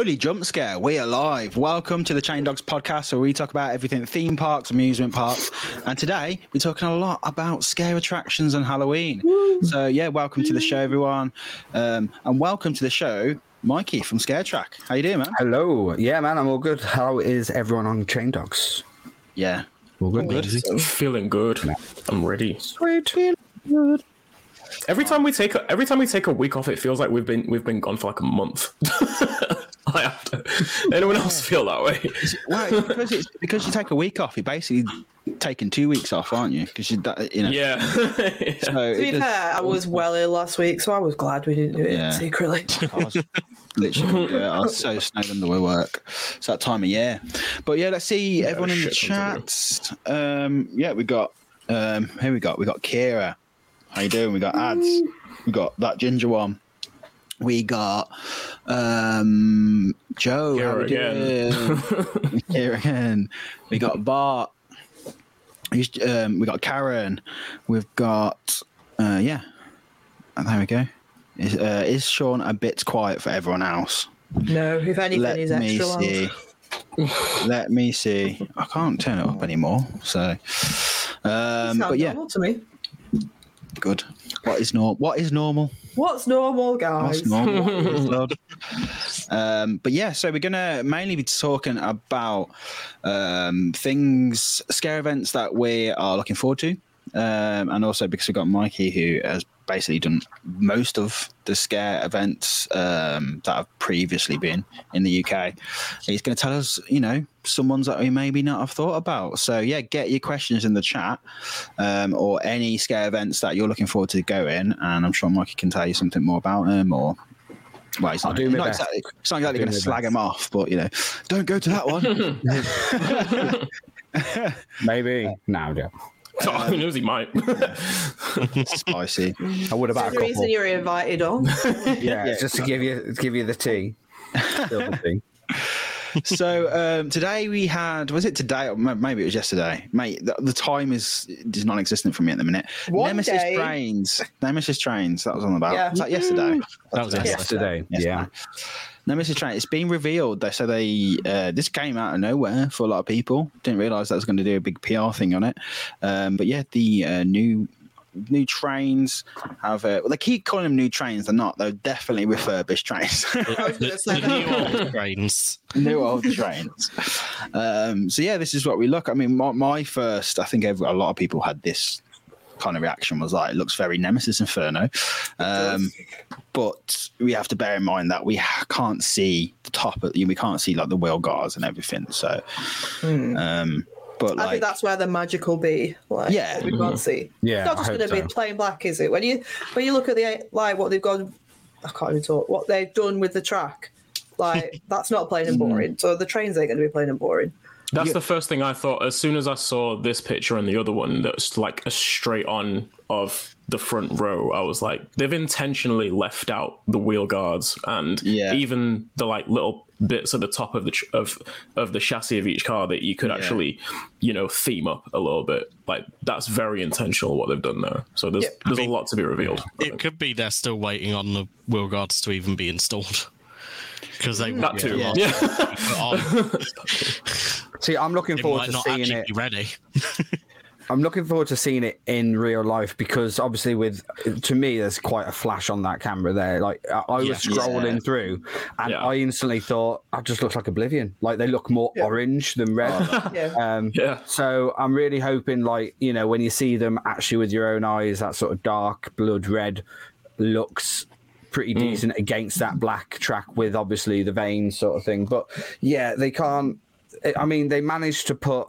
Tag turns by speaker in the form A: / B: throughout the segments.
A: Holy jump scare, we are live. Welcome to the Chain Dogs podcast where we talk about everything theme parks, amusement parks. And today we're talking a lot about scare attractions and Halloween. So, yeah, welcome to the show, everyone. Um, and welcome to the show, Mikey from ScareTrack. How you doing, man?
B: Hello. Yeah, man, I'm all good. How is everyone on Chain Dogs?
A: Yeah.
B: All good.
A: Good.
C: Feeling good. I'm ready.
B: Sweet.
C: Every time we take a, every time we take a week off, it feels like we've been we've been gone for like a month. I have to. Anyone else feel that way?
A: Well, because, it's, because you take a week off, you're basically taking two weeks off, aren't you? Because you, you know.
C: Yeah.
A: So
D: To be
A: it does-
D: fair, I was well ill last week, so I was glad we didn't do it
A: Yeah.
D: secretly.
A: I was literally, yeah, I was so snowed under with work. It's that time of year. But yeah, let's see everyone in the
C: shit
A: chat. Um, yeah, we got um, who we got? We got Kira. How you doing? We got ads. We got that ginger one. We got um, Joe. how
C: Kira
A: we doing? Kira again. We got Bart. He's, Um, we got Karen. We've got uh, yeah. And there we go. Is, uh, is Sean a bit quiet for everyone else?
D: No, if anything,
A: Let
D: he's
A: me
D: extra loud.
A: see. Let me see. I can't turn it up anymore. So, um, but yeah,
D: normal to me.
A: good. What is normal? What is normal?
D: What's normal, guys?
A: What's normal? What is Lord? um, but yeah, so we're gonna mainly be talking about um, things, scare events that we are looking forward to, um, and also because we've got Mikey who has basically done most of the scare events um, that have previously been in the UK. He's going to tell us, you know, some ones that we maybe not have thought about. So yeah, get your questions in the chat um, or any scare events that you're looking forward to going, and I'm sure Mikey can tell you something more about them or. Well, he's
B: I'll
A: not,
B: do
A: not exactly, he's not exactly going to slag
B: best.
A: him off, but you know, don't go to that one.
B: Maybe. No, yeah.
C: oh, who knows? He might.
A: Spicy.
B: I would have
D: That's
B: had a
D: the reason you're invited on.
B: Yeah,
A: Yeah.
B: just to give you to give you the tea. Silver tea.
A: so um, today we had was it today or maybe it was yesterday mate the, the time is is non-existent for me at the minute
D: One
A: nemesis
D: day-
A: trains nemesis trains that was on about
D: Yeah.
A: was that yesterday
E: That was
B: Yesterday. Yeah.
A: Nemesis train it's been revealed they so they uh, this came out of nowhere for a lot of people didn't realize that was going to do a big pr thing on it um, but yeah the uh, new new trains have uh, well they keep calling them new trains they're not they're definitely refurbished trains
D: I was going to say
E: The new old trains.
A: new old trains. Um, so yeah, this is what we look. I mean, my, my first, I think every, a lot of people had this kind of reaction was like, it looks very Nemesis Inferno. Um, but we have to bear in mind that we can't see the top of, we can't see like the wheel guards and everything. So, um, but
D: Hmm. I
A: like,
D: think that's where the magic will be. Like,
A: Yeah.
D: we can't see.
B: Yeah,
D: it's not just going to be plain black, is it? When you when you look at the like what they've gone, I can't even talk. What they've done with the track, like that's not plain and
B: Mm.
D: boring. So the trains ain't going to be plain and boring.
C: That's the first thing I thought as soon as I saw this picture and the other one that's like a straight on of the front row. I was like, they've intentionally left out the wheel guards and
A: Yeah.
C: even the like little bits at the top of the tr- of of the chassis of each car that you could actually, you know, theme up a little bit. Like that's very intentional what they've done there. So there's
D: Yeah.
C: there's
E: I mean,
C: a lot to be revealed.
E: It could be they're still waiting on the wheel guards to even be installed. Because they
C: That
E: won't
C: too.
E: be
C: Yeah.
B: See, I'm looking
E: It
B: forward to
E: not
B: seeing it.
E: be ready.
B: I'm looking forward to seeing it in real life because obviously, with to me, there's quite a flash on that camera there. Like I, I was
C: Yeah.
B: scrolling
A: Yeah.
B: through, and
C: Yeah.
B: I instantly thought, "I just looks like Oblivion." Like they look more
D: Yeah.
B: orange than red.
D: Yeah.
B: Um,
C: Yeah.
B: So I'm really hoping, like you know, when you see them actually with your own eyes, that sort of dark blood red looks pretty mm. decent against that black track with obviously the veins sort of thing. But yeah, they can't. I mean, they managed to put,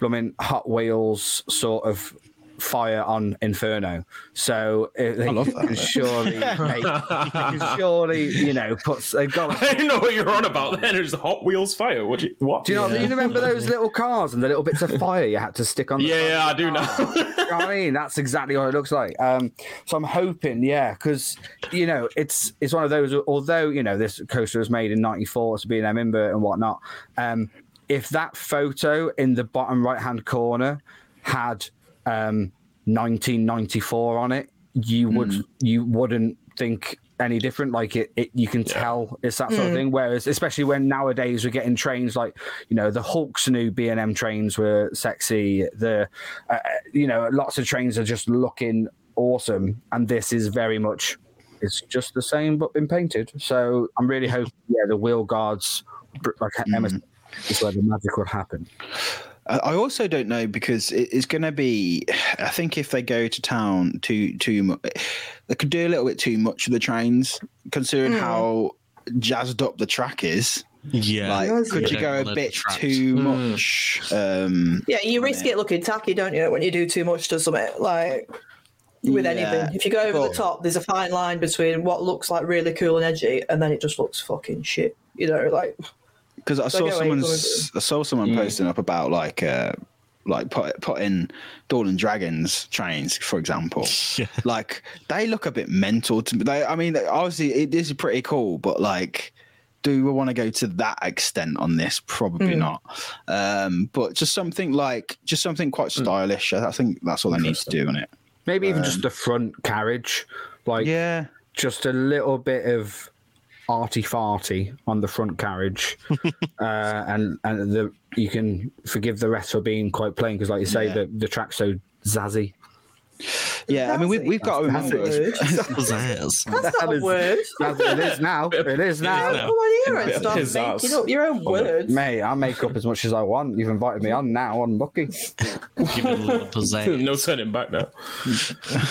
B: I mean, Hot Wheels sort of fire on Inferno. So uh, they
A: love that
B: can surely, they, they can surely, you know, put. They've got.
C: I didn't know what you were on about then. It was Hot Wheels fire. What? You, what?
B: Do you know? You remember those little cars and the little bits of fire you had to stick on? The
C: Yeah, yeah, I do know.
B: You know what I mean, that's exactly what it looks like. Um, so I'm hoping, yeah, because you know, it's it's one of those. Although you know, this coaster was made in '94 to be in Edinburgh and whatnot. Um, if that photo in the bottom right hand corner had um, 1994 on it, you would you wouldn't think any different. Like it, it you can tell it's that sort of thing. Whereas, especially when nowadays we're getting trains like you know the Hulk's new B and M trains were sexy. The uh, you know lots of trains are just looking awesome, and this is very much it's just the same but been painted. So I'm really hoping yeah the wheel guards like Emma said, is where the magic will happen.
A: I I also don't know because it's going to be. I think if they go to town too too much, they could do a little bit too much of the trains, considering how jazzed up the track is.
E: Yeah.
A: Like, could
E: you
A: you go a bit
E: detract.
A: too much? Um,
D: Yeah, you risk it looking tacky, don't you, when you do too much to something like with
A: Yeah,
D: anything. If you go over
A: but-
D: the top, there's a fine line between what looks like really cool and edgy, and then it just looks fucking shit. You know, like
A: because I
D: So
A: saw
D: go away,
A: someone's I saw someone posting up about like uh like put putting Dawn and Dragons trains, for example.
E: Yeah.
A: Like they look a bit mental to me. They, I mean, obviously it is pretty cool, but like. Do we want to go to that extent on this? Probably not. Um, but just something like, just something quite stylish. I I think that's all they need to do on it.
B: Maybe even just the front carriage, like
A: Yeah,
B: just a little bit of arty farty on the front carriage, uh, and and the you can forgive the rest for being quite plain because, like you say,
A: Yeah.
B: the the track's so zazzy.
A: yeah. I mean, we, we've got to
D: that's a
A: remember.
D: word.
E: Pizzazz.
D: That's not a
B: is-
D: word.
B: It is now. It is now.
E: now.
D: Come on here and start
C: pizzazz.
D: making up your own words.
B: Mate, I make up as much as I want. You've invited me on now. I'm lucky.
E: Give it a little pizzazz.
C: no turning back now.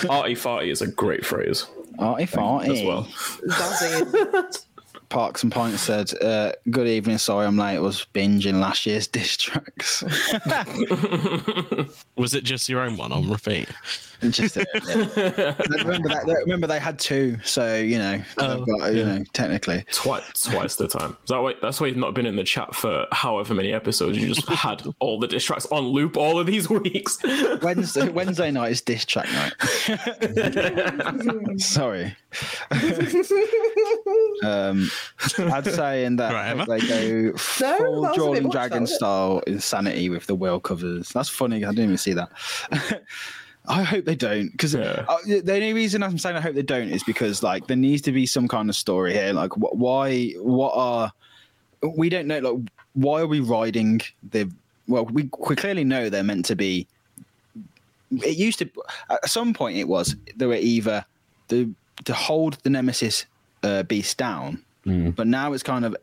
C: Arty farty is a great phrase
A: Arty farty.
C: as well.
D: Zazzy.
A: Parks and Pints said, uh, "Good evening. Sorry, I'm late. I was binging last year's diss tracks."
E: Was it just your own one on repeat?
A: Just uh, yeah. remember that. they- Remember they had two, so you know,
E: Oh,
A: they've got, you know, technically.
C: Twice, twice the time. Is that why? That's why you've not been in the chat for however many episodes. You just had all the diss tracks on loop all of these weeks.
A: Wednesday, Wednesday night is diss track night. Sorry. um, I'd say in that
E: Right,
A: they go full
D: that was a bit
A: Jordan Dragon
D: that was it?
A: style insanity with the wheel covers. That's funny. I didn't even see that. I hope they don't because
C: Yeah.
A: the only reason I'm saying I hope they don't is because like there needs to be some kind of story here. Like wh- why? What are we don't know? Like why are we riding the? Well, we, we clearly know they're meant to be. It used to at some point it was they were either the to hold the Nemesis uh, beast down, but now it's kind of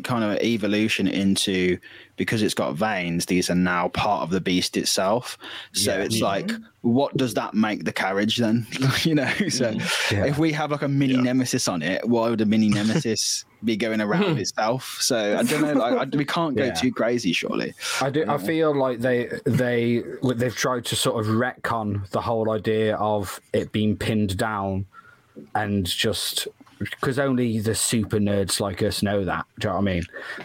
A: kind of evolution into because it's got veins these are now part of the beast itself so
B: Yeah.
A: it's like what does that make the carriage then you know mm. so
B: Yeah.
A: if we have like a mini nemesis on it why would a mini nemesis be going around hmm. itself so i don't know like I, we can't go
B: Yeah.
A: too crazy surely
B: I do. I feel like they they they've tried to sort of retcon the whole idea of it being pinned down, and just because only the super nerds like us know that. Do you know what I mean?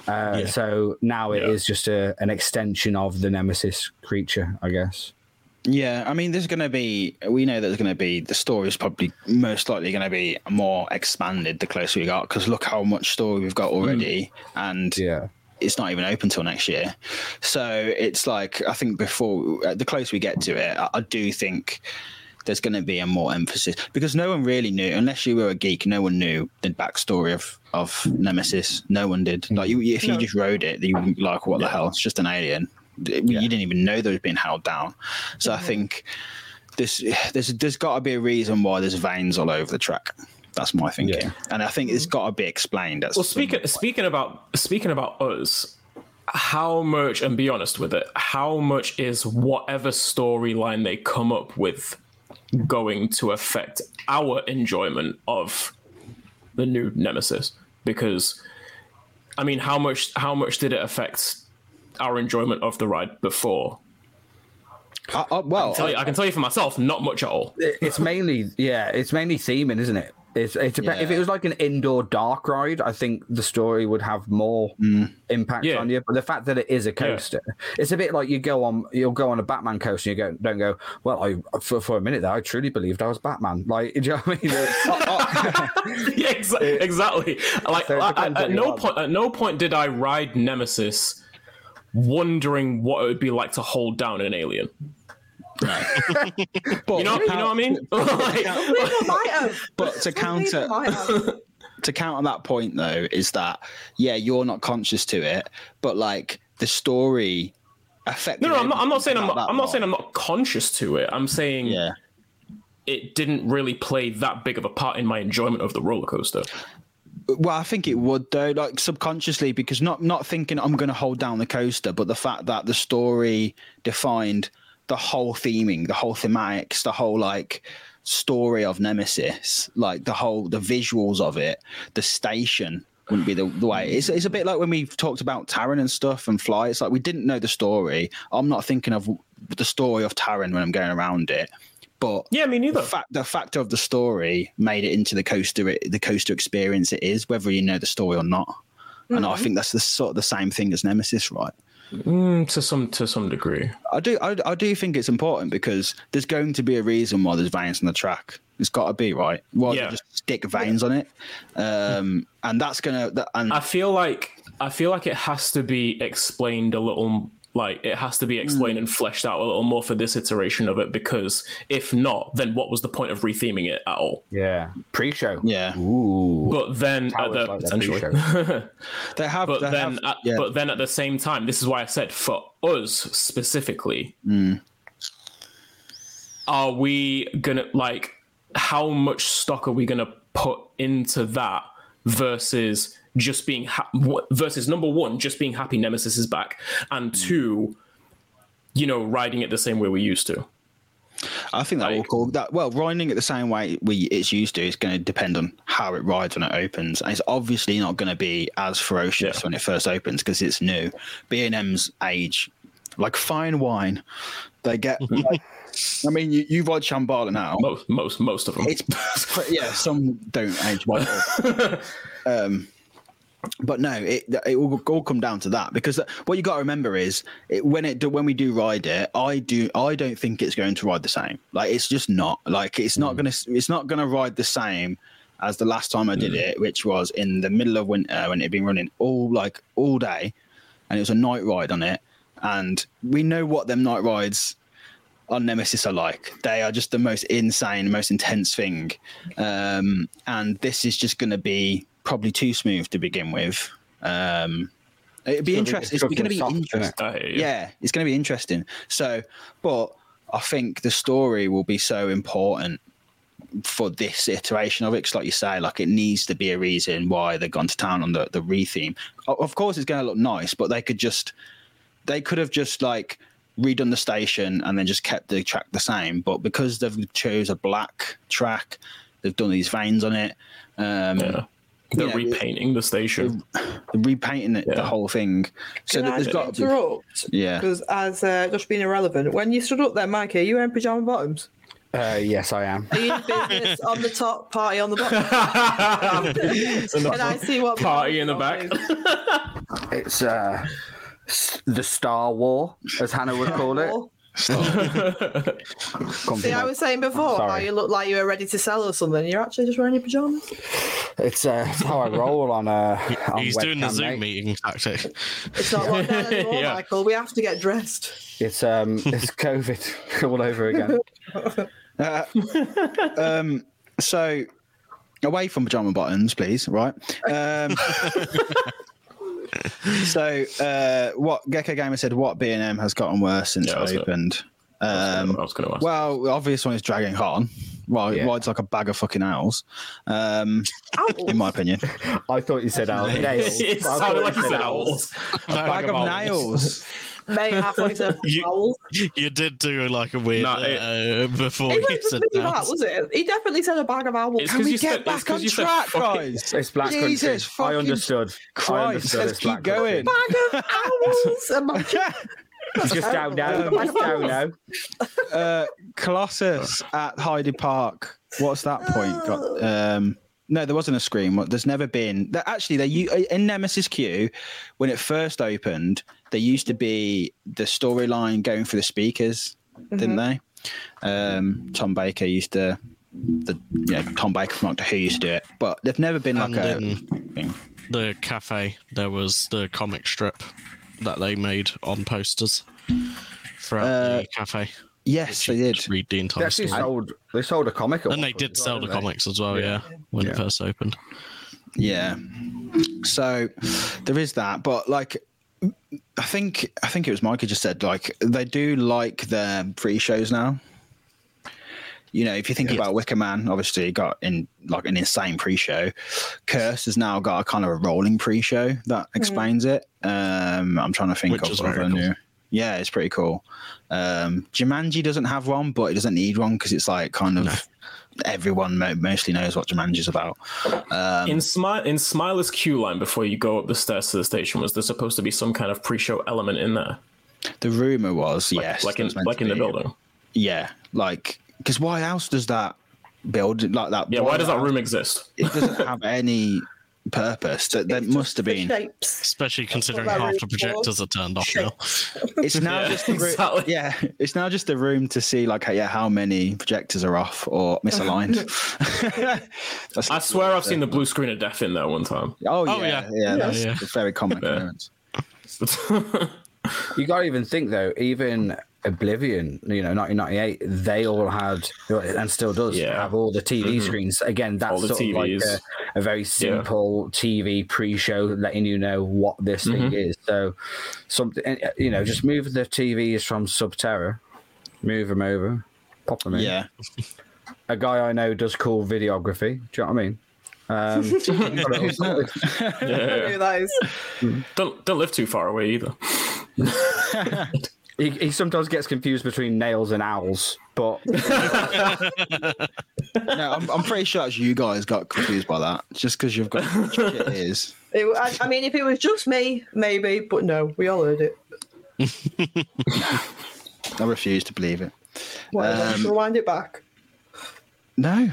B: Uh,
E: Yeah.
B: So now it is
C: Yeah.
B: just a, an extension of the nemesis creature, I guess.
A: Yeah, I mean, there's going to be, we know there's going to be, the story is probably most likely going to be more expanded the closer we got, because look how much story we've got already, and
B: Yeah.
A: it's not even open till next year. So it's like, I think before, uh, the closer we get to it, I, I do think there's going to be a more emphasis, because no one really knew, unless you were a geek, no one knew the backstory of, of Nemesis. No one did. Hmm. Like, you, if you
D: No.
A: just rode it, you wouldn't like, what the hell? It's just an alien. You didn't even know they was being held down. So I think this there's there's got to be a reason why there's veins all over the track. That's my thinking,
B: Yeah.
A: and I think it's hmm. got to be explained. At
C: Well, speaking speaking about speaking about us, how much and be honest with it, how much is whatever storyline they come up with going to affect our enjoyment of the new Nemesis? Because I mean, how much how much did it affect our enjoyment of the ride before?
A: Uh, uh, I, I, well,
C: Tell you, I can tell you for myself, not much at all.
B: It's mainly yeah, it's mainly theming, isn't it? It's, it's a bit, if it was like an indoor dark ride, I think the story would have more mm. impact
C: Yeah.
B: on you. But the fact that it is a coaster, it's a bit like you go on, you'll go on a Batman coaster, and you go, don't go. Well, I for, for a minute there, I truly believed I was Batman. Like, do you know what I mean? It's-
C: yeah, exa- exactly. Like
B: So it
C: I- I- at no
B: want.
C: point, at no point did I ride Nemesis wondering what it would be like to hold down an alien.
A: But
C: You know, you know what I mean? Like,
D: People might have.
A: But to
D: Some
A: counter
D: people might have.
A: to counter that point though is that yeah, you're not conscious to it, but like the story affected.
C: no, no, I'm not. I'm not saying I'm not. I'm not saying I'm not conscious to it. I'm saying
A: Yeah.
C: it didn't really play that big of a part in my enjoyment of the roller coaster.
A: Well, I think it would though, like subconsciously, because not not thinking I'm going to hold down the coaster, but the fact that the story defined the whole theming, the whole thematics, the whole like story of Nemesis, like the whole the visuals of it, the station wouldn't be the, the way. Mm. It's it's a bit like when we've talked about Taron and stuff and Fly. It's like we didn't know the story. I'm not thinking of the story of Taron when I'm going around it, but
C: Yeah, me neither.
A: the fact the factor of the story made it into the coaster the coaster experience it is whether you know the story or not and i mm-hmm. think that's the sort of the same thing as nemesis right
C: Mm, to some to some degree.
A: i do I, I do think it's important because there's going to be a reason why there's veins on the track it's got to be right why
C: Yeah.
A: just stick veins on it um and that's gonna that, and
C: I feel like I feel like it has to be explained a little like it has to be explained and fleshed out a little more for this iteration of it because if not then what was the point of retheming it at all
B: Yeah. Pre-show.
A: yeah
B: Ooh.
C: but then
B: How
C: at the
B: like
C: potentially
B: pre-show.
A: they have
C: but
A: they
C: then
A: have,
C: at,
A: yeah.
C: but then at the same time this is why I said for us specifically
A: Mm.
C: are we gonna like how much stock are we gonna put into that versus just being ha- versus number one just being happy nemesis is back and
A: Mm.
C: two you know riding it the same way we used to
A: I think that will call that well riding it the same way we it's used to is going to depend on how it rides when it opens, and it's obviously not going to be as ferocious
C: Yeah.
A: when it first opens because it's new. B and M's age, like fine wine, they get. like, I mean, you you ride Shambhala now.
C: most most most of them
A: It's yeah, some don't age well. um, but no, it it will all come down to that because what you got to remember is it, when it do- when we do ride it, I do I don't think it's going to ride the same. Like it's just not like it's not gonna it's not gonna ride the same as the last time I did it, which was in the middle of winter when it had been running all like all day, and it was a night ride on it, and we know what them night rides on Nemesis are like. They are just the most insane, most intense thing. Um, and this is just going to be probably too smooth to begin with. Um, it'd be
B: It's
A: interesting.
B: it's
A: It's going to be
B: soft, isn't it?
A: interesting.
C: I hear you.
A: Yeah, it's going to be interesting. So, but I think the story will be so important for this iteration of it. 'cause like you say, like it needs to be a reason why they've gone to town on the the retheme. Of course, it's going to look nice, but they could just they could have just like redone the station and then just kept the track the same. But because they've chose a black track, they've done these veins on it. Um,
C: yeah they're
A: know,
C: repainting the station
A: they're repainting it, the whole thing. So
D: Can
A: that
D: I
A: there's
D: just
A: got to be,
D: interrupt?
A: yeah.
D: Because as uh, just being irrelevant, when you stood up there, Mikey, are you wearing pajama bottoms?
B: Uh, yes, I am.
D: Are you in business on the top, party on the bottom? Can I see what
C: party in the back
B: It's uh, the Star War, as Hannah would call it. Come
D: See, I was saying before how you look like you were ready to sell or something. You're actually just wearing your pajamas.
B: It's, uh, it's how I roll on. Uh, on
E: He's doing the Zoom
B: mate.
E: meeting tactic.
D: It's not lockdown anymore,
C: Yeah.
D: Michael. We have to get dressed.
B: It's um, it's COVID all over again.
A: Uh, um, so away from pajama buttons, please. Right. Um, so uh, what Gecko Gamer said? What B and M has gotten worse since
C: Yeah, I was
A: it
C: gonna-
A: opened?
C: I
A: Um,
C: was going to ask.
A: well, the obvious one is Dragon Khan. Well, it
B: Yeah.
A: rides like a bag of fucking owls, um,
D: Ow.
A: in my opinion.
B: I thought you said owl. nails.
C: it sounded like you said owls.
A: bag of nails.
D: Mate, I thought he said
E: You- You did do like a weird
C: Nah, it-
E: uh, before
D: He
E: you
D: wasn't
E: said
D: really that,
E: that.
D: was it? He definitely said a bag of owls.
C: It's
A: Can
C: 'cause
A: we get
C: said- it's
A: back
C: 'cause
A: on
C: you said
A: track,
C: fucking-
A: guys?
B: It's Black
A: Jesus
B: Country. I
A: fucking
B: understood. I
A: Christ,
B: understood.
A: let's
B: it's
A: keep
B: Black Country.
A: going.
D: bag of owls. Imagine.
B: Just down now. Just down now.
A: uh, Colossus at Heide Park. What's that point? Got, um, no, there wasn't a screen. There's never been. There, actually, they in Nemesis Q, when it first opened, there used to be the storyline going for the speakers, didn't they? Um, Tom Baker used to. The you know Tom Baker from Doctor Who used to do it, but they've never been like
E: And
A: a
E: in
A: thing.
E: the cafe, there was the comic strip that they made on posters throughout
A: Uh,
E: the cafe.
A: Yes, they did.
E: read the
B: They
E: entire
B: actually
E: story.
B: sold. They sold a comic.
E: And they did sell the
B: they?
E: comics as well, yeah, when
B: Yeah.
E: it first opened.
A: Yeah. So there is that, but like I think I think it was Mike who just said like they do like their pre-shows now. You know, if you think about Wicker Man, obviously got in like an insane pre-show. Curse has now got a kind of a rolling pre-show that explains it. Um, I'm trying to think
E: Which
A: of other
E: cool.
A: new. Yeah, it's pretty cool. Um, Jumanji doesn't have one, but it doesn't need one because it's like kind of everyone mostly knows what Jumanji's about. Um,
C: in Smile in Smiler's queue line before you go up the stairs to the station, was there supposed to be some kind of pre-show element in there?
A: The rumor was
C: Like,
A: yes,
C: like in like in the building.
A: Yeah, like because why else does that build like that?
C: Yeah, why does that room exist?
A: It doesn't have any purpose. That there
D: It's
A: must have been.
D: shapes.
E: Especially considering half the projectors are turned off now.
A: It's now
C: Yeah,
A: just the room,
C: exactly.
A: yeah. It's now just a room to see like yeah how many projectors are off or misaligned. That's-
C: I swear I've seen the blue screen of death in there one time.
A: Oh, oh yeah,
E: Oh,
A: yeah,
E: yeah.
A: that's
E: Yeah.
A: a very common occurrence.
B: You got to even think though, even Oblivion, you know, 1998, they all had and still does
C: Yeah.
B: have all the TV screens. Again, that's
C: All the
B: sort of like a, a very simple TV pre-show, letting you know what this thing is. So, something uh, you know, just move the TVs from Subterra, move them over, pop them in.
A: Yeah,
B: A guy I know does cool videography. Do you know what I mean? Um,
A: Who's that?
D: I don't know who that is.
C: Don't don't live too far away either.
B: he, he sometimes gets confused between nails and owls, but
A: no, I'm, I'm pretty sure that's you guys got confused by that. Just because you've got shit ears.
D: It, I, I mean, if it was just me, maybe, but no, we all heard it.
A: I refuse to believe it.
D: Whatever.
A: Um,
D: Rewind it back.
A: No,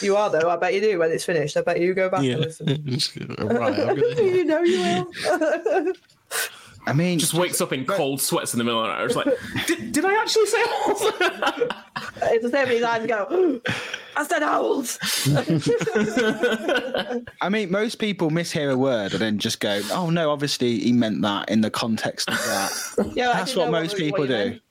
D: You are though. I bet you do when it's finished. I bet you go back
E: Yeah.
D: and listen.
E: right, I'm gonna,
D: you know you will.
A: I mean,
C: Just wakes up in cold sweats in the middle of the night. I was like, did, did I actually say owls?
D: It's the same many times you go. I said owls.
A: I mean, most people mishear a word and then just go, "Oh no, obviously he meant that in the context of that."
D: Yeah,
A: That's
D: didn't
A: what most
D: what-
A: people
D: what
A: do.
D: meant.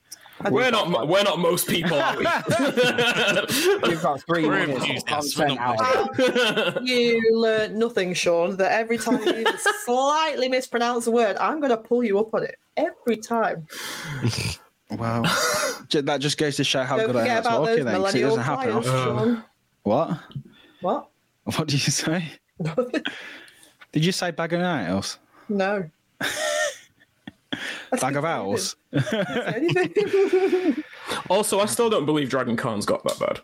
C: We're not mo- we're not most people, are we?
B: you've got 3
E: We're
B: minutes of
E: enthusiasts, we're
B: content
E: not
B: out.
D: You learn nothing, Sean. That every time you slightly mispronounce a word, I'm going to pull you up on it every time.
A: Wow, Ju- that just goes to show how
D: Don't
A: good I am
D: forget
A: at
D: about
A: talking.
D: those
A: Then, 'cause it
D: millennial
A: doesn't happen
D: flyers,
A: often.
D: Sean.
A: What?
D: What?
A: What did you say? Did you say bag of nails?
D: No.
A: Bag of owls?
C: Also, I still don't believe Dragon Khan's got that bad.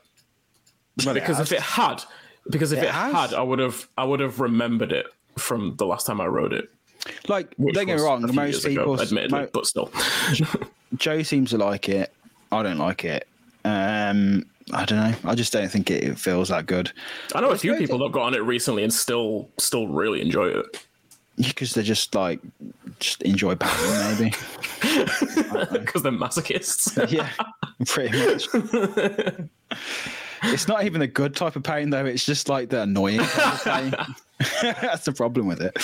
A: Well,
C: Because
A: has.
C: if it had, because if
A: It
C: it, had, I would have I would have remembered it from the last time I wrote it.
A: like,
C: which
A: don't get me wrong, most
C: years ago,
A: people,
C: admittedly,
A: mo-
C: but still.
A: Joe seems to like it. I don't like it. Um, I don't know. I just don't think it, it feels that good
C: I know a few
A: great
C: people that got on it recently and still still really enjoy it.
A: Because they're just like just enjoy pain, maybe.
C: Because they're masochists.
A: yeah, pretty much. it's not even a good type of pain though. It's just like the annoying of pain. That's the problem with it.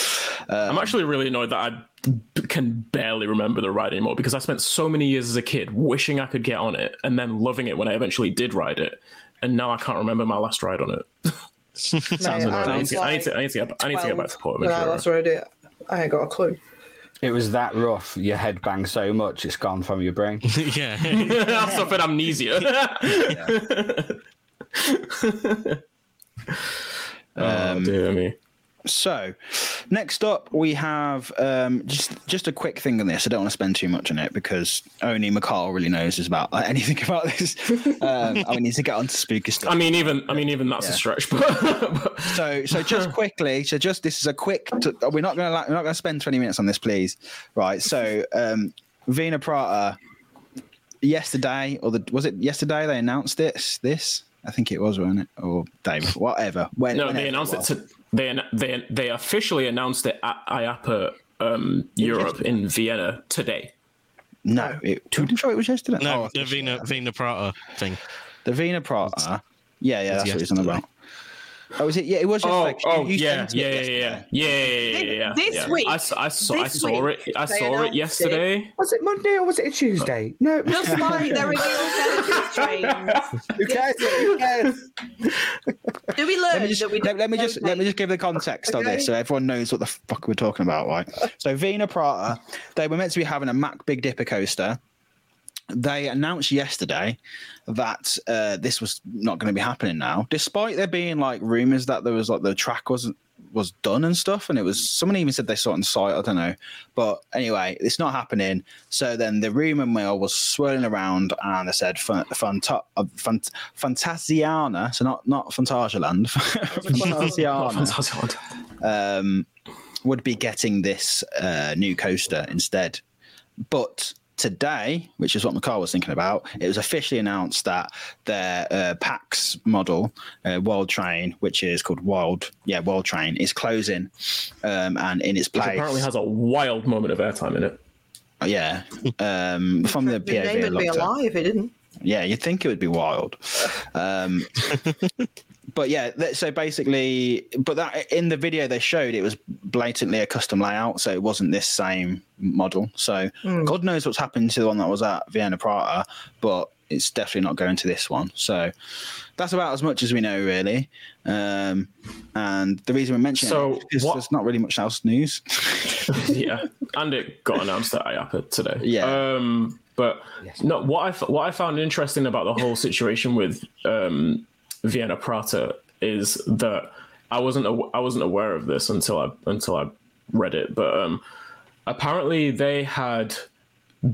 C: Um, I'm actually really annoyed that I b- can barely remember the ride anymore because I spent so many years as a kid wishing I could get on it and then loving it when I eventually did ride it. And now I can't remember my last ride on it.
D: Sounds
C: I need, to, I, need to, I, need to get, I need to get back to Port
D: No, that's what I do. I ain't got a clue.
B: It was that rough. Your head banged so much, it's gone from your brain.
E: yeah.
C: I suffered amnesia. oh, um, dear me.
A: So, next up we have um, just just a quick thing on this. I don't want to spend too much on it because only McCall really knows about uh, anything about this. Um, I need to get on to spooky stuff.
C: I mean, even I mean, even that's a stretch. But, but
A: So, so just quickly, so just this is a quick. T- we're not going to like, we're not going to spend twenty minutes on this, please. Right. So, um, Wiener Prater yesterday, or the was it yesterday? They announced this. This I think it was, wasn't it? Or before, whatever. When,
C: no, they announced it
A: was.
C: To they they they officially announced it at IAAPA um, Europe in Vienna today.
A: No, it, I'm sure it was yesterday.
E: No,
A: Oh,
E: the Vina Wiener Prater thing.
A: the Wiener Prater. Yeah, yeah, that's what it's on about. Oh, was it? Yeah, it was.
C: Oh,
A: yesterday. You-
C: oh
A: you
C: yeah,
A: sent
C: yeah, yeah, yeah, yeah, yeah, yeah, yeah.
D: This
C: yeah.
D: week-
C: I, s- I saw, I saw
D: week,
C: it. I saw
D: announced
C: it
D: it.
C: yesterday.
B: Was it Monday or was it a Tuesday? No,
D: Just like they're revealing benefit trains.
B: who cares? Who cares?
D: Do we learn
A: Let me just
D: that we
A: let, let me just let me just give the context on this so everyone knows what the fuck we're talking about, right? So Wiener Prater, they were meant to be having a Mack Big Dipper coaster. They announced yesterday that uh, this was not going to be happening now, despite there being like rumors that there was like the track wasn't was done and stuff, and it was someone even said they saw it on site. I don't know, but anyway, it's not happening. So then the rumor mill was swirling around, and they said fun, fanta, uh, fant, Fantasiana, so not not Phantasialand, Fantasiana um, would be getting this uh, new coaster instead. But today, which is what McCall was thinking about, it was officially announced that their uh, PAX model, uh, Wild Train, which is called Wild, yeah, Wild Train, is closing, um, and in its
C: Which
A: place,
C: apparently has a wild moment of airtime in it.
A: yeah, um, from the
D: The name
A: PAV, I
D: would be
A: looked at.
D: alive. It didn't.
A: Yeah, you'd think it would be wild. Um, but yeah, th- so basically, but that in the video they showed, it was blatantly a custom layout, so it wasn't this same model. So God knows what's happened to the one that was at Vienna Prater, but it's definitely not going to this one. So that's about as much as we know, really. Um, and the reason we mentioned
C: So
A: it is
C: what-
A: there's not really much else news.
C: yeah, and it got announced at IAAPA today.
A: Yeah.
C: Um, but no, what I f- what I found interesting about the whole situation with um, Vienna Prater is that I wasn't aw- I wasn't aware of this until I until I read it. But um, apparently they had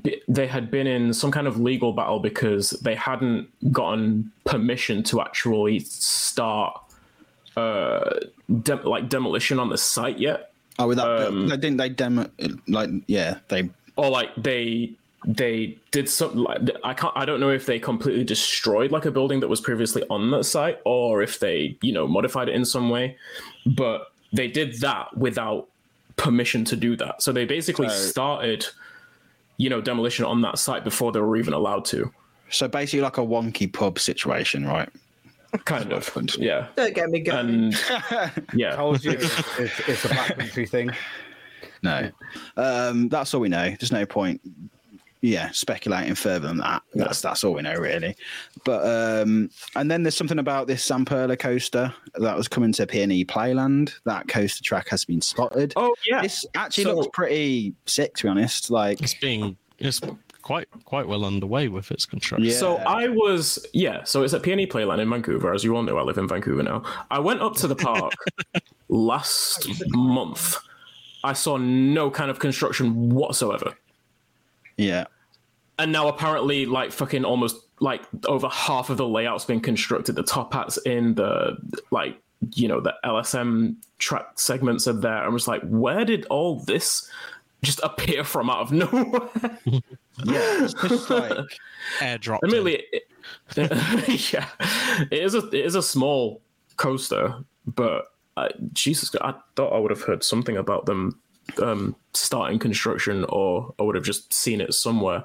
C: be- they had been in some kind of legal battle because they hadn't gotten permission to actually start uh, dem- like demolition on the site yet.
A: oh, with that, they didn't they demo like yeah they
C: or like they they did something like I can't I don't know if they completely destroyed like a building that was previously on that site or if they you know modified it in some way, but they did that without permission to do that. So they basically
A: So-
C: started you know demolition on that site before they were even allowed to.
A: so basically like a wonky pub situation, right?
C: Kind of, yeah,
D: Don't get me going.
C: and yeah,
B: Told you, it's, it's, it's a Black Country thing.
A: No, um, that's all we know. There's no point, yeah, speculating further than that. That's that's all we know really. But um, and then there's something about this Zamperla coaster that was coming to PNE Playland. That coaster track has been spotted.
C: oh yeah,
A: This actually
C: So-
A: looks pretty sick, to be honest. Like,
E: It's being it's quite quite well underway with its construction.
A: Yeah.
C: So I was, yeah. So it's at PNE Playland in Vancouver. As you all know, I live in Vancouver now. I went up to the park last month. I saw no kind of construction whatsoever.
A: Yeah,
C: And now apparently, like fucking almost like over half of the layout's been constructed. The top hats in the like, you know, the LSM track segments are there. I'm just like, where did all this just appear from out of nowhere?
A: yeah, it's just like
E: Airdrop.
C: Admittedly, it, yeah, it is a it is a small coaster, but uh, Jesus, I thought I would have heard something about them um, starting construction, or I would have just seen it somewhere.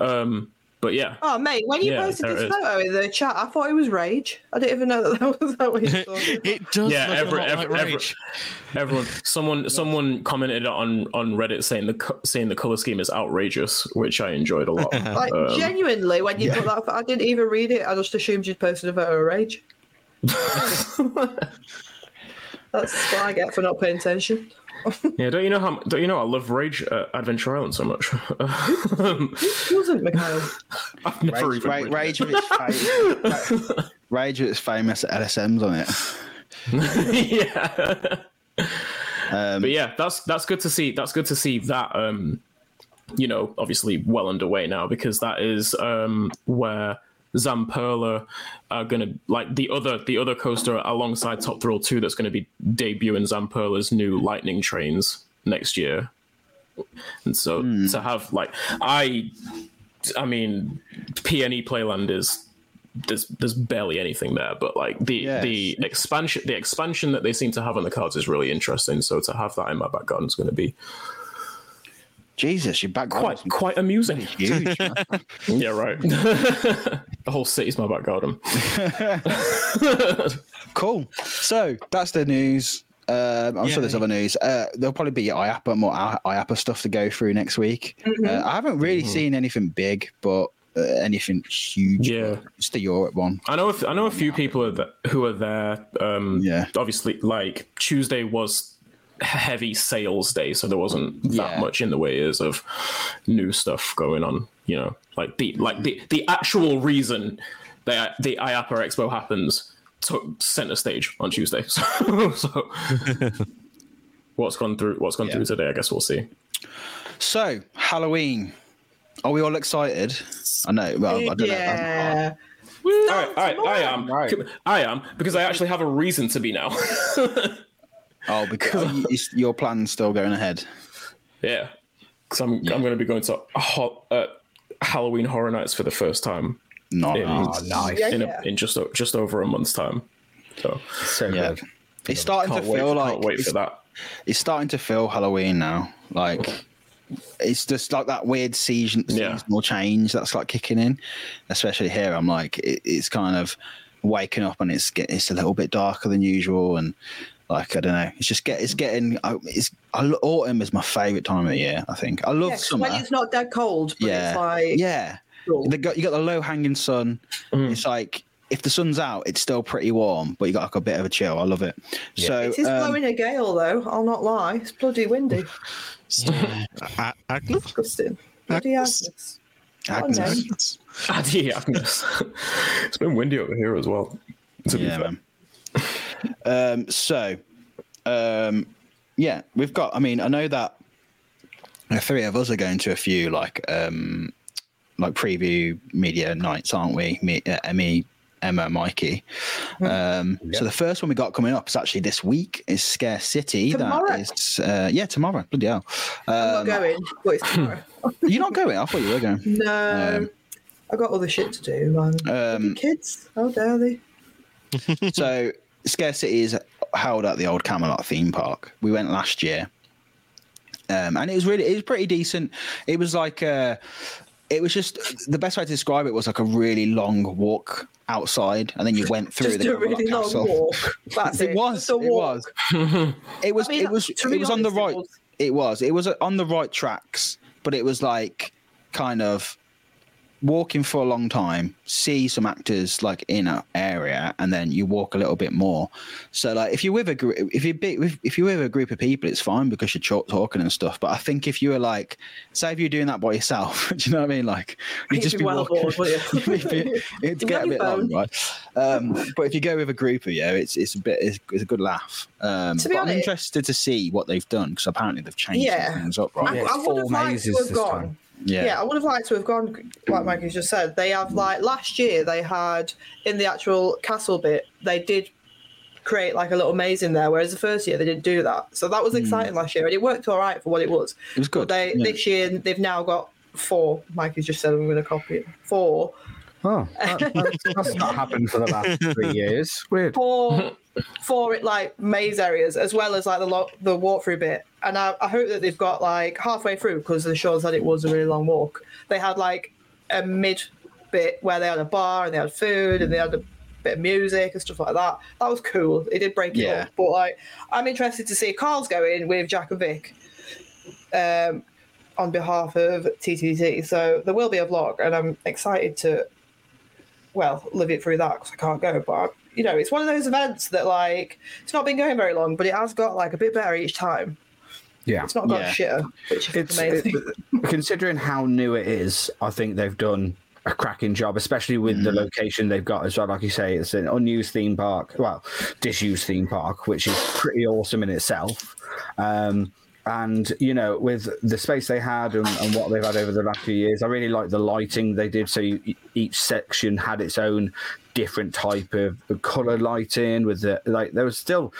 C: Um, but yeah,
D: Oh, mate, when you
C: Yeah,
D: posted this photo in the chat, I thought it was Rage. I didn't even know that that was that what you thought.
E: it does
C: Yeah,
E: look
C: every-
E: a lot
C: every-
E: like
C: every-
E: Rage.
C: everyone, someone, someone commented on on Reddit saying the saying the color scheme is outrageous, which I enjoyed a lot.
D: Like,
C: Um,
D: genuinely, when you put that, I didn't even read it. I just assumed you'd posted a photo of Rage. That's what I get for not paying attention.
C: Yeah, don't you know how? Don't you know I love Rage at Adventure Island so much? Um,
D: It wasn't, Mikhail.
C: I've never
A: Rage,
C: even
A: Rage, Rage with its famous, Rage with its famous LSMs on it.
C: it. yeah.
A: Um,
C: but yeah, that's that's good to see. That's good to see that. Um, you know, obviously well underway now because that is um where Zamperla are gonna like the other the other coaster alongside Top Thrill Two that's going to be debuting Zamperla's new Lightning trains next year. And so hmm. to have like I, I mean, PNE Playland is there's there's barely anything there, but like the
A: Yes.
C: the expansion the expansion that they seem to have on the cards is really interesting. So to have that in my back garden is going to be
A: Jesus, your back
C: Quite quite amusing.
A: huge.
C: Yeah, right. the whole city's my back garden.
A: cool. So that's the news. Um, I'm sure there's
E: Yay.
A: other news. Uh, there'll probably be IAAPA more I- IAAPA stuff to go through next week. Uh, I haven't really seen anything big, but uh, anything huge.
C: Yeah.
A: it's the Europe one.
C: I know. A, I know a few people are th- who are there. Um,
A: Yeah.
C: Obviously, like Tuesday was heavy sales day, so there wasn't that
A: Yeah.
C: much in the ways of new stuff going on. You know, like the like the the actual reason that the IAAPA Expo happens took center stage on Tuesday. So, so what's gone through? What's gone
A: Yeah.
C: through today? I guess we'll see.
A: So Halloween. Are we all excited? I know. Well, I don't know.
D: yeah.
C: all right, all right, I am.
B: Right.
C: I am because I actually have a reason to be now.
A: Oh, because you- is your plan's still going ahead.
C: Yeah, because I'm I'm going to be going to a ho- uh, Halloween Horror Nights for the first time
A: Not.
C: in,
B: Oh, nice.
C: In, a, in just just over a month's time. So
B: So
A: Yeah.
B: good.
A: It's starting
C: can't
A: to
C: wait,
A: feel like
C: can't wait
A: it's,
C: for that.
A: it's starting to feel Halloween now. Like it's just like that weird season,
C: Yeah.
A: seasonal change that's like kicking in. Especially here, I'm like it, it's kind of waking up and it's get, it's a little bit darker than usual and like I don't know. It's just get it's getting. It's I, autumn is my favorite time of the year. I think I love
D: Yeah, 'cause
A: summer.
D: when it's not that cold, but
A: yeah,
D: it's like
A: yeah.
D: cool.
A: They got, you got the low hanging sun. It's like if the sun's out, it's still pretty warm, but you got like a bit of a chill. I love it. So
D: it is
A: um,
D: blowing a gale though. I'll not lie. It's bloody windy.
E: A- Agnes?
D: Disgusting. Bloody
E: Agnes.
D: Agnes.
A: Agnes.
E: Agnes.
C: Agnes. it's been windy over here as well. To be
A: Yeah,
C: fair.
A: man. um, so, um, yeah, we've got. I mean, I know that the three of us are going to a few like um, like preview media nights, aren't we? Me, uh, Emmy, Emma, Mikey. Um, So the first one we got coming up is actually this week. Is Scare City.
D: Tomorrow.
A: That is, uh, yeah, tomorrow. Bloody hell.
D: I'm not
A: Um,
D: going, but it's tomorrow.
A: You're not going. I thought you were going.
D: no.
A: Um,
D: I got other shit to do.
A: Um,
D: Kids, how dare they?
A: so Scare City is held at the old Camelot theme park. We went last year, um, and it was really it was pretty decent. It was like uh it was just the best way to describe it was like a really long walk outside, and then you went through
D: Just
A: the
D: a
A: Camelot
D: really long
A: Castle.
D: walk. That's it.
A: It was. It
D: walk.
A: was. It was.
D: I mean,
A: it was. It was on the
D: honest, it
A: right.
D: was.
A: It was. It was on the right tracks, but it was like kind of walking for a long time, see some actors like in an area, and then you walk a little bit more. So like if you're with a group, if you're if, if you're with a group of people, it's fine because you're talk- talking and stuff. But I think if you were like, say if you're doing that by yourself, do you know what I mean? Like you
D: You'd
A: just
D: be
A: be
D: well
A: walking.
D: bored, you?
A: It'd be- it'd
D: You'd
A: get a bit
D: your
A: long, right? Um, but if you go with a group of you, it's it's a bit it's, it's a good laugh. Um,
D: To be
A: but I'm interested to see what they've done because apparently they've changed
D: Yeah.
A: things up,
D: I.
B: Yeah, it's
D: I would
B: four
D: have liked
B: mazes
D: to have
B: this
D: gone.
B: time.
A: Yeah.
D: Yeah. I would have liked to have gone, like Mikey just said. They have like last year they had in the actual castle bit, they did create like a little maze in there, whereas the first year they didn't do that. So that was hmm. exciting last year, and it worked all right for what it was.
A: It was good.
D: But they
A: yeah.
D: this year they've now got four. Mikey's just said I'm going to copy it. Four,
B: Oh, that, that's, that's not happened for the last three years. Weird.
D: four, four like maze areas as well as like the lo- the walkthrough bit. And I, I hope that they've got like halfway through because the show said it was a really long walk. They had like a mid bit where they had a bar and they had food and they had a bit of music and stuff like that. That was cool. It did break it up. But like, I'm interested to see Carl's going with Jack and Vic. Um, on behalf of TTT, so there will be a vlog, and I'm excited to well, live it through that because I can't go. But you know, it's one of those events that like it's not been going very long, but it has got like a bit better each time.
B: Yeah.
D: It's not got
A: Yeah.
D: shitter, which is
B: It's
D: amazing.
B: it- considering how new it is, I think they've done a cracking job, especially with the location they've got as well. Like you say, it's an unused theme park, well, disused theme park, which is pretty awesome in itself. Um, and you know, with the space they had and, and what they've had over the last few years, I really like the lighting they did. So you, each section had its own different type of color lighting. With the like, there was still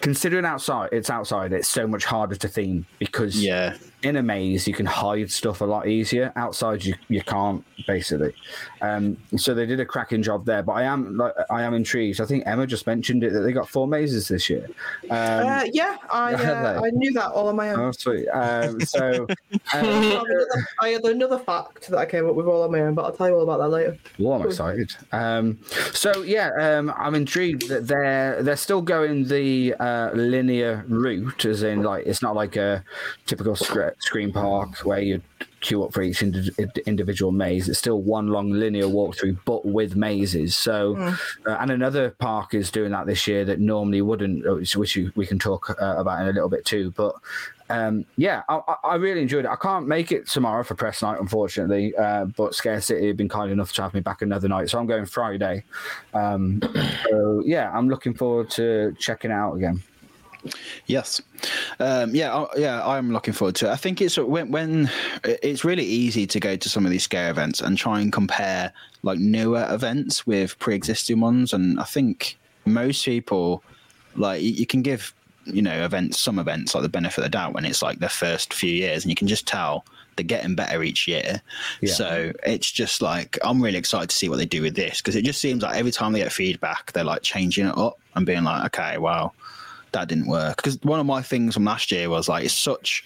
B: considering outside, it's outside. It's so much harder to theme because
A: Yeah.
B: In a maze, you can hide stuff a lot easier. Outside, you you can't basically. Um, so they did a cracking job there. But I am like I am intrigued. I think Emma just mentioned it that they got four mazes this year. Um,
D: Uh, yeah, I uh. I knew that all on my own.
B: oh sweet. Um, so
D: I
B: um,
D: another- I had another fact that I came up with all on my own, but I'll tell you all about that later.
B: Well, I'm excited. Um, so yeah, um, I'm intrigued that they're they're still going the uh, linear route, as in like it's not like a typical scre- scream park where you queue up for each indi- individual maze. It's still one long linear walkthrough, but with mazes. So, uh, and another park is doing that this year that normally wouldn't, uh, which, which you, we can talk uh, about in a little bit too. But um, yeah, I, I- really enjoyed it. I can't make it tomorrow for press night, unfortunately, uh, but Scare City have been kind enough to have me back another night, so I'm going Friday. Um, so yeah, I'm looking forward to checking it out again.
A: Yes, um, yeah, I- yeah. I'm looking forward to it. I think it's when when it's really easy to go to some of these scare events and try and compare like newer events with pre-existing ones, and I think most people like you, you can give you know events some events like the benefit of the doubt when it's like their first few years, and you can just tell they're getting better each year.
B: Yeah.
A: So it's just like I'm really excited to see what they do with this because it just seems like every time they get feedback, they're like changing it up and being like, okay, well that didn't work. Because one of my things from last year was like it's such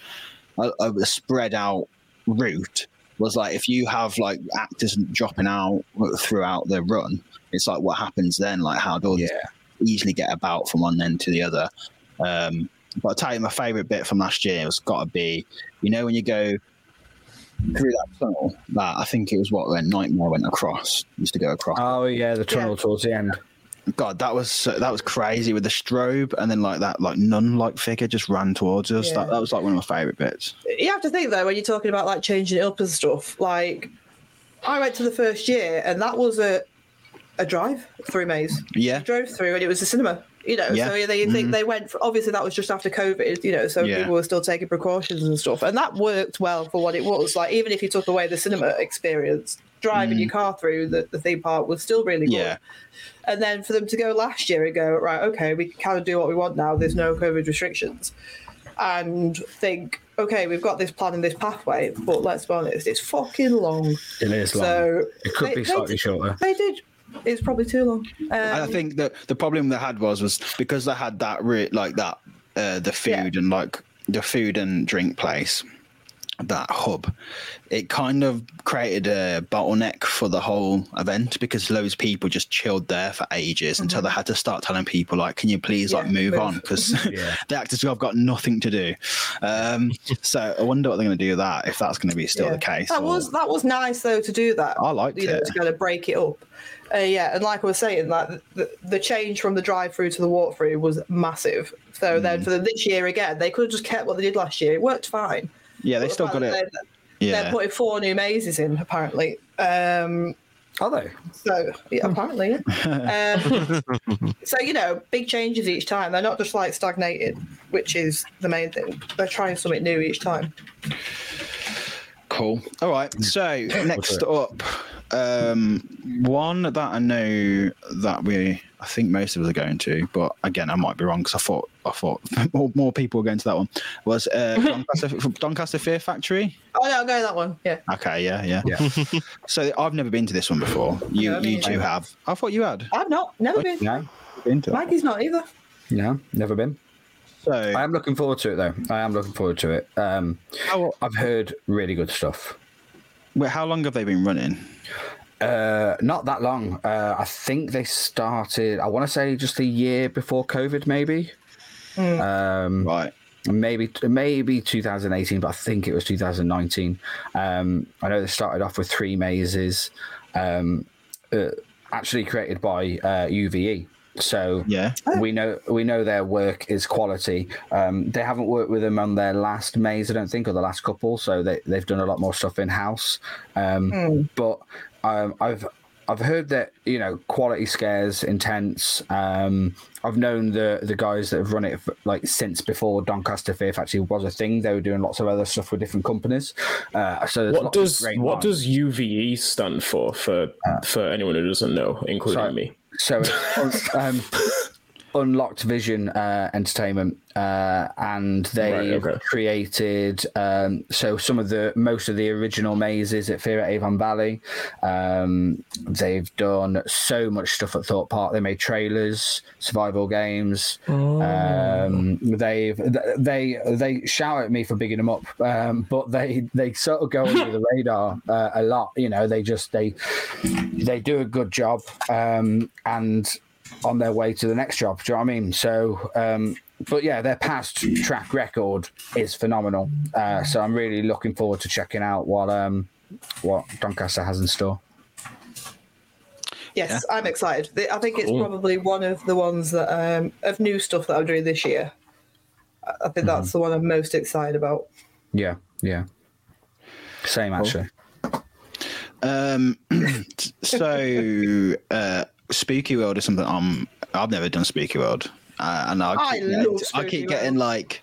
A: a, a spread out route was like if you have like actors dropping out throughout the run it's like what happens then? Like how do
B: Yeah.
A: easily get about from one end to the other? Um but i'll tell you my favorite bit from last year has got to be you know when you go through that tunnel that i think it was what when nightmare went across used to go across.
B: Oh yeah, the tunnel towards the end.
A: God, that was that was crazy with the strobe, and then like that like nun like figure just ran towards us.
D: Yeah.
A: That, that was like one of my favorite bits.
D: You have to think though when you're talking about like changing it up and stuff. Like, I went to the first year, and that was a a drive through maze.
A: Yeah,
D: drove through and it was a cinema you know
A: Yeah.
D: so they think mm-hmm. they went for, obviously that was just after covid you know so
A: Yeah.
D: people were still taking precautions and stuff and that worked well for what it was like even if you took away the cinema experience driving your car through the, the theme park was still really good
A: Yeah.
D: and then for them to go last year and go right okay we can kind of do what we want now there's no covid restrictions and think okay we've got this plan and this pathway but let's be honest it's fucking long
B: It is long.
D: so
B: it could
D: they-
B: be
D: they
B: slightly
D: did-
B: shorter.
D: they did it's probably too long um,
A: I think that the problem they had was was because they had that re- like that uh, the food and like the food and drink place that hub it kind of created a bottleneck for the whole event because loads of people just chilled there for ages until they had to start telling people like can you please like
D: Mm-hmm.
A: Move,
D: move.
A: on because
B: Yeah.
A: the actors have got nothing to do um so i wonder what they're going to do with that if that's going to be still
D: Yeah.
A: the case
D: That
A: or-
D: was that was nice though to do that.
A: I liked
D: you know,
A: it.
D: to kind of break it up. Uh, yeah, and like I was saying, like the, the change from the drive-through to the walk-through was massive. So
A: Mm.
D: then for the, this year again, they could have just kept what they did last year. It worked fine.
A: Yeah they
D: But
A: still got it
D: They're,
A: yeah
D: they're putting four new mazes in apparently. Um,
B: Are they?
D: so yeah, apparently, yeah. um, so you know, big changes each time. They're not just like stagnated, which is the main thing. They're trying something new each time.
A: Cool. All right. So next up, um, one that I know that we, I think most of us are going to, but again, I might be wrong because I thought I thought more, more people were going to that one. Was uh, Doncaster, Doncaster Fear Factory?
D: Oh yeah, I'll go that one. Yeah.
A: Okay, yeah, yeah.
B: Yeah.
A: So I've never been to this one before. You,
D: No, me
A: you two
D: neither.
A: have. I thought you had.
D: I've not, never been.
B: No.
A: Been to that.
D: Maggie's not either.
B: No, never been.
A: So
B: I am looking forward to it though. I am looking forward to it. Um,
A: how,
B: I've heard really good stuff.
A: wait, how long have they been running?
B: Uh, not that long. Uh, I think they started. I want to say just a year before COVID, maybe. Um,
A: Right.
B: maybe maybe 2018, but I think it was 2019. Um, I know they started off with three mazes, um, uh, actually created by uh, UVE. So
A: Yeah.
B: we know we know their work is quality. Um, they haven't worked with them on their last maze, I don't think, or the last couple. So they they've done a lot more stuff in house. Um, But um, I've I've heard that you know quality scares intense. Um, I've known the the guys that have run it for, like since before Doncaster Fear actually was a thing. They were doing lots of other stuff with different companies. Uh, so
C: What does what
B: minds.
C: does UVE stand for for for anyone who doesn't know, including
B: Sorry.
C: me?
B: so um, Unlocked Vision uh, Entertainment, uh, and they
C: Right, okay.
B: created um, so some of the most of the original mazes at Fear at Avon Valley. Um, they've done so much stuff at Thorpe Park. They made trailers, survival games. Um, they've they they shout at me for bigging them up, um, but they they sort of go under the radar uh, a lot. You know, they just they they do a good job um, and on their way to the next job. Do you know what I mean? So, um, but yeah, their past track record is phenomenal. Uh, so I'm really looking forward to checking out what um, what Doncaster has in store.
D: Yes, I'm excited. I think it's
C: Cool.
D: probably one of the ones that um, of new stuff that I'm doing this year. I- I think that's the one I'm most excited about.
B: Yeah, yeah. Same actually.
A: Um, so uh, Spooky World is something I'm. I've never done Spooky World, uh, and I,
D: I
A: keep,
D: love
A: getting, I keep getting like.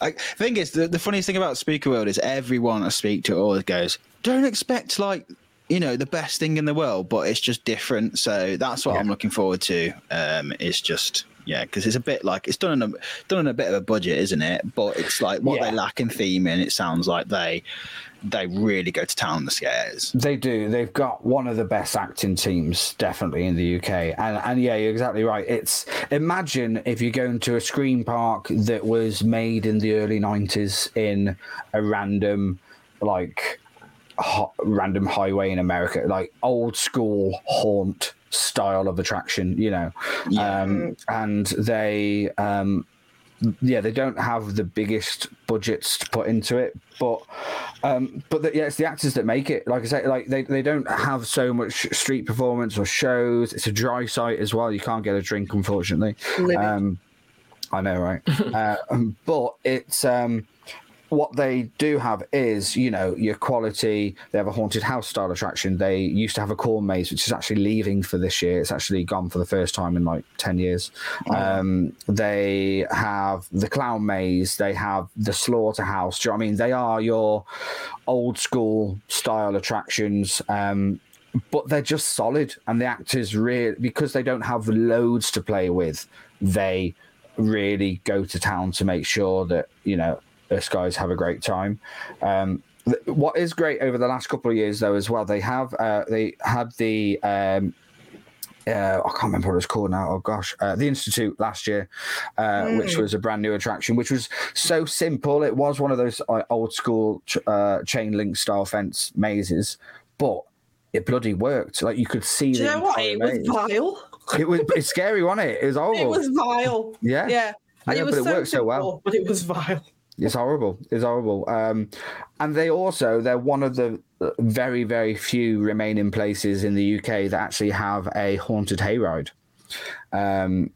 A: I, thing is, the, the funniest thing about Spooky World is everyone I speak to always goes, "Don't expect like." You know the best thing in the world, but it's just different. So that's what I'm looking forward to. Um, it's just yeah, because it's a bit like it's done on a done on a bit of a budget, isn't it? But it's like what
B: Yeah.
A: they lack in theming. It sounds like they they really go to town on the scares.
B: They do. They've got one of the best acting teams, definitely in the UK. And and yeah, you're exactly right. It's imagine if you're going to a scream park that was made in the early '90s in a random, like, random highway in America, like old school haunt style of attraction. You know,
A: Yeah.
B: um, and they. Um, yeah, they don't have the biggest budgets to put into it, but um, but the, yeah, it's the actors that make it. Like I say, like they, they don't have so much street performance or shows. It's a dry site as well. You can't get a drink, unfortunately. Um, I know, right? uh, but it's um, what they do have is, you know, your quality. They have a haunted house style attraction. They used to have a corn maze, which is actually leaving for this year. It's actually gone for the first time in like ten years. Um, they have the clown maze. They have the slaughterhouse. Do you know what I mean? They are your old school style attractions. Um, but they're just solid, and the actors really because they don't have loads to play with. They really go to town to make sure that you know us guys have a great time. Um, th- what is great over the last couple of years, though, as well, they have uh, they had the um, uh, I can't remember what it was called now. Oh gosh, uh, the Institute last year, uh, which was a brand new attraction, which was so simple. It was one of those uh, old school ch- uh, chain link style fence mazes, but it bloody worked. Like you could see.
D: Do you
B: the
D: know what? It was vile.
B: It was it's scary, wasn't it? It was horrible.
D: It was vile.
B: Yeah.
D: Yeah. And
B: Yeah,
D: it was
B: but it
D: so
B: worked so well.
D: But it was vile.
B: It's horrible. It's horrible. Um, and they also they're one of the uh, very very few remaining places in the UK that actually have a haunted hayride. Um,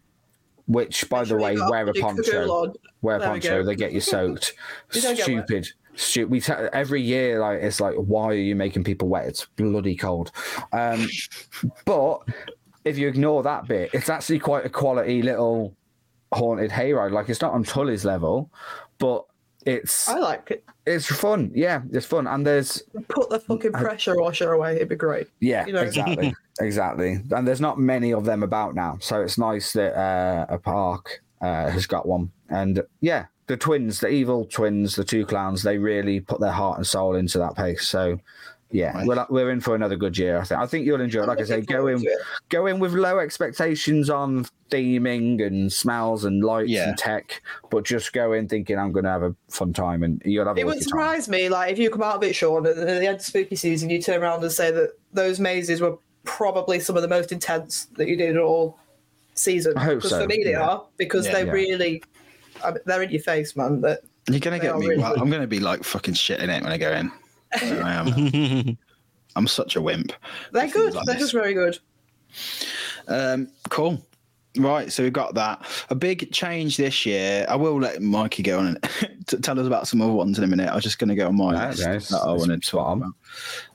B: which, by the way, wear a poncho. Wear a
D: we
B: poncho. They get you soaked.
D: You don't get wet.
B: Stupid. We te- every year like it's like why are you making people wet? It's bloody cold. Um, but if you ignore that bit, it's actually quite a quality little haunted hayride. Like it's not on Tulleys level, but it's
D: I like it.
B: it's fun. Yeah, it's fun. And there's
D: Put the fucking pressure washer away. It'd be great.
B: yeah,
D: You know.
B: exactly, exactly. And there's not many of them about now, so it's nice that uh, a park uh, has got one. And yeah, the twins, the evil twins, the two clowns, they really put their heart and soul into that place. So. Yeah,
A: Nice.
B: we're, we're in for another good year. I think. I think you'll enjoy it. Like I say,
D: looking
B: go in, go in with low expectations on theming and smells and lights
A: Yeah.
B: and tech, but just go in thinking I'm going to have a fun time, and you'll have a
D: It would
B: wicked time.
D: surprise me, like if you come out of it, Sean, and at the end of spooky season, you turn around and say that those mazes were probably some of the most intense that you did all season.
B: I hope
D: Because
B: so,
D: for me, they are because
A: Yeah.
D: they
B: Yeah.
D: really, I mean, they're in your face, man. That
A: You're gonna get me.
D: really
A: well. I'm gonna be like fucking shitting it when I go in. I am. I'm such a wimp.
D: they're good.
A: like
D: They're
A: this.
D: just very good.
A: Um, cool. Right, so we've got that. A big change this year. I will let Mikey go on and t- tell us about some other ones in a minute. I was just going to go on my
B: Yeah,
A: list
B: okay, it's-
A: that I wanted to talk about.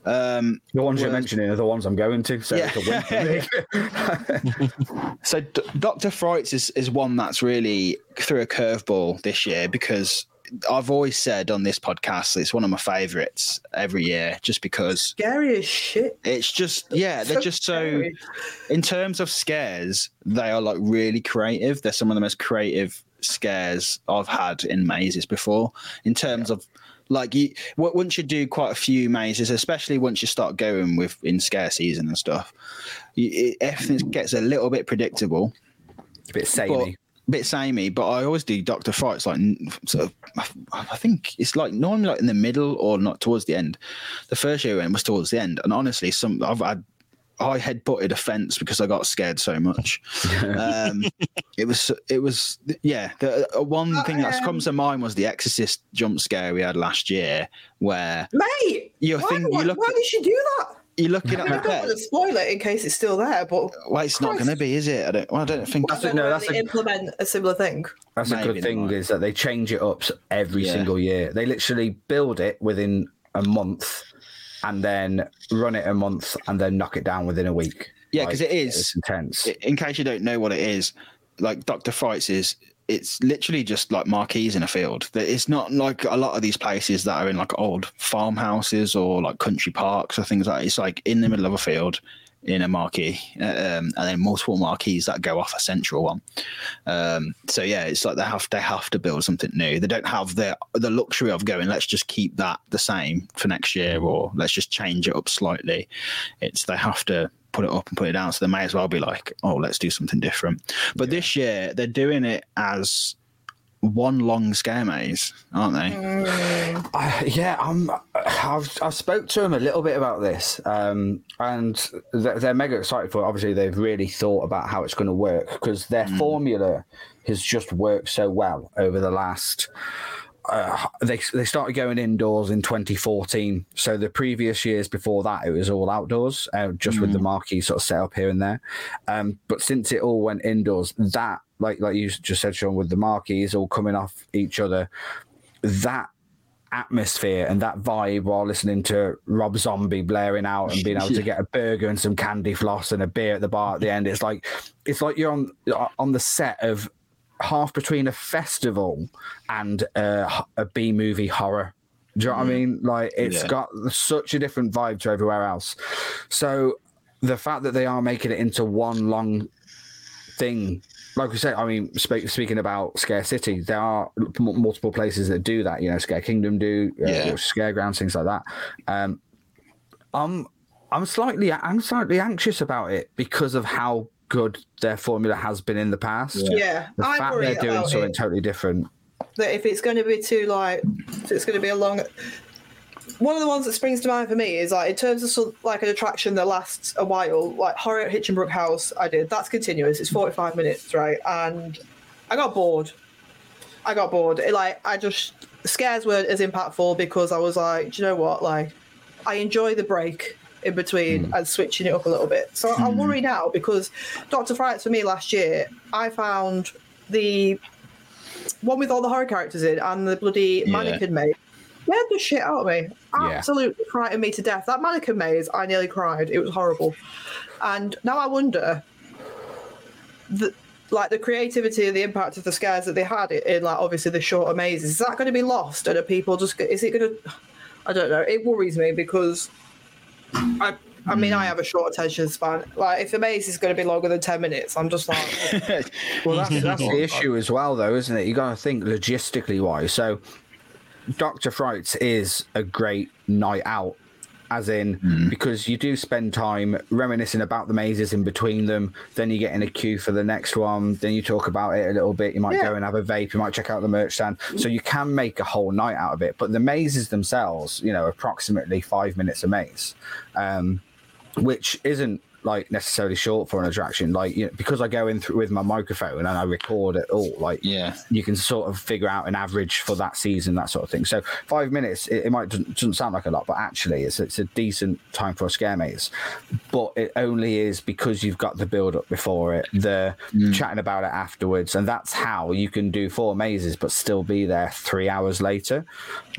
A: Um,
B: The ones you're mentioning are the ones I'm going to, so
A: Yeah.
B: it's a win for me.
A: So D- Dr. Frights is, is one that's really threw a curveball this year because I've always said on this podcast it's one of my favorites every year, just because
D: Scary as shit.
A: it's just yeah, they're
D: So
A: just so.
D: scary.
A: In terms of scares, they are like really creative. They're some of the most creative scares I've had in mazes before. In terms of like you, once you do quite a few mazes, especially once you start going with in scare season and stuff, you, it, everything gets a little bit predictable
B: a bit
A: but
B: samey.
A: Bit samey. But I always do Doctor Frights like n- sort of. I think it's like normally like in the middle or not towards the end. The first year went was towards the end, and honestly, some I've had. I head butted a fence because I got scared so much. Um, it was, it was, yeah. The uh, one
D: Oh,
A: thing that
D: um,
A: comes to mind was the Exorcist jump scare we had last year, where
D: Mate,
A: You
D: why,
A: think- you
D: why,
A: look-
D: why did she do that?
A: You're looking at
D: mean, I
A: the
D: don't want to spoil it in case it's still there, but
A: Well, it's not
D: Christ.
A: going to be, is it? I don't. Well, I don't think.
B: That's
D: I
B: a- no,
D: don't
B: that's
D: really
B: a-
D: implement a similar thing.
B: That's a good
A: they
B: thing
A: might.
B: is that they change it up every
A: Yeah.
B: single year. They literally build it within a month and then run it a month and then knock it down within a week.
A: Yeah, 'cause it is-
B: It's intense.
A: in case you don't know what it is, like Doctor Frights is, it's literally just like marquees in a field. It's not like a lot of these places that are in like old farmhouses or like country parks or things like. That. It's like in the middle of a field in a marquee, uh, um, and then multiple marquees that go off a central one. Um, so yeah, it's like they have they have to build something new. They don't have the the luxury of going. Let's just keep that the same for next year, or let's just change it up slightly. It's they have to put it up and put it down. So they may as well be like, oh, let's do something different. But this year they're doing it as one long scare maze, aren't they?
B: I, yeah, I'm. I've I've spoke to them a little bit about this, um, and they're, they're mega excited for it. Obviously, they've really thought about how it's going to work because their formula has just worked so well over the last. Uh, they they started going indoors in 2014. So the previous years before that, it was all outdoors, uh, just with the marquee sort of set up here and there. Um, but since it all went indoors, that like like you just said, Sean, with the marquees all coming off each other, that atmosphere and that vibe while listening to Rob Zombie blaring out and being able to get a burger and some candy floss and a beer at the bar at the end. It's like it's like you're on on the set of half between a festival and a, a B movie horror. Do you know what I mm. mean? Like it's
A: Yeah.
B: got such a different vibe to everywhere else. So the fact that they are making it into one long thing like we said, I mean, speak, speaking about Scare City, there are m- multiple places that do that. You know, Scare Kingdom do, uh,
A: Yeah.
B: Scare Grounds, things like that. Um, I'm, I'm slightly, I'm slightly anxious about it because of how good their formula has been in the past.
D: Yeah,
B: The
D: I
B: fact
D: worry
B: they're doing something
D: it.
B: totally different.
D: that if it's going to be too like, if it's going to be a long. One of the ones that springs to mind for me is like in terms of some, like an attraction that lasts a while, like horror at Hinchingbrooke House. I did that's continuous. It's forty five minutes, right? And I got bored. I got bored. It, like I just scares weren't as impactful because I was like, do you know what? Like I enjoy the break in between hmm. and switching it up a little bit. So I hmm. worry now because Doctor Frights for me last year, I found the one with all the horror characters in and the bloody
A: Yeah.
D: mannequin maze. Scared the shit out of me.
B: Yeah.
D: Absolutely frightened me to death. That mannequin maze, I nearly cried. It was horrible. And now I wonder, the, like the creativity and the impact of the scares that they had in, in like obviously the shorter mazes, is that going to be lost? And are people just? Is it going to? I don't know. It worries me because I. I mean, I hmm. have a short attention span. Like, if the maze is going to be longer than ten minutes, I'm just like,
B: Well, that's, that's the issue as well, though, isn't it? You got to think logistically wise. So, Doctor Frights is a great night out, as in because you do spend time reminiscing about the mazes in between them. Then you get in a queue for the next one. Then you talk about it a little bit. You might
D: Yeah.
B: go and have a vape. You might check out the merch stand. So you can make a whole night out of it. But the mazes themselves, you know, approximately five minutes a maze. Um, which isn't like necessarily short for an attraction. Like you know, because I go in through with my microphone and I record it all, like
A: Yeah.
B: you can sort of figure out an average for that season, that sort of thing. So five minutes, it, it might doesn't, doesn't sound like a lot, but actually it's it's a decent time for a scare maze. But it only is because you've got the build up before it, the mm. chatting about it afterwards, and that's how you can do four mazes but still be there three hours later.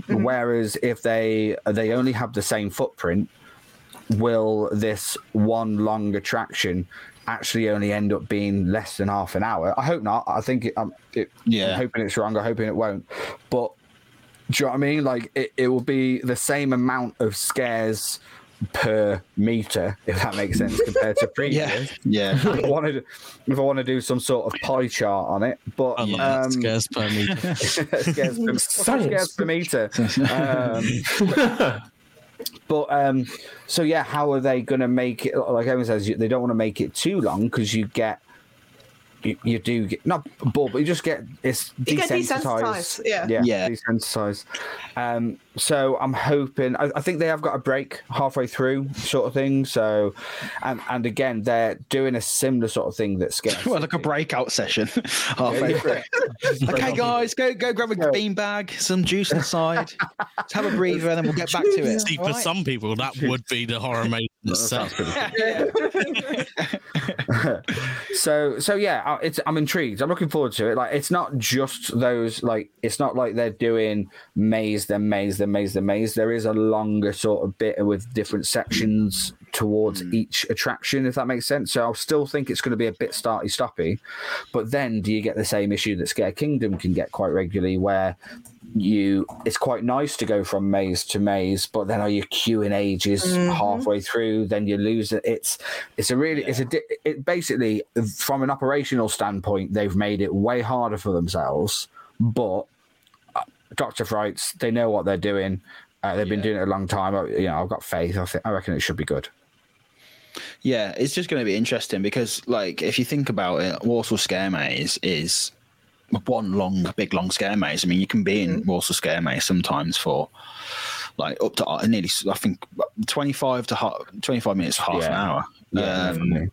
B: Mm-hmm. Whereas if they they only have the same footprint will this one long attraction actually only end up being less than half an hour? I hope not. I think it, um, it,
A: Yeah.
B: I'm hoping it's wrong. I'm hoping it won't. But do you know what I mean? Like it, it will be the same amount of scares per meter, if that makes sense, compared to previous.
A: Yeah, yeah.
B: if I wanted, if I want to do some sort of pie chart on it, but
E: I love that.
B: um,
E: Scares per meter.
B: scares per, what's the
C: Science.
B: scares per meter. Um, but um, so yeah, how are they going to make it? Like everyone says, they don't want to make it too long because you get. You, you do get not bored, but you just get it's
D: You get
B: desensitized.
D: desensitised, yeah.
B: yeah,
A: Yeah.
B: desensitized. Um, so I'm hoping. I, I think they have got a break halfway through, sort of thing. So, and and again, they're doing a similar sort of thing that scares.
A: well, like a breakout session halfway through. Okay, guys, go go grab a
B: Yeah.
A: bean bag, some juice inside, let's have a breather, and then we'll get back to it.
E: See, for
A: Alright?
E: some people, that would be the horror maze itself.
B: so so yeah I- it's i'm intrigued i'm looking forward to it like it's not just those like it's not like they're doing maze then maze then maze then maze there is a longer sort of bit with different sections towards hmm. each attraction if that makes sense. So i still think it's going to be a bit starty stoppy but then do you get the same issue that scare kingdom can get quite regularly where you it's quite nice to go from maze to maze but then are you queuing ages mm-hmm. halfway through then you lose it? It's it's a really it's a di- it basically from an operational standpoint they've made it way harder for themselves but dr frights they know what they're doing. Uh, they've been doing it a long time. I- you know i've got faith. I think i reckon it should be good.
A: Yeah, it's just going to be interesting because, like, if you think about it, Warsaw Scare Maze is one long, big, long scare maze. I mean, you can be in Warsaw Scare Maze sometimes for like up to uh, nearly, I think, twenty-five to ha- twenty-five minutes, to half an hour.
B: yeah
A: Um,
B: definitely.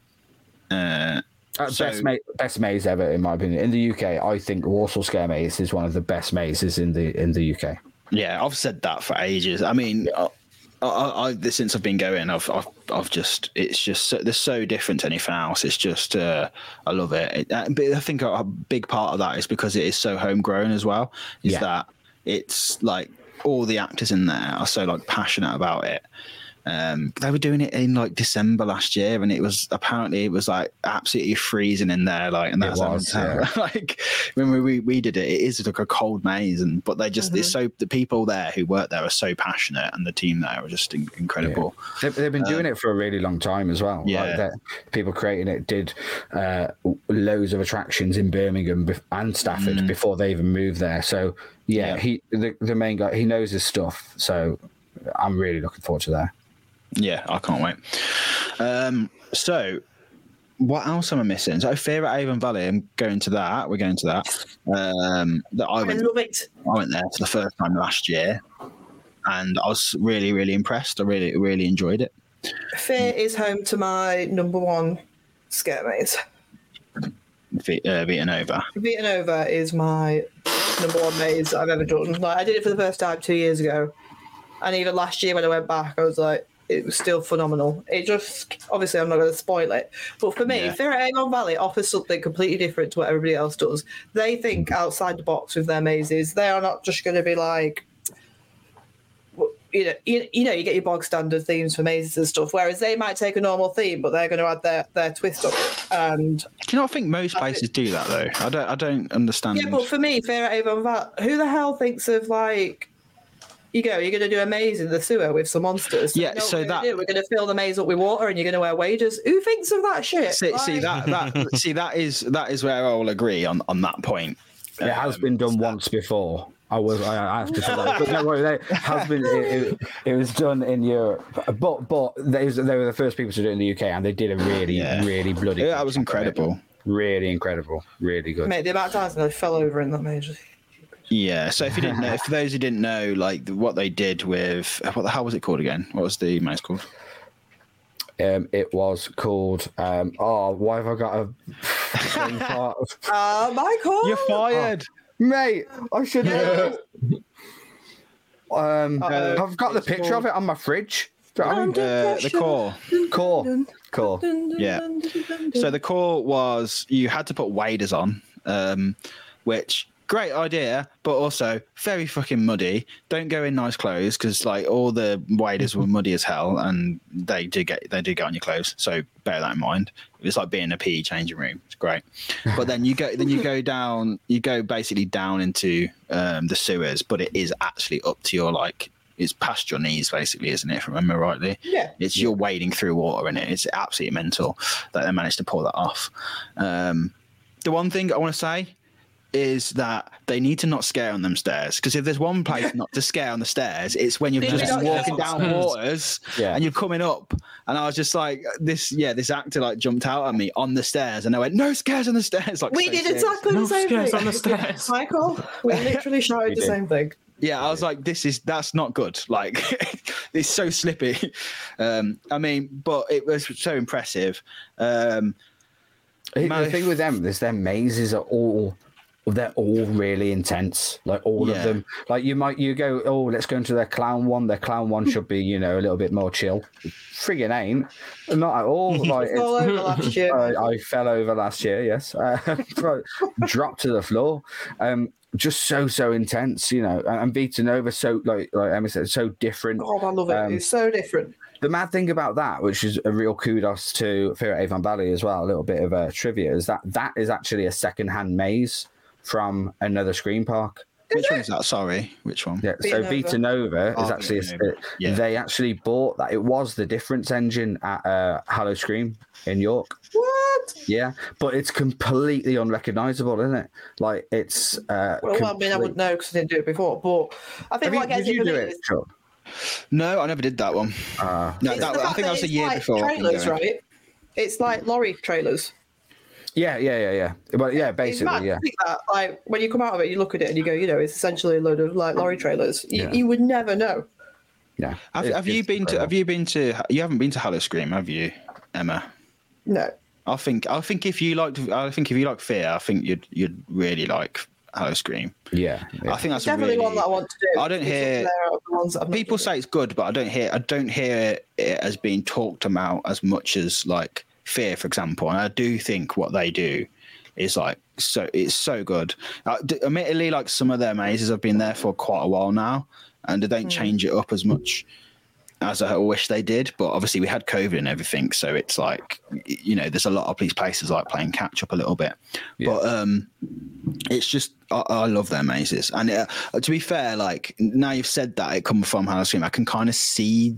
A: uh,
B: Uh,
A: so-
B: best, ma- best maze ever in my opinion in the uk i think warsaw scare maze is one of the best mazes in the in the uk
A: Yeah, I've said that for ages. I mean, I, I, I, since I've been going, I've, I've, I've just, it's just, so, they're so different to anything else. It's just, uh, I love it. it uh, but I think a, a big part of that is because it is so homegrown as well. Is
B: Yeah.
A: that it's like all the actors in there are so like passionate about it. Um, they were doing it in like December last year, and it was apparently it was like absolutely freezing in there. Like, and
B: It
A: that's
B: was,
A: how- like when we, we we did it, it is like a cold maze, and but they just it's so the people there who work there are so passionate, and the team there are just in, incredible.
B: They've, they've been doing it for a really long time as well.
A: Uh, yeah.
B: Like that- people creating it did uh, loads of attractions in Birmingham and Stafford before they even moved there. So yeah,
A: Mm. Yeah.
B: he the, the main guy he knows his stuff. So I'm really looking forward to that.
A: Yeah, I can't wait. Um, so, what else am I missing? So, Fear at Avon Valley. I'm going to that. We're going to that. Um, that I
D: I
A: went.
D: love it.
A: I went there for the first time last year, and I was really, really impressed. I really, really enjoyed it.
D: Fear is home to my number one scare maze.
A: V- uh, Vita Nova.
D: Is my number one maze I've ever done. Like I did it for the first time two years ago, and even last year when I went back, I was like, it was still phenomenal. It just obviously I'm not going to spoil it, but for me,
A: Yeah.
D: Fear at Avon Valley offers something completely different to what everybody else does. They think mm. outside the box with their mazes. They are not just going to be like. You know, you, you know, you get your bog standard themes for mazes and stuff. Whereas they might take a normal theme, but they're going to add their, their twist on it. And
A: Do you not think most places do that though? I don't. I don't understand.
D: yeah, but for me, Fear at Avon Valley, who the hell thinks of like, you go, you're going to do a maze in the sewer with some monsters.
A: Yeah,
D: No,
A: so
D: we're gonna
A: that-
D: we're going to fill the maze up with water, and you're going to wear waders. Who thinks of that shit?
A: see, see that that see that is that is where I will agree on on that point.
B: It has been done um, once before. I was I I have to say that. But no, worry, it has been it, it, it was done in Europe, but but they, they were the first people to do it in the UK, and they did a really
A: Yeah.
B: really bloody.
A: Yeah, that was
B: job of it.
A: incredible.
B: Really incredible. Really good.
D: Mate, the amount of times I fell over in that maze.
A: Yeah. So if you didn't know, for those who didn't know, like what they did with what the hell was it called again? What was the maze called?
B: Um, it was called. Um, oh, why have I got a? brain fart?
D: Uh, Michael!
A: You're fired.
B: Mate, I should. have. um,
A: Uh,
B: I've got the
A: it's
B: picture of it on my fridge. Do you know what I mean?
A: Uh, the core.
B: Core, core.
A: Yeah. So the core was you had to put waders on, um, which great idea, but also very fucking muddy. Don't go in nice clothes because like all the waders were muddy as hell, and they do get they do get on your clothes. So bear that in mind. It's like being in a PE changing room. It's great, but then you go then you go down you go basically down into um, the sewers, but it is actually up to your like it's past your knees basically, isn't it? If I remember rightly.
D: Yeah.
A: It's you're wading through water in it. It's absolutely mental that they managed to pull that off. Um, the one thing I want to say is that they need to not scare on them stairs because if there's one place not to scare on the stairs, it's when you're
D: They
A: just walking
D: scare
A: down waters
B: Yeah.
A: and you're coming up. And I was just like, this, yeah, this actor like jumped out at me on the stairs, and I went, no scares on the stairs. Like
D: We
A: so
D: did
A: serious.
D: exactly
C: No
D: the same
C: scares
D: thing.
C: on the stairs.
D: Michael, we literally shouted
B: We
D: the same thing.
A: Yeah, I was like, this is that's not good. Like, it's so slippy. Um, I mean, but it was so impressive. Um,
B: The thing with them is their mazes are all they're all really intense. Like all
A: Yeah.
B: of them. Like you might you go, oh, let's go into their clown one. Their clown one should be, you know, a little bit more chill. Friggin' ain't. Not at all. Like it's,
D: over last year.
B: I, I fell over last year, yes. Uh, dropped to the floor. Um just so so intense, you know, and, and beaten over so like like Emma said, so different.
D: God, I love it.
B: Um,
D: it's so different.
B: The mad thing about that, which is a real kudos to Fear at Avon Valley as well, a little bit of a trivia, is that that is actually a second-hand maze from another scream park.
A: which one is that? Sorry, which one?
B: Yeah, so
D: Vita
B: Vita Nova is
A: Oh,
B: actually a,
A: Yeah.
B: they actually bought that. It was the difference engine at uh, Hallow Scream in York.
D: What?
B: Yeah, but it's completely unrecognizable, isn't it? Like it's. Uh,
D: Well, I mean, I wouldn't know because I didn't do it before, but I think
B: Have you,
D: what gets
B: did you
D: it for
B: do
D: me
B: it?
D: is
A: No, I never did that one.
B: Uh,
A: No, that, I think that was a year
D: like
A: before.
D: Trailers, right? It's like lorry trailers.
B: Yeah, yeah, yeah, yeah. Well, yeah, basically, yeah.
D: that, like when you come out of it, you look at it and you go, you know, it's essentially a load of like lorry mm. trailers. You,
B: Yeah.
D: you would never know.
B: Yeah.
A: Have,
B: It-
A: have you
B: it's
A: been to? Have you been to? You haven't been to Hallow Scream, have you, Emma?
D: No.
A: I think. I think if you liked, I think if you like Fear, I think you'd you'd really like Hallow Scream.
B: Yeah, yeah.
A: I think that's
D: It's definitely
A: really,
D: one that I want to do.
A: I don't hear-
D: there out of the ones that I've not
A: people say it's good, but I don't hear I don't hear it as being talked about as much as like Fear, for example. And I do think what they do is like so it's so good. Uh, d- admittedly, like some of their mazes have been there for quite a while now, and they don't change it up as much as I wish they did. But obviously, we had COVID and everything, so it's like you know, there's a lot of these places like playing catch up a little bit.
B: Yeah.
A: But um, it's just I, I love their mazes, and uh, to be fair, like now you've said that it comes from Hallow Scream, I can kind of see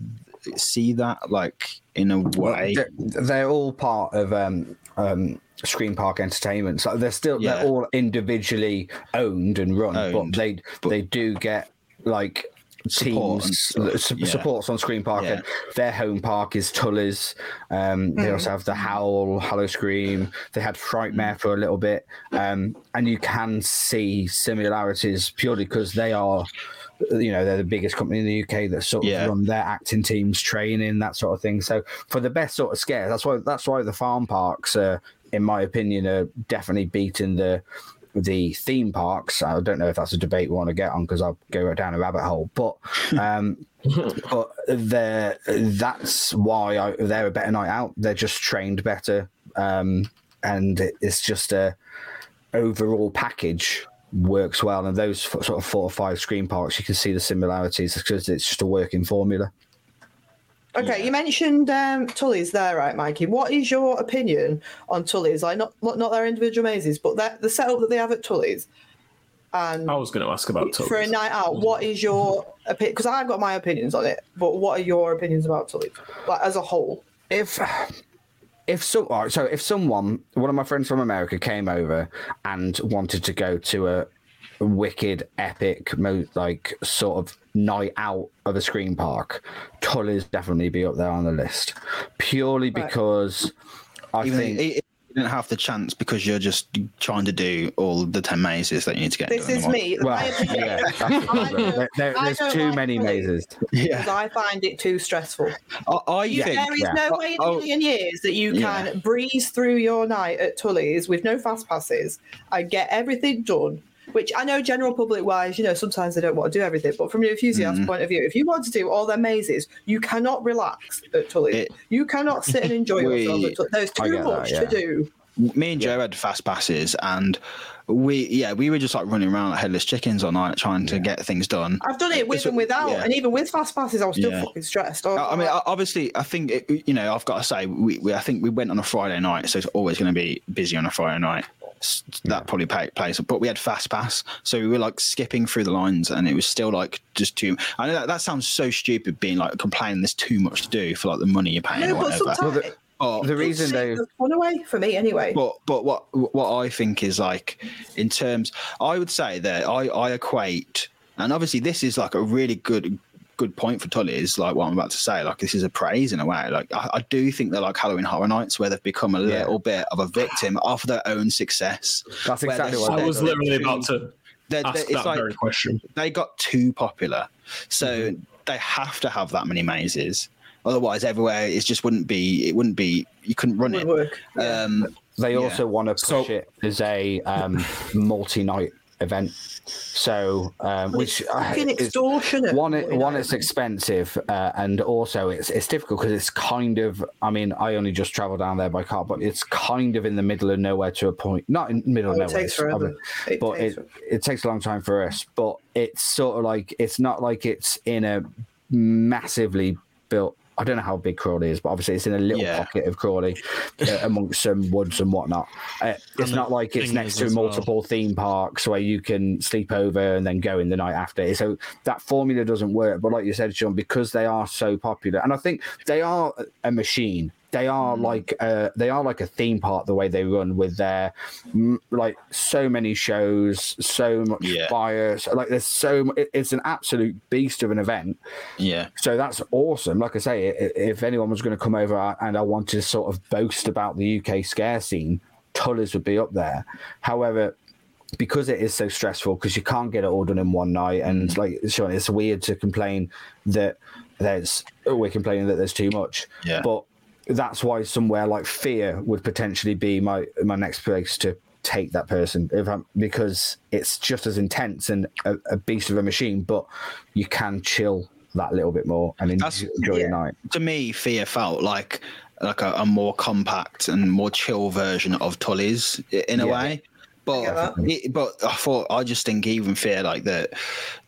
A: see that like in a way.
B: they're, they're all part of um, um, Scream Park Entertainment. So they're still
A: Yeah.
B: they're all individually owned and run,
A: Owned,
B: but they
A: but-
B: they do get like
A: Support
B: teams
A: stuff,
B: su-
A: yeah.
B: supports on Scream Park.
A: Yeah.
B: And their home park is Tulleys. Um, They also have the Howl, Hallow Scream. They had Frightmare for a little bit, um, and you can see similarities purely because they are. You know, they're the biggest company in the UK that sort of
A: Yeah.
B: run their acting teams, training, that sort of thing. So for the best sort of scares, that's why that's why the farm parks, uh, in my opinion, are definitely beating the the theme parks. I don't know if that's a debate we want to get on because I'll go down a rabbit hole, but um, but they're that's why I, they're a better night out. They're just trained better, um, and it's just a overall package works well. And those sort of four or five scream parks, you can see the similarities because it's just a working formula.
D: Okay, you mentioned um, Tulleys there, right, Mikey? What is your opinion on Tulleys? Like, not not, not their individual mazes, but that, the setup that they have at Tulleys. And
C: I was going to ask about Tulleys
D: for a night out, what is your opinion? Because I've got my opinions on it, but what are your opinions about Tulleys, like as a whole?
B: if if so oh, so if someone one of my friends from america came over and wanted to go to a wicked epic like sort of night out of a scream park Tulleys definitely be up there on the list purely
D: Right.
B: because i
A: Even
B: think
A: it, it didn't have the chance because you're just trying to do all the ten mazes that you need to get.
D: This is me.
B: Well yeah
D: is-
B: that's the problem. There- there- there's too
D: like
B: many mazes
A: Yeah,
D: I find it too stressful.
A: I, I
D: You,
A: think.
D: there is
B: yeah.
D: no way in a
A: Oh,
D: million years that you
A: yeah.
D: can breeze through your night at Tulleys with no fast passes and get everything done. Which I know, general public wise, you know, sometimes they don't want to do everything. But from an enthusiast
A: Mm-hmm.
D: point of view, if you want to do all their mazes, you cannot relax at Tulleys.
A: It-
D: you cannot sit and enjoy
A: We-
D: yourself. At Tulleys. There's too
B: get that,
D: much
B: yeah.
D: to do.
A: me and Joe had fast passes, and we yeah we were just like running around like headless chickens all night trying to get things done.
D: I've done it with
A: It's-
D: and without,
A: yeah.
D: and even with fast passes, I was still
A: Yeah.
D: fucking stressed. I,
A: I I mean,
D: like,
A: obviously, I think it, you know. I've got to say, we, we I think we went on a Friday night, so it's always going to be busy on a Friday night. S- That probably pay, plays, but we had fast pass, so we were like skipping through the lines, and it was still like just too. I know that, that sounds so stupid, being like complaining there's too much to do for like the money you're paying
D: no,
A: or
D: but
A: whatever.
D: sometimes
B: the-
D: it
A: But-
B: The reason they
D: the fun away for me anyway.
A: but but what what I think is like in terms, I would say that I I equate, and obviously this is like a really good good point for Tully is like what I'm about to say. Like this is a praise in a way. Like I, I do think they're like Halloween Horror Nights where they've become a
B: Yeah.
A: little bit of a victim of their own success.
B: That's exactly what
C: I was literally about to
A: they're-
C: ask
A: they're- it's
C: that
A: like
C: very question.
A: they got too popular, so they have to have that many mazes. Otherwise, everywhere it just wouldn't be. It wouldn't be. You couldn't run
D: It
A: it.
D: work.
A: Um,
B: They
A: Yeah.
B: also want to push
C: So-
B: it as a um, multi-night event. So, um, which
D: it's
B: uh, is- one, one, it's expensive, uh, and also it's it's difficult because it's kind of. I mean, I only just travel down there by car, but it's kind of in the middle of nowhere to a point. Not in the middle
D: Oh,
B: of nowhere.
D: It
B: but
D: takes
B: it it takes a long time for us. But it's sort of like it's not like it's in a massively built. I don't know how big Crawley is, but obviously it's in a little
A: Yeah.
B: pocket of Crawley uh, amongst some woods and whatnot. Uh, it's
E: And
B: not like it's next to
E: as well-
B: multiple theme parks where you can sleep over and then go in the night after. So that formula doesn't work. But like you said, Sean, because they are so popular, and I think they are a machine. They are
A: Mm.
B: like uh, they are like a theme park the way they run with their like so many shows, so much
A: Yeah.
B: fire. Like there's so it's an absolute beast of an event.
A: yeah.
B: So that's awesome. Like I say, if anyone was going to come over and I wanted to sort of boast about the UK scare scene, Tulleys would be up there. However, because it is so stressful, because you can't get it all done in one night, and like Sean, it's weird to complain that there's oh, we're complaining that there's too much.
A: Yeah.
B: But that's why somewhere like Fear would potentially be my my next place to take that person if I'm because it's just as intense and a, a beast of a machine, but you can chill that little bit more and
A: That's-
B: enjoy, enjoy your
D: yeah.
B: night.
A: to me, Fear felt like like a, a more compact and more chill version of Tulleys in a
B: Yeah.
A: way. But
D: get
A: it, but I thought I just think even Fear like that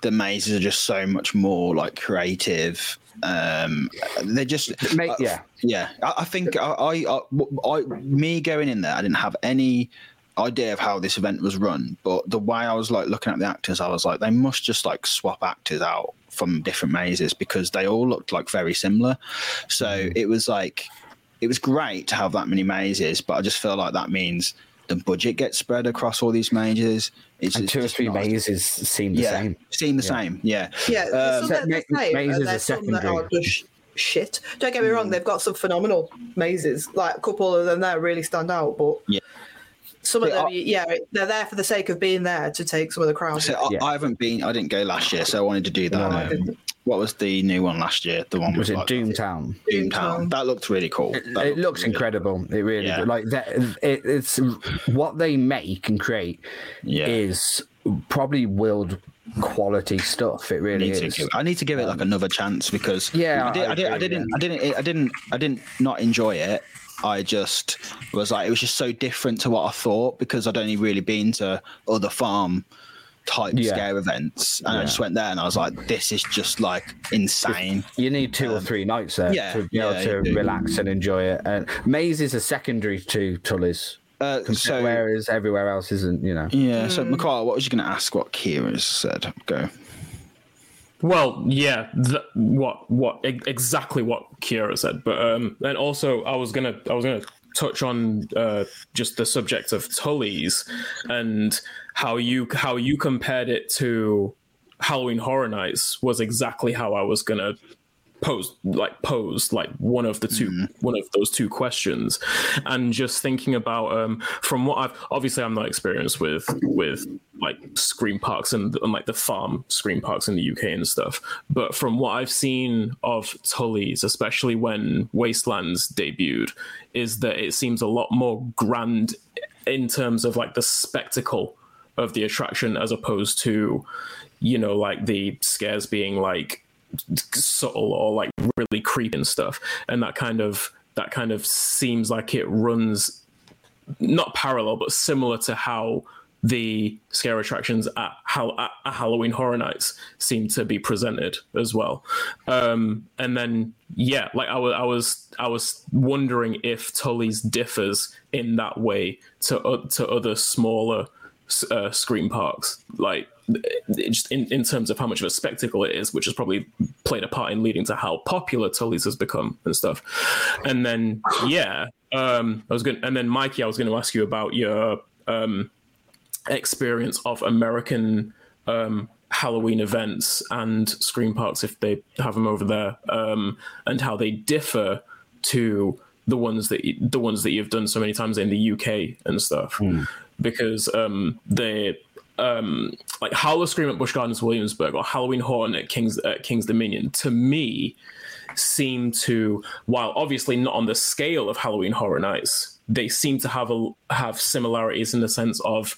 A: the mazes are just so much more like creative. Um, they're just
B: Mate,
A: uh,
B: yeah.
A: yeah. I, I think I, I, I, I, me going in there, I didn't have any idea of how this event was run, but the way I was like looking at the actors, I was like, they must just like swap actors out from different mazes because they all looked like very similar. So
B: Mm.
A: it was like, it was great to have that many mazes, but I just feel like that means the budget gets spread across all these mazes. It's
B: And
A: it's
B: two or three
A: not-
B: mazes seem the
A: yeah,
B: same.
A: seem the
B: Yeah.
A: same. Yeah.
D: Yeah,
A: Um,
D: there's some that
B: Ma-
D: same,
B: mazes are
D: there's some that
B: secondary.
D: are just shit. Don't get me wrong, they've got some phenomenal mazes. Like a couple of them there really stand out, but
A: Yeah.
D: Some of them,
B: are-
D: yeah, they're there for the sake of being there to take some of the crowd.
A: So I,
B: Yeah.
A: I haven't been. I didn't go last year, so I wanted to do that.
B: No, no,
A: um, what was the new one last year? The one
B: Was
A: with
B: it
A: like,
B: Doomtown?
A: Doomtown.
D: Doomtown.
A: That looked really cool.
B: It,
A: That
B: it
A: looked
B: looks
A: really
B: incredible. It really
A: Yeah.
B: like that. It, it's what they make and create
A: Yeah.
B: is probably world quality stuff. It really
A: need, to
B: is.
A: give, I need to give it like another chance because
B: Yeah,
A: I, did,
B: I
A: I, did, I
B: agree,
A: didn't,
B: yeah.
A: I didn't, I didn't, I didn't not enjoy it. I just was like, it was just so different to what I thought because I'd only really been to other farm type
B: Yeah.
A: scare events, and I just went there and I was like, this is just like insane.
B: You need two or three nights there
A: Um, yeah,
B: to be able to relax and enjoy it. And Maze is a secondary to Tulleys,
A: Uh, so
B: whereas everywhere else isn't. You know.
A: yeah, so Mikhail, what was you going to ask? What Kira said? Go.
C: Well, yeah, what what e- exactly what Kira said, but um, and also I was gonna I was gonna touch on uh, just the subject of Tulleys and how you how you compared it to Halloween Horror Nights was exactly how I was gonna pose like pose like one of the 2 one of those two questions. And just thinking about um from what i've obviously i'm not experienced with with like scream parks and, and like the farm scream parks in the uk and stuff. But from what i've seen of tulleys especially when wastelands debuted is that it seems a lot more grand in terms of like the spectacle of the attraction as opposed to you know like the scares being like subtle or like really creepy and stuff and that kind of that kind of seems like it runs not parallel, but similar to how the scare attractions at, at, Halloween Horror Nights seem to be presented as well. Um, and then, yeah, like I was, I was, I was wondering if Tulleys differs in that way to uh, to other smaller uh, scream parks, like just in, in terms of how much of a spectacle it is, which has probably played a part in leading to how popular Tulleys has become and stuff. And then, yeah, um, I was going, and then Mikey, I was going to ask you about your um, experience of American um, Halloween events and scream parks if they have them over there, um, and how they differ to the ones that you, the ones that you've done so many times in the UK and stuff, because um, they um, like Howl-O-Scream at Busch Gardens Williamsburg or Halloween Haunt at King's at King's Dominion to me seem to while obviously not on the scale of Halloween Horror Nights, they seem to have a have similarities in the sense of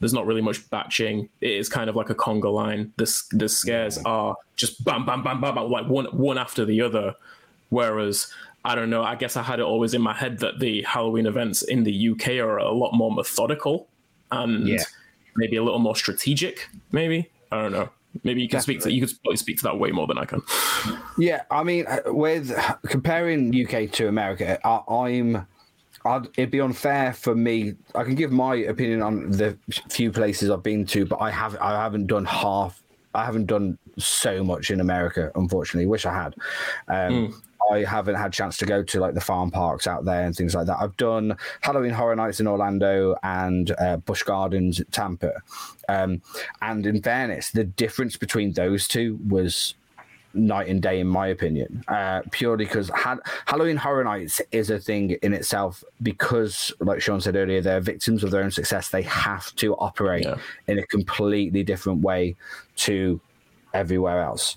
C: there's not really much batching. It is kind of like a conga line. The the scares are just bam bam bam bam, bam like one one after the other. Whereas I don't know. I guess I had it always in my head that the Halloween events in the UK are a lot more methodical and
B: Yeah.
C: Maybe a little more strategic. Maybe I don't know. Maybe you can speak to you could probably speak to that way more than I can.
B: Yeah, I mean, uh, with comparing UK to America, I, I'm. I'd, it'd be unfair for me. I can give my opinion on the few places I've been to, but I have I haven't done half. I haven't done so much in America, unfortunately. Wish I had. Um, I haven't had a chance to go to like the farm parks out there and things like that. I've done Halloween Horror Nights in Orlando and uh, Busch Gardens at Tampa. Um, and in fairness, the difference between those two was night and day, in my opinion. Uh, purely because ha- Halloween Horror Nights is a thing in itself because, like Sean said earlier, they're victims of their own success. They have to operate
C: Yeah.
B: in a completely different way to everywhere else.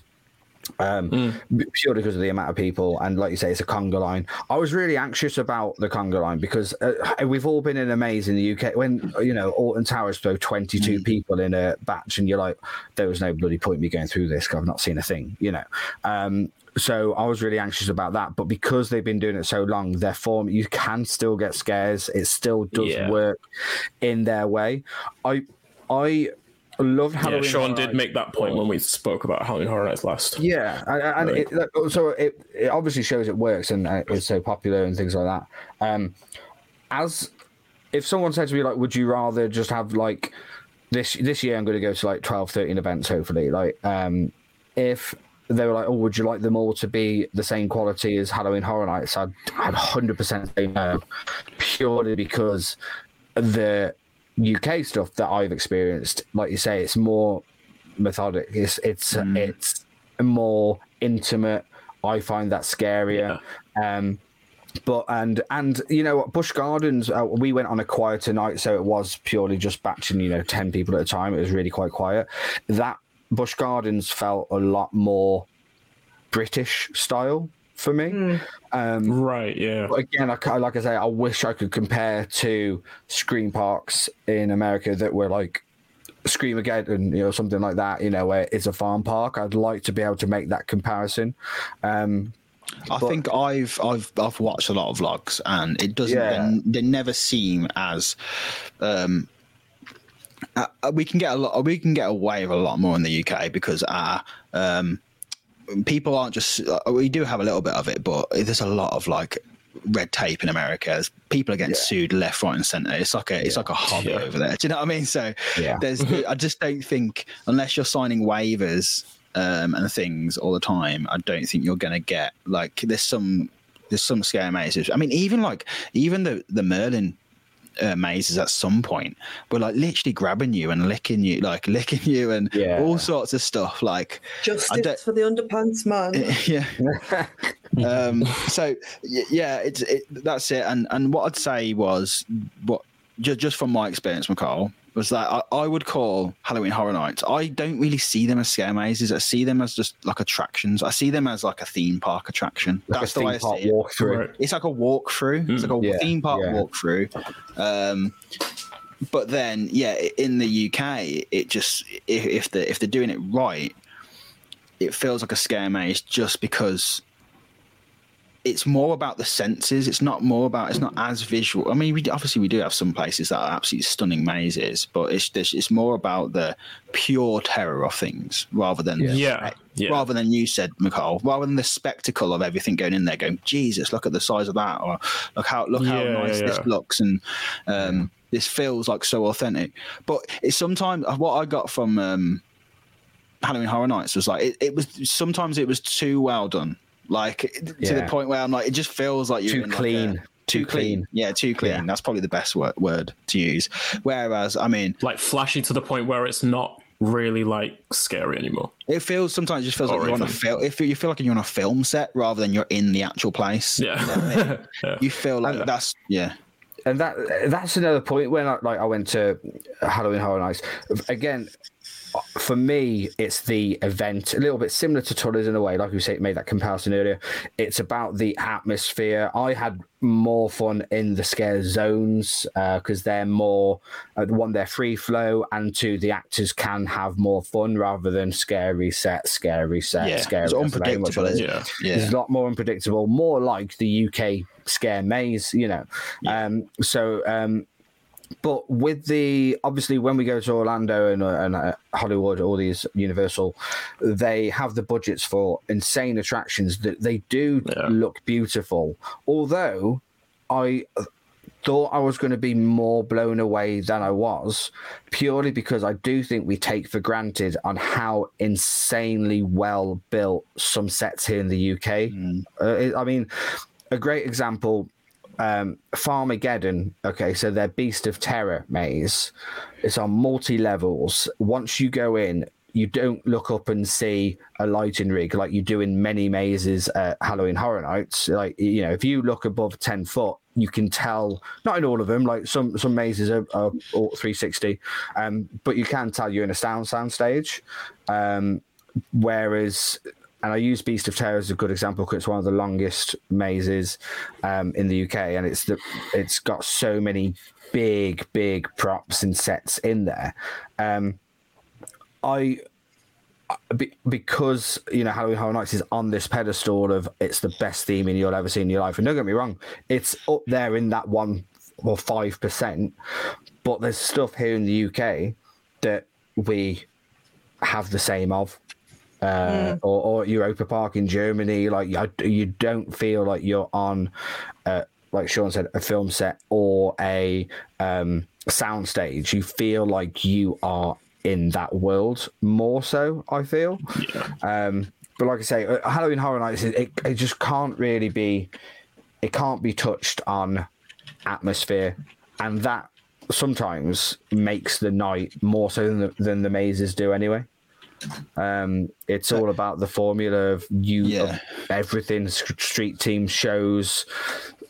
B: Um, b- purely because of the amount of people, and like you say, it's a conga line. I was really anxious about the conga line because uh, we've all been in a maze in the UK when you know Alton Towers throw twenty two people in a batch, and you're like, there was no bloody point me going through this. I've not seen a thing, you know. Um, so I was really anxious about that, but because they've been doing it so long, their form you can still get scares. It still does
C: Yeah.
B: work in their way. I I love Halloween.
C: yeah, Sean
B: Horror
C: did
B: Nights
C: make that point when we spoke about Halloween Horror Nights last.
B: yeah, and, and
C: Right.
B: it, like, so it, it obviously shows it works and uh, it's so popular and things like that. Um, as if someone said to me like, would you rather just have like this this year? I'm going to go to like 12, 13 events, hopefully. Like, um, if they were like, oh, would you like them all to be the same quality as Halloween Horror Nights? I'd, I'd 100% say no, purely because the UK stuff that I've experienced, like you say, it's more methodic. It's it's it's more intimate. I find that scarier. Um, but and and you know what, Busch Gardens, uh, we went on a quieter night, so it was purely just batching, you know, ten people at a time. It was really quite quiet. That Busch Gardens felt a lot more British style for me. Um,
C: Right, yeah.
B: but again, I, like I say, I wish I could compare to scream parks in America that were like Scream Again and you know something like that. You know, where it's a farm park. I'd like to be able to make that comparison. Um,
A: I think I've I've I've watched a lot of vlogs, and it doesn't.
B: Yeah.
A: They, they never seem as. Um, uh, we can get a lot. We can get away with a lot more in the UK because our um, people aren't just. Uh, we do have a little bit of it, but there's a lot of like red tape in America. People are getting sued left, right, and centre. It's like a it's like a hobby
C: Yeah.
A: over there. Do you know what I mean? So
B: Yeah.
A: there's. I just don't think unless you're signing waivers um, and things all the time, I don't think you're going to get like there's some there's some scare mazes. I mean, even like even the the Merlin uh, mazes at some point were like literally grabbing you and licking you, like licking you and
B: Yeah.
A: all sorts of stuff. Like
D: Justice for the underpants man.
A: yeah. um, so yeah, it's it, that's it. And and what I'd say was what just just from my experience, McCall, was that I, I would call Halloween Horror Nights. I don't really see them as scare mazes. I see them as just like attractions. I see them as like a theme park attraction.
B: like
A: that's
B: a
A: the way I see it.
B: walkthrough.
A: It's like a walkthrough. It's like a
B: Yeah,
A: theme park
B: yeah.
A: walkthrough. Um, but then, yeah, in the UK, it just if, if they if they're doing it right, it feels like a scare maze just because it's more about the senses. It's not more about. It's not as visual. I mean, we obviously we do have some places that are absolutely stunning mazes, but it's it's, it's more about the pure terror of things rather than
C: Yeah, yeah.
A: rather than you said, McCall, rather than the spectacle of everything going in there, going, Jesus, look at the size of that, or look how look how nice
C: yeah,
A: this looks, and um, this feels like so authentic. But it's sometimes what I got from um, Halloween Horror Nights was like it, it was sometimes it was too well done, like to the point where I'm like, it just feels like you're
B: Too
A: in, like,
B: clean.
A: a- too
B: Too
A: clean.
B: clean.
A: Yeah, too clean.
B: Yeah.
A: That's probably the best word, word to use. Whereas, I mean,
C: like flashy to the point where it's not really like scary anymore.
A: It feels sometimes it just feels like
C: Or
A: you're on a film. If you feel like you're on a film set rather than you're in the actual place,
C: Yeah. yeah.
A: you feel like uh, that's yeah.
B: and that that's another point when I, like I went to Halloween Horror Nights again. For me, it's the event, a little bit similar to Tulleys in a way. Like you say, made that comparison earlier. It's about the atmosphere. I had more fun in the scare zones because they're more uh, one, they're free flow, and two, the actors can have more fun rather than scary set, scary set,
A: Yeah,
B: scary.
A: it's
B: That's very much
A: unpredictable,
B: it is.
A: it?
C: Yeah.
A: Yeah.
B: It's a lot more unpredictable, more like the UK scare maze, you know. Um, so, um, but with the obviously when we go to Orlando and, uh, and uh, Hollywood, all these Universal, they have the budgets for insane attractions that they do
C: Yeah.
B: look beautiful. Although I thought I was going to be more blown away than I was, purely because I do think we take for granted on how insanely well built some sets here in the UK. Uh, it- I mean, a great example. Um, Farmageddon. Okay, so their Beast of Terror maze. It's on multi levels. Once you go in, you don't look up and see a lighting rig like you do in many mazes at Halloween Horror Nights. Like you know, if you look above ten foot, you can tell. Not in all of them. Like some some mazes are, are 360, um, but you can tell you're in a sound sound stage. Um, whereas and I use Beast of Terror as a good example because it's one of the longest mazes um, in the UK, and it's the it's got so many big big props and sets in there. Um, I because you know Halloween Horror Nights is on this pedestal of it's the best theming you'll ever see in your life, and don't get me wrong, it's up there in that one or five percent. But there's stuff here in the UK that we have the same of uh, or, or Europa Park in Germany. Like you, don't feel like you're on, uh, like Sean said, a film set or a um, sound stage. You feel like you are in that world more so. I feel. Um, but like I say, uh, Halloween Horror Nights, it, it just can't really be. It can't be touched on atmosphere, and that sometimes makes the night more so than the, than the mazes do anyway. Um, it's all about the formula of you,
A: Yeah.
B: of everything, street team shows,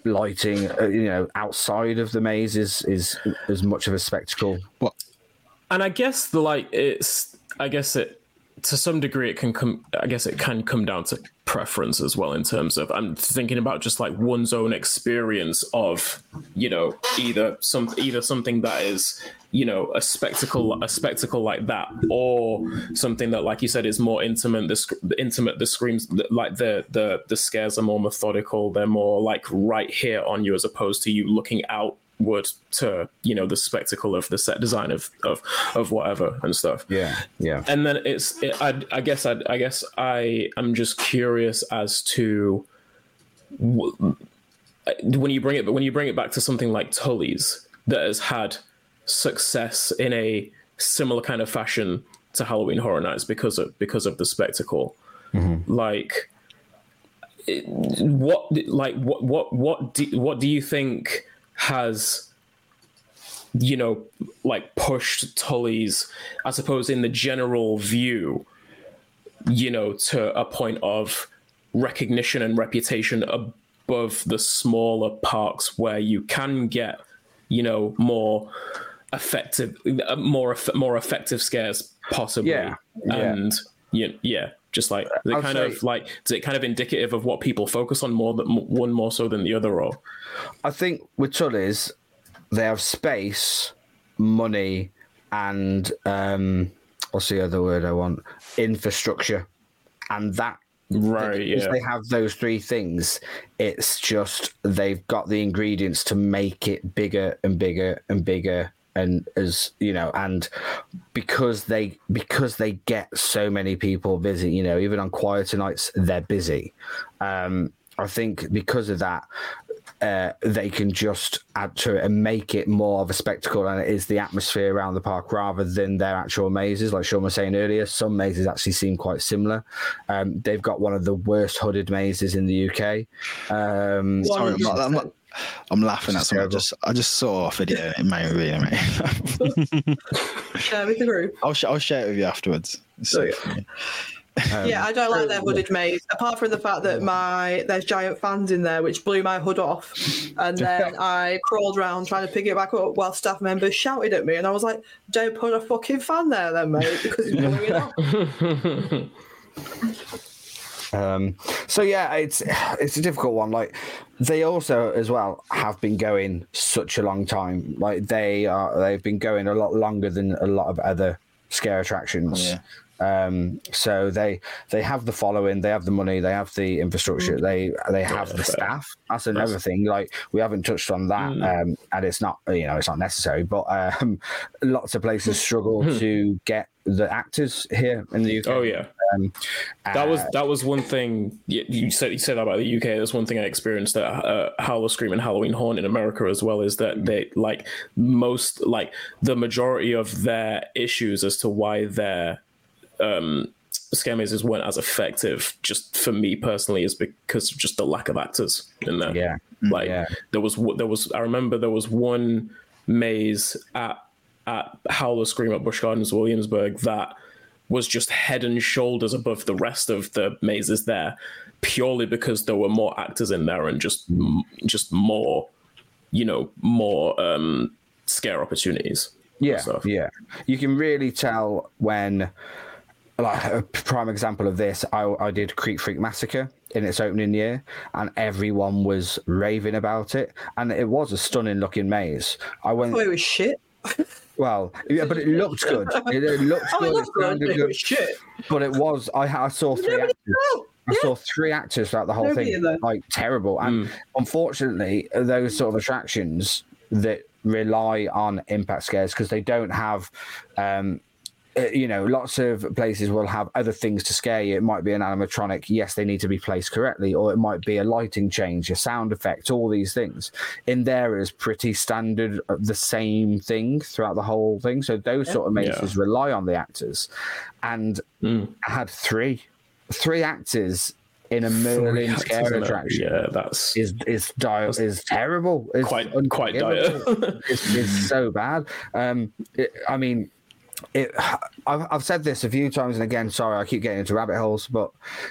B: lighting. Uh, you know, outside of the maze is is as much of a spectacle.
C: and I guess the like it's I guess it to some degree it can come I guess it can come down to preference as well in terms of I'm thinking about just like one's own experience of you know either some either something that is you know a spectacle a spectacle like that or something that like you said is more intimate the intimate the screams like the the the scares are more methodical they're more like right here on you as opposed to you looking out would to you know the spectacle of the set design of of of whatever and stuff
B: Yeah, yeah.
C: and then it's it, I, I guess I, I guess I am just curious as to when you bring it but when you bring it back to something like Tulleys that has had success in a similar kind of fashion to Halloween Horror Nights because of because of the spectacle mm-hmm. like what like what what what do, what do you think has you know like pushed Tulleys I suppose in the general view you know to a point of recognition and reputation above the smaller parks where you can get you know more effective uh, more more effective scares possibly
B: Yeah, yeah.
C: and yeah yeah just like the kind
B: say-
C: of like is it kind of indicative of what people focus on more than one more so than the other or
B: I think with Tulleys, they have space, money, and um, what's the other word I want? Infrastructure, and that
C: Right. Yeah.
B: they have those three things, it's just they've got the ingredients to make it bigger and bigger and bigger. And as you know, and because they because they get so many people visit, you know, even on quieter nights, they're busy. Um, I think because of that, uh, they can just add to it and make it more of a spectacle and it is the atmosphere around the park rather than their actual mazes. Like Sean was saying earlier, some mazes actually seem quite similar. Um, they've got one of the worst hooded mazes in the UK. Um,
A: Sorry, I'm not. I'm, not, I'm laughing at something. I just, I just saw a video. It made me really, mate.
D: Share with the group.
A: I'll, sh- I'll share it with you afterwards. So oh,
D: Okay.
A: funny.
D: yeah, I don't like their hooded maze. Apart from the fact that my there's giant fans in there, which blew my hood off, and then I crawled around trying to pick it back up while staff members shouted at me, and I was like, "Don't put a fucking fan there, then, mate, because it's blowing it off."
B: Um, so yeah, it's it's a difficult one. Like they also as well have been going such a long time. Like they are they've been going a lot longer than a lot of other scare attractions.
A: Yeah.
B: Um, so they they have the following, they have the money, they have the infrastructure, they they have the
C: fair.
B: staff. That's another thing. Like we haven't touched on that, um, and it's not you know it's not necessary, but um, lots of places struggle to get the actors here in the UK.
C: Oh yeah.
B: Um,
C: That was
B: uh,
C: that was one thing you you said you said about the UK. That's one thing I experienced at uh, Howl-O-Scream and Halloween Haunt in America as well. Is that they like most like the majority of their issues as to why their um, scare mazes weren't as effective. Just for me personally, is because of just the lack of actors in there.
B: yeah.
C: Like
B: Yeah.
C: there was there was I remember there was one maze at at Howl-O-Scream at Busch Gardens Williamsburg that was just head and shoulders above the rest of the mazes there purely because there were more actors in there and just just more you know more um scare opportunities
B: Yeah,
C: stuff.
B: yeah. You can really tell when, like a prime example of this, I, I did Creek Freak Massacre in its opening year, and everyone was raving about it, and it was a stunning looking maze. I went
D: Oh, it was shit.
B: Well, yeah, but it looked good. It, it looked
D: Oh, it
B: good.
D: looked
B: It
D: good.
B: sounded
D: but It
B: good.
D: was shit.
B: But it was. I, I saw three
D: Nobody
B: actors.
D: felt.
B: I saw three actors throughout the whole
D: Nobody
B: thing,
D: in
B: like terrible. And unfortunately, those sort of attractions that rely on impact scares because they don't have, um, you know, lots of places will have other things to scare you. It might be an animatronic. Yes, they need to be placed correctly, or it might be a lighting change, a sound effect, all these things. In there is pretty standard, uh, the same thing throughout the whole thing. So those sort of mazes rely on the actors, and I had three, three actors in a Merlin
C: Actors
B: scare attraction
C: yeah that's
B: is is dire is terrible. It's
C: quite quite
B: unforgivable.
C: dire
B: it's, it's so bad. Um, it, I mean, it. I've, I've said this a few times, and again, sorry, I keep getting into rabbit holes, but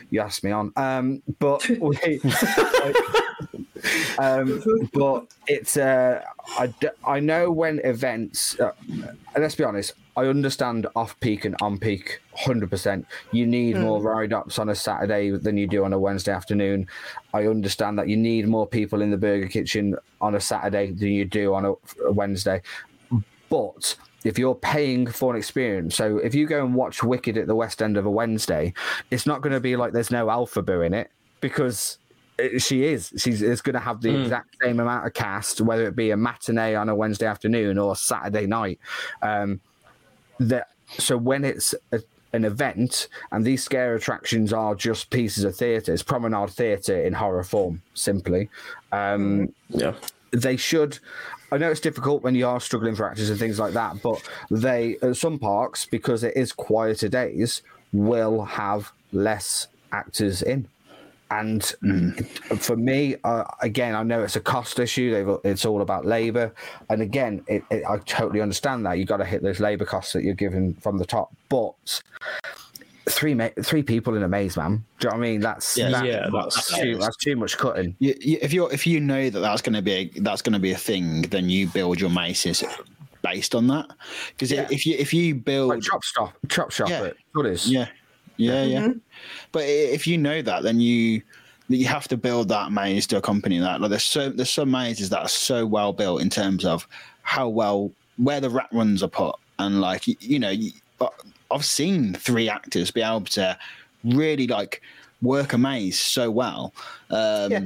B: you asked me on. Um, but we, um, but it's. Uh, I d- I know when events. Uh, let's be honest. I understand off peak and on peak, hundred percent. You need more ride ops on a Saturday than you do on a Wednesday afternoon. I understand that you need more people in the burger kitchen on a Saturday than you do on a, a Wednesday. But if you're paying for an experience, so if you go and watch Wicked at the West End of a Wednesday, it's not going to be like there's no Elphaba in it because it- she is. She's is going to have the exact same amount of cast, whether it be a matinee on a Wednesday afternoon or Saturday night. Um, that so when it's a, an event and these scare attractions are just pieces of theatre, it's promenade theatre in horror form, simply. Um,
C: yeah
B: they should. I know it's difficult when you are struggling for actors and things like that, but they at some parks because it is quieter days will have less actors in. And for me, uh, again, I know it's a cost issue. They've, it's all about labour, and again, it, it, I totally understand that you've got to hit those labour costs that you're given from the top. But three ma- three people in a maze, man. Do you know what I mean? That's
A: Yeah,
B: that-
C: yeah, that's-
B: too, that's too much cutting.
A: You, you, if you're if you know that that's going to be a, that's going to be a thing, then you build your mazes based on that. Because
B: Yeah.
A: if you if you build
B: Like chop stop, chop shop
A: Yeah.
B: it. What is?
A: Yeah, yeah, yeah. Mm-hmm. But if you know that, then you you have to build that maze to accompany that. Like there's so there's some mazes that are so well built in terms of how well where the rat runs are put, and like you, you know, you, I've seen three actors be able to really like work a maze so well. Um,
D: Yeah.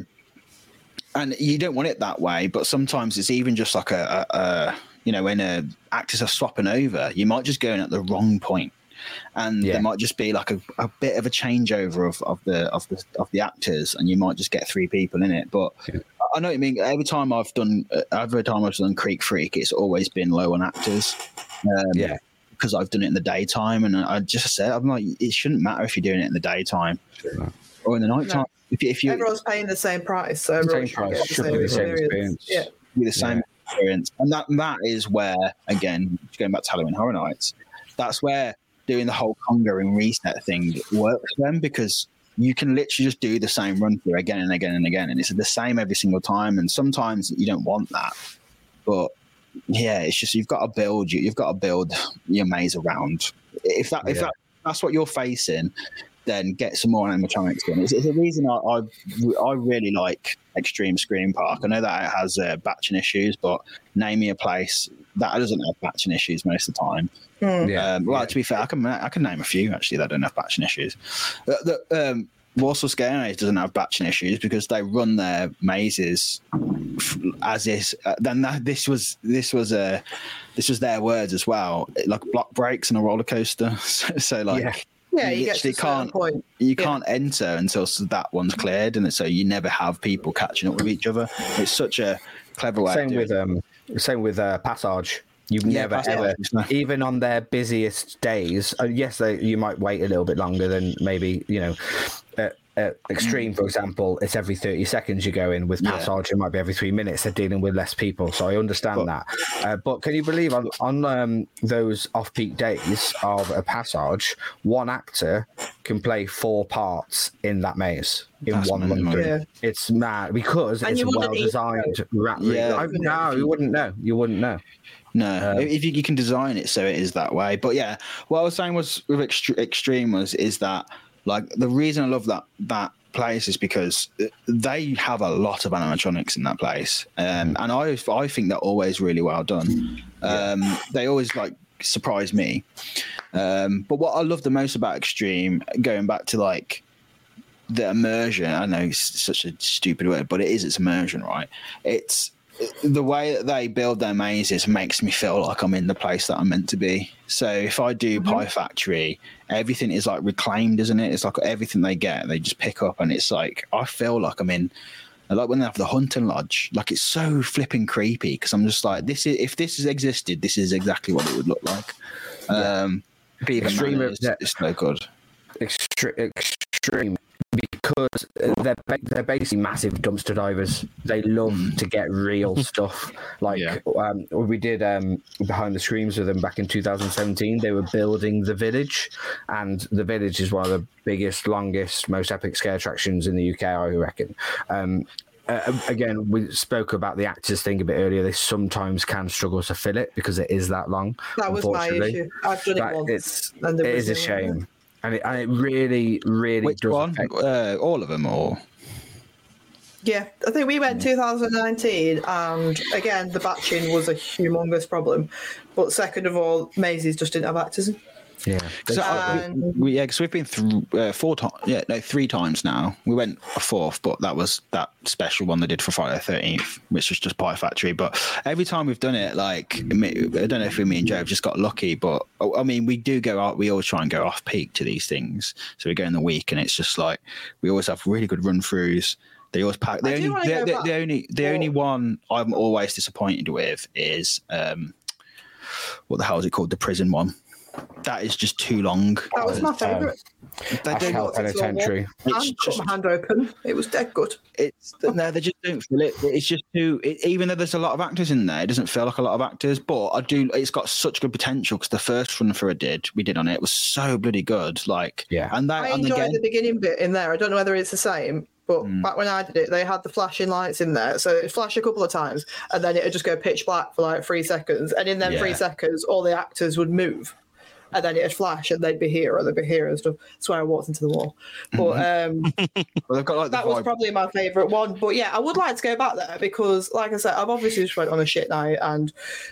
A: And you don't want it that way, but sometimes it's even just like a, a, a you know, when uh, actors are swapping over, you might just go in at the wrong point, and
B: Yeah.
A: there might just be like a, a bit of a changeover of, of the of the of the actors, and you might just get three people in it. But I- I know what you mean. Every time I've done, uh, every time I've done Creek Freak, it's always been low on actors. Um,
B: Yeah.
A: Because I've done it in the daytime, and I just said I'm like, it shouldn't matter if you're doing it in the daytime or in the nighttime. If, you- if you
D: Everyone's paying the same price, so everyone
B: Same
D: should
B: price,
D: the
B: should
D: same
B: be the same
D: experience.
B: experience.
D: Yeah.
A: with the same experience, and that that is where again going back to Halloween Horror Nights, that's where doing the whole conga and reset thing works for them because you can literally just do the same run through again and again and again, and it's the same every single time. And sometimes you don't want that, but yeah, it's just you've got to build you. You've got to build your maze around. If that if that that's what you're facing, then get some more animatronics in. It's, it's a reason I, I I really like Extreme Scream Park. I know that it has uh, batching issues, but name me a place that doesn't have batching issues most of the time.
B: Yeah.
A: Um, well, to be fair, I can I can name a few actually that don't have batching issues. Uh, the, um, Walsall Scare Night doesn't have batching issues because they run their mazes f- as is. Uh, then that, this was this was a this was their words as well, like block breaks and a roller coaster. So, so like.
B: Yeah.
D: Yeah,
A: You
D: you, get to
A: literally can't-
D: point.
A: You
D: Yeah.
A: can't enter until that one's cleared, and so you never have people catching up with each other. It's such a clever way.
B: Same
A: of
B: with
A: doing
B: um, same with uh, Passage. You've
A: Yeah,
B: never ever,
A: no.
B: even on their busiest days. Uh, yes, they, you might wait a little bit longer than maybe you know. Uh, uh, extreme, for example, it's every thirty seconds you go in. With
A: Yeah.
B: Passage, it might be every three minutes. They're dealing with less people, so I understand
A: But-
B: that. Uh, but can you believe on on um, those off-peak days of a Passage, one actor can play four parts in that maze in one
A: mental.
B: run through.
D: Yeah.
B: It's mad because
D: And
B: it's
D: you
B: a
D: wouldn't
B: well-designed. Rat
A: Yeah.
B: I, no, you wouldn't know. You wouldn't know.
A: No,
B: Um,
A: if you, you can design it so it is that way. But yeah, what I was saying was with Extre- Extreme was is that like the reason I love that that place is because they have a lot of animatronics in that place, um, and I I think they're always really well done. Um, They always like surprise me. Um, but what I love the most about Extreme, going back to like the immersion. I know it's such a stupid word, but it is. It's immersion, right? It's the way that they build their mazes makes me feel like I'm in the place that I'm meant to be. So if I do Pie Factory, everything is like reclaimed, isn't it? It's like everything they get, they just pick up, and it's like I feel like I'm in. Like when they have the hunting lodge, like it's so flipping creepy because I'm just like, this is if this has existed, this is exactly what it would look like. Um, Beaver
B: Extreme
A: Manor is,
B: that-
A: is so good.
B: Extre- extreme because they're they're basically massive dumpster divers. They love to get real stuff. Like
E: Yeah.
B: um, we did um, behind the screens with them back in 2017. They were building the village, and the village is one of the biggest, longest, most epic scare attractions in the UK. I reckon. Um, uh, again, we spoke about the actors thing a bit earlier. They sometimes can struggle to fill it because it is that long.
D: That was my issue. I've done it
B: That-
D: once.
B: it's
D: and
B: it
D: was
B: is a
D: no-
B: shame, and it, and it really, really
A: Which
B: does
A: one?
B: affect-
A: Uh, all of them, or
D: Yeah, I think we went 2019, and again, the batching was a humongous problem. But second of all, mazes just didn't have actors. in.
B: Yeah,
A: So, uh,
D: And-
A: we, yeah, because we've been through uh, four times. Yeah, no, three times now. We went a fourth, but that was that special one they did for Friday the Thirteenth, which was just Pie Factory. But every time we've done it, like I don't know if me and Joe have just got lucky, but oh, I mean, we do go out. We always try and go off peak to these things. So we go in the week, and it's just like we always have really good run throughs. They always pack. The
D: I
A: only, the, the, the only, the only one I'm always disappointed with is um, what the hell is it called? The prison one. That is just too long.
D: That was my favourite.
A: They
B: Ash
A: don't-
B: Hell
D: got to
B: Penitentiary.
A: it's
D: and cut
A: just-
D: my hand open. It was dead good.
A: it's no, they just don't feel it. It's just too. It, even though there's a lot of actors in there, it doesn't feel like a lot of actors. But I do. It's got such good potential because the first run for it did we did on it was so bloody good. Like
B: Yeah.
A: and that
D: I enjoyed
A: again,
D: the beginning bit in there. I don't know whether it's the same, but
A: Mm.
D: back when I did it, they had the flashing lights in there. So it'd flash a couple of times and then it'd just go pitch black for like three seconds. And in them three seconds, all the actors would move. And then it'd flash and they'd be here or they'd be here and stuff. That's why I walked into the wall. But um,
A: well, they've got like the
D: that was probably my favourite one. But yeah, I would like to go back there because, like I said, I've obviously just went on a shit night and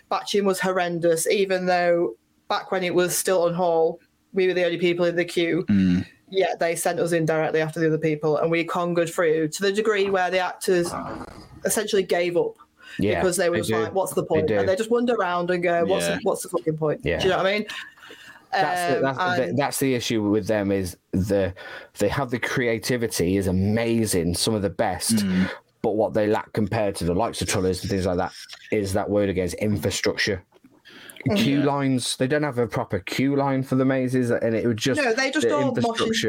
D: batching was horrendous, even though back when it was still on Hall, we were the only people in the queue.
A: Mm.
D: yeah, they sent us in directly after the other people, and we conquered through to the degree where the actors essentially gave up
B: Yeah,
D: because they were
B: they
D: just
B: do.
D: like, "What's the point?"
B: do.
D: And they just wander around and go, "What's
A: Yeah.
D: the, what's the fucking point?"
B: Yeah.
D: Do you know what I mean?
B: That's, the,
D: Um,
B: that's, the, that's the issue with them is the they have the creativity is amazing, some of the best,
A: Mm.
B: but what they lack compared to the likes of Tulleys and things like that is that word against infrastructure.
D: Mm-hmm.
B: Queue lines, they don't have a proper queue line for the mazes, and it would just
D: no, they just
B: the
D: all mosh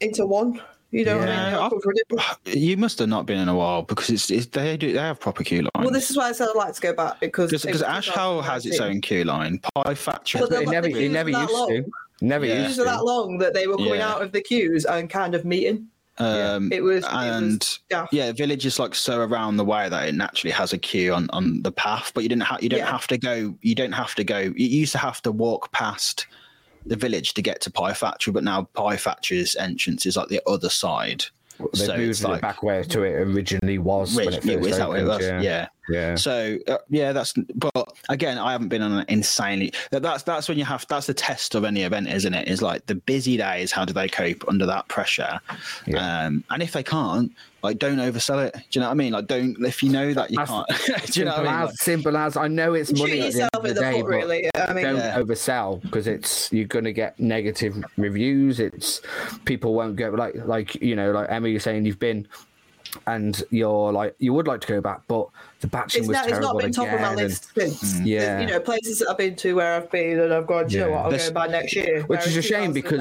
D: into one. You know what I mean? They're all
A: I-
D: covered in-
A: You must have not been in a while because it's, it's they do they have proper queue lines.
D: Well, this is why I said I'd like to go back because
A: because
D: it
A: Ash Hole has its own queue line. Pie Factory.
D: But
B: But it never, it never
D: were that
B: used to. Never
A: Yeah.
B: Used
D: were
B: to.
D: that long that they were coming
A: Yeah.
D: out of the queues and kind of meeting.
A: Um,
D: It was- it was
A: and
D: daft.
A: yeah, village is like so around the way that it naturally has a queue on, on the path, but you didn't have you don't
D: Yeah.
A: have to go. You don't have to go. You used to have to walk past the village to get to Pie Factory, but now Pie Factory's entrance is like the other side.
B: They
A: so
B: moved
A: it's
B: it
A: like
B: back where to it originally was when it
A: yeah,
B: first
A: is that what it was? Yeah.
B: yeah.
A: So uh, yeah, that's. But again, I haven't been on an insanely. That's that's when you have. That's the test of any event, isn't it? Is like the busy days. How do they cope under that pressure?
B: Yeah.
A: Um, and if they can't, like, don't oversell it. Do you know what I mean? Like, don't if you know that you
B: That's-
A: can't. do you know what
B: simple
A: I mean?
B: as, simple as I know it's
D: Shoot
B: money at the end of
D: in
B: the
D: the
B: day,
D: foot, really. I mean,
B: don't
A: Yeah.
B: oversell because it's you're going to get negative reviews. It's people won't go like like you know like Emma, you're saying you've been and you're like you would like to go back, but the batching
D: it's
B: was
D: not, it's not been top of my
B: again, and-
D: list since.
B: Mm. Yeah.
D: You know, places that I've been to where I've been and I've gone, do you know what, I'll
A: This-
D: go back next year.
B: Which is a shame because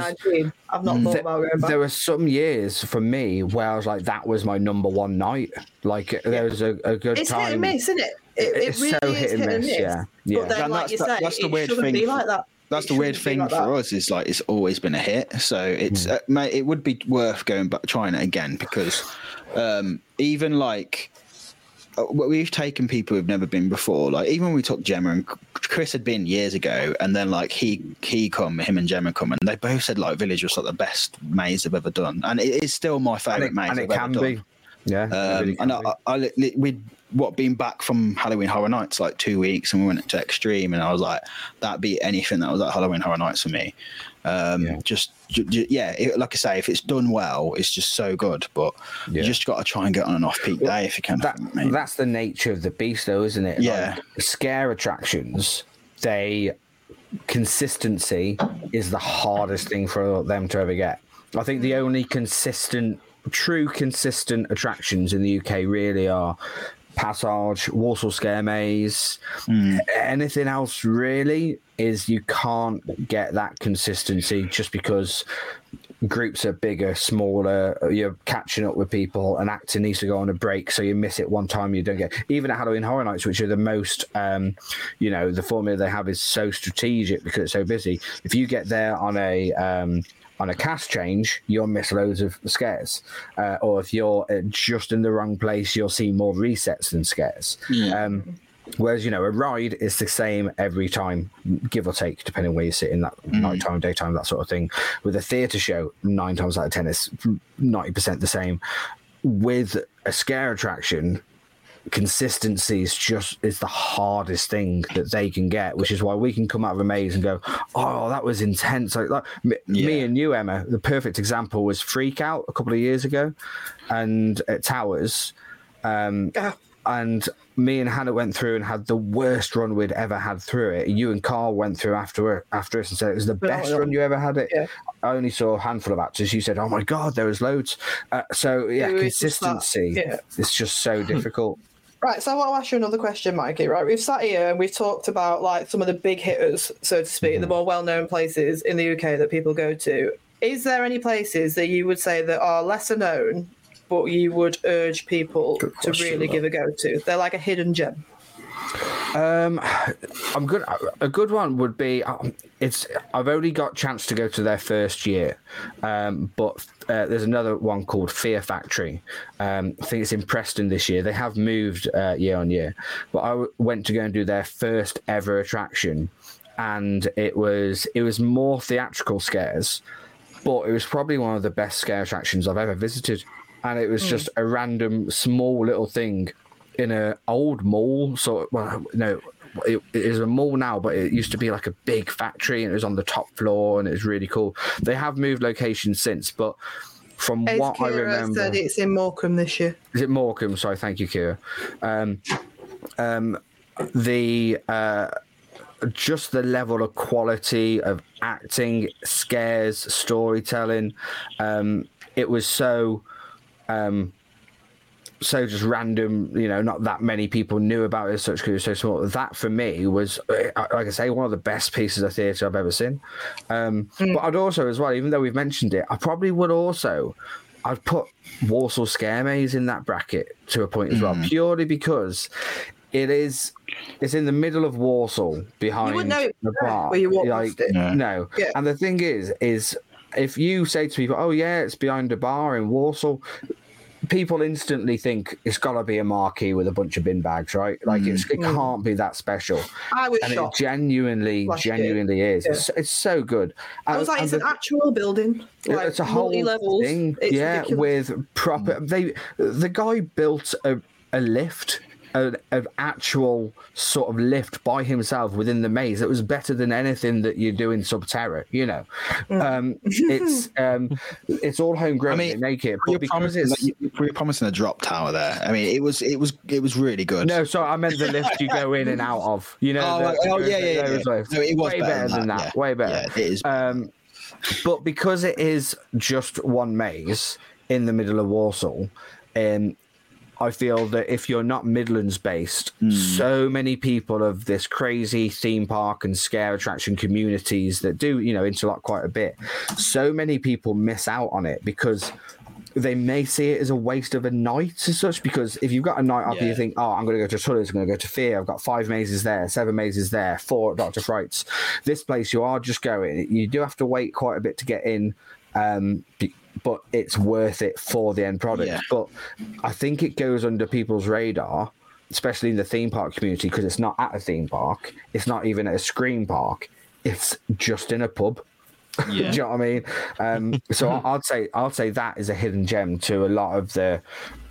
D: I've not thought
B: Th-
D: about going back.
B: there were some years for me where I was like, that was my number one night. Like there was a, a good
D: it's
B: time.
D: hit and miss, isn't it? It, it
B: It's
D: really
B: so
D: is
B: hit and miss, yeah. Yeah.
D: But then,
A: And
D: like
A: that's
D: you
A: the-
D: say,
A: that's the
D: it
A: weird
D: shouldn't
A: thing
D: be like that.
A: That's
D: It
A: the weird thing
D: like
A: for
D: that.
A: us is like it's always been a hit. So it's uh, mate, it would be worth going back trying it again because um, even like we've taken people who've never been before. Like even when we took Gemma and Chris had been years ago, and then like he he come, him and Gemma come, and they both said like Village was like the best maze they've ever done, and it is still my
B: and
A: favorite
B: it,
A: maze
B: and it
A: I've ever
B: can
A: done.
B: be. Yeah. it
A: Um,
B: really
A: and. I, I, li- we what being back from Halloween Horror Nights like two weeks, and we went to Extreme, and I was like, that beat anything that was at Halloween Horror Nights for me. Um,
B: Yeah.
A: Just, ju- ju- yeah, it, like I say, if it's done well, it's just so good. But
B: Yeah.
A: you just got to try and get on an off-peak day if you can.
B: that, that's the nature of the beast, though, isn't it?
A: Yeah.
B: Like, scare attractions, they consistency is the hardest thing for them to ever get. I think the only consistent, true consistent attractions in the UK really are Passage, Walsall Scare Maze. Anything else really is you can't get that consistency just because groups are bigger, smaller, you're catching up with people, and actor needs to go on a break, so you miss it one time, you don't get. Even at Halloween Horror Nights, which are the most, um, you know, the formula they have is so strategic because it's so busy. If you get there on a um, on a cast change, you'll miss loads of scares, uh, or if you're uh, just in the wrong place, you'll see more resets than scares. Um, Whereas, you know, a ride is the same every time, give or take, depending where you sit in that nighttime, daytime, that sort of thing. With a theatre show, nine times out of 10, it's 90% the same. With a scare attraction, consistency is just is the hardest thing that they can get, which is why we can come out of a maze and go, "Oh, that was intense!" Like, like me, me and you, Emma. The perfect example was Freak Out a couple of years ago, and at Towers,
D: Ah,
B: and me and Hannah went through and had the worst run we'd ever had through it. You and Carl went through after after us and said it was the best
D: yeah.
B: run you ever had it.
D: Yeah.
B: I only saw a handful of actors. You said, "Oh my god, there was loads." Uh, so yeah,
D: It was just
B: consistency.
D: yeah.
B: It's just so difficult.
D: Right, so I want to ask you another question, Mikey. Right, we've sat here and we've talked about like some of the big hitters, so to speak,
B: Mm-hmm.
D: the more well-known places in the UK that people go to. Is there any places that you would say that are lesser known, but you would urge people to really
B: that.
D: give a go to? They're like a hidden gem.
B: Um, I'm good. A good one would be. Um, it's. I've only got chance to go to their first year, um, but uh, there's another one called Fear Factory. Um, I think it's in Preston this year. They have moved uh, year on year, but I w- went to go and do their first ever attraction, and it was it was more theatrical scares, but it was probably one of the best scare attractions I've ever visited, and it was just a random small little thing in a old mall So, well no it, it is a mall now, but it used to be like a big factory and it was on the top floor and it was really cool. They have moved locations since, but from
D: Ace
B: what I remember,
D: said it's in Morecambe this year.
B: is it Morecambe? Sorry, thank you, Kira. Um, um, the uh, just the level of quality of acting, scares, storytelling. Um, it was so. Um, so just random, you know, not that many people knew about it as such because it was so small. That for me was, uh, like I say, one of the best pieces of theatre I've ever seen. Um, But I'd also, as well, even though we've mentioned it, I probably would also, I'd put Walsall Scare Maze in that bracket to a point as well, purely because it is, it's in the middle of Walsall behind the bar.
D: where you
B: like,
D: it.
A: No.
B: no.
D: Yeah.
B: And the thing is, is if you say to people, "Oh yeah, it's behind a bar in Walsall," people instantly think it's got to be a marquee with a bunch of bin bags, right? Like it's, it mm. Mm. can't be that special,
D: I was
B: and it genuinely,
D: Last year.
B: genuinely is. It's, it's so good.
D: I
B: And-
D: was like,
B: and
D: it's
B: the-
D: an actual building. Like,
B: it's a whole thing,
D: It's
B: yeah,
D: ridiculous.
B: with proper. Mm. They the guy built a, a lift, an, an actual sort of lift by himself within the maze. That was better than anything that you do in Subterra. You know,
D: Mm.
B: um, it's um, it's all homegrown.
A: I mean,
B: make it.
A: You're,
B: but because
A: promising,
B: it's
A: you- you're promising a drop tower there. I mean, it was it was it was really good.
B: no, sorry, I meant the lift you go in and out of. You know,
A: Oh,
B: the-
A: oh
B: the-
A: yeah, yeah, yeah.
B: those lifts.
A: No, it was
B: way
A: better, than that. yeah.
B: Way better.
A: Yeah, it is.
B: Um, but because it is just one maze in the middle of Walsall, um, I feel that if you're not Midlands based, so many people of this crazy theme park and scare attraction communities that do, you know, interlock quite a bit, so many people miss out on it because they may see it as a waste of a night as such because if you've got a night up and you think, oh, I'm going to go to Tulleys, I'm going to go to Fear, I've got five mazes there, seven mazes there, four at Dr. Fright's. This place, you are just going, you do have to wait quite a bit to get in, um, but it's worth it for the end product.
A: Yeah.
B: But I think it goes under people's radar, especially in the theme park community, because it's not at a theme park, it's not even at a scream park, it's just in a pub. Do you know what I mean? Um, so I'd say I'd say that is a hidden gem to a lot of the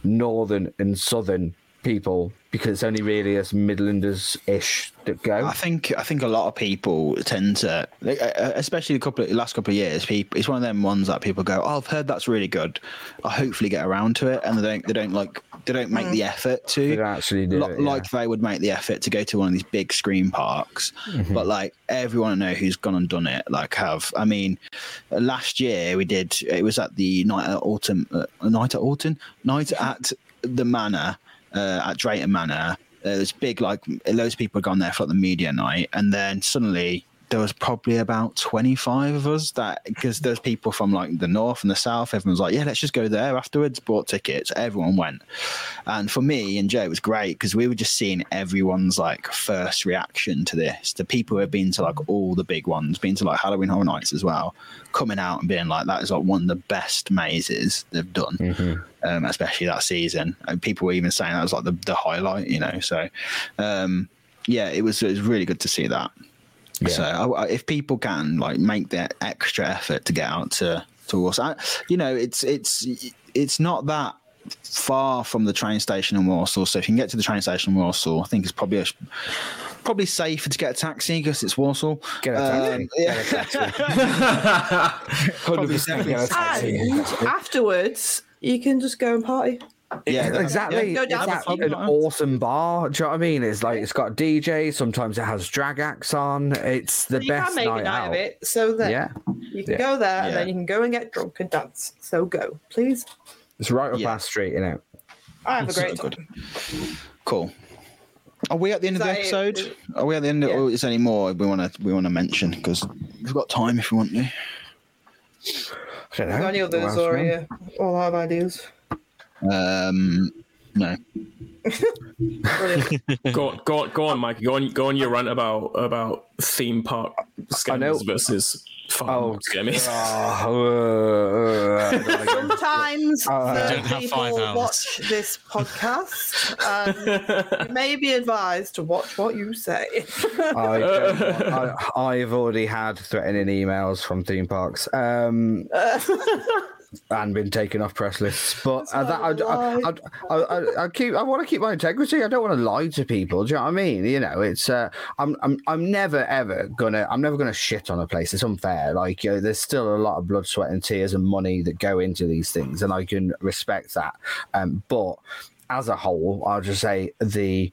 B: northern and southern people because it's only really us Midlanders ish that go.
A: I think I think a lot of people tend to, uh, especially the couple of, last couple of years. People, it's one of them ones that people go, "Oh, I've heard that's really good. I'll hopefully get around to it," and they don't they don't like they don't make the effort to
B: They actually do
A: Lo-
B: it, yeah.
A: like they would make the effort to go to one of these big scream parks.
B: Mm-hmm.
A: But like everyone I know who's gone and done it, like have. I mean, last year we did. It was at the night at autumn, uh, night at autumn, night at the Manor uh, at Drayton Manor. There was big, like loads of people gone there for like the media night, and then suddenly there was probably about 25 of us that because there's people from like the north and the south everyone's like yeah let's just go there afterwards bought tickets everyone went. And for me and joe it was great because we were just seeing everyone's like first reaction to this the people who have been to like all the big ones been to like halloween horror nights as well coming out and being like that is like one of the best mazes they've done um, especially that season. And people were even saying that was like the, the highlight you know so um yeah it was it was really good to see that so I, I- if people can like make that extra effort to get out to to Walsall, you know, it's it's it's not that far from the train station in Walsall. So if you can get to the train station in Walsall, I think it's probably a, probably safer to get a taxi because it's Walsall.
B: Get a taxi.
A: Um, yeah.
B: Get a taxi.
A: Probably
B: 100% get a taxi.
D: And afterwards, you can just go and party.
A: Yeah, that-
B: exactly.
D: Go
B: It's
D: down
B: at
D: the
B: an awesome bar. Do you know what I mean? It's like it's got DJ. Sometimes it has drag acts on. It's the
D: you
B: best
D: can make
B: night
D: a night
B: out.
D: of it. So then
B: Yeah,
D: you can
B: Yeah.
D: go there and then you can go and get drunk and dance. So go, please.
B: it's right up
A: Yeah.
B: our street. You know.
D: I have a
A: So
D: great
A: good.
D: time.
A: Cool. Are we at the end of the
D: Is that it?
A: episode? Are we at the end? Of,
D: Yeah.
A: Is there any more we want to we want to mention? Because we've got time if we want to.
B: I don't know.
D: Any others
B: What
D: or
B: man?
D: yeah, all I have ideas.
A: Um, no.
C: Go, go, go on, Mike. Go on, go on your rant about about theme park
B: know.
C: scammers versus farm
B: Oh,
C: scammers.
B: Oh, uh, uh,
D: Sometimes
B: Uh,
D: the people watch this podcast and you may be advised to watch what you say.
B: I don't, I, I've already had threatening emails from theme parks. Um, and been taken off press lists. But uh, that,
D: not
B: I,
D: a
B: I, I, I, I keep. I want to keep my integrity. I don't want to lie to people. Do you know what I mean? You know, it's. Uh, I'm. I'm. I'm never ever gonna. I'm never gonna shit on a place. It's unfair. Like, you know, there's still a lot of blood, sweat, and tears and money that go into these things, and I can respect that. Um, but as a whole, I'll just say the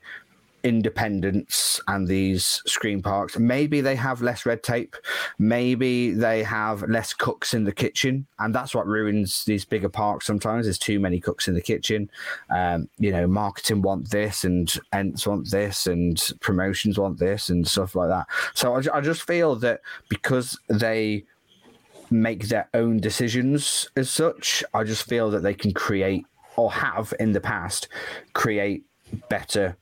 B: independence and these scream parks. Maybe they have less red tape. Maybe they have less cooks in the kitchen. And that's what ruins these bigger parks sometimes there's too many cooks in the kitchen. Um, you know marketing want this and ents want this and promotions want this and stuff like that. So i, I just feel that because they make their own decisions as such i just feel that they can create or have in the past create better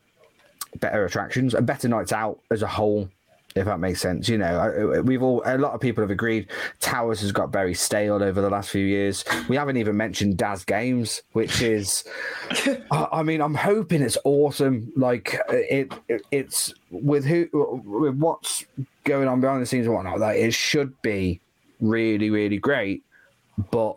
B: better attractions and better nights out as a whole if that makes sense you know uh, we've all a lot of people have agreed towers has got very stale over the last few years we haven't even mentioned daz games which is I mean, I'm hoping it's awesome. Like uh, it, it it's with who, with what's going on behind the scenes and whatnot. Like it should be really, really great. But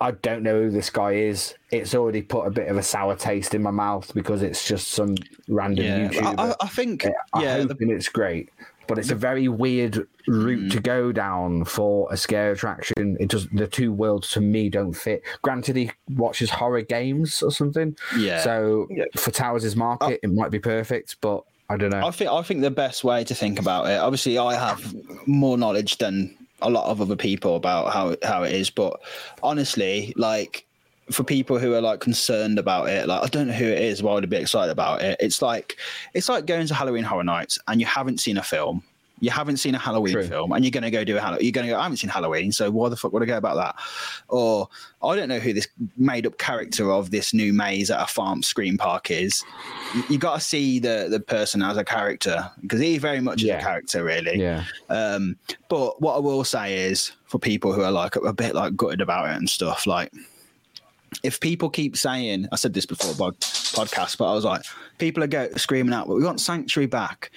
B: I don't know who this guy is. It's already put a bit of a sour taste in my mouth because it's just some random
A: Yeah,
B: YouTuber.
A: I, I, I think.
B: I'm
A: Yeah, the,
B: it's great, but it's a very weird route
A: Mm.
B: to go down for a scare attraction. It just the two worlds to me don't fit. Granted, he watches horror games or something,
A: yeah.
B: so
D: Yeah.
B: for Towers' market, it might be perfect, but I don't know.
A: I think I think the best way to think about it. Obviously, I have more knowledge than a lot of other people about how how it is, but honestly, like for people who are like concerned about it, like I don't know who it is, why would I be excited about it? It's like it's like going to Halloween Horror Nights and you haven't seen a film. You haven't seen a Halloween
B: True.
A: film, and you're going to go do a Halloween. You're going to go. I haven't seen Halloween, so why the fuck would I go about that? Or I don't know who this made-up character of this new maze at a farm scream park is. You, you got to see the the person as a character because he very much is a character, really.
B: yeah,
A: Um, but what I will say is for people who are like a bit like gutted about it and stuff, like if people keep saying, I said this before podcast, but I was like, people are go screaming out, but we want sanctuary back.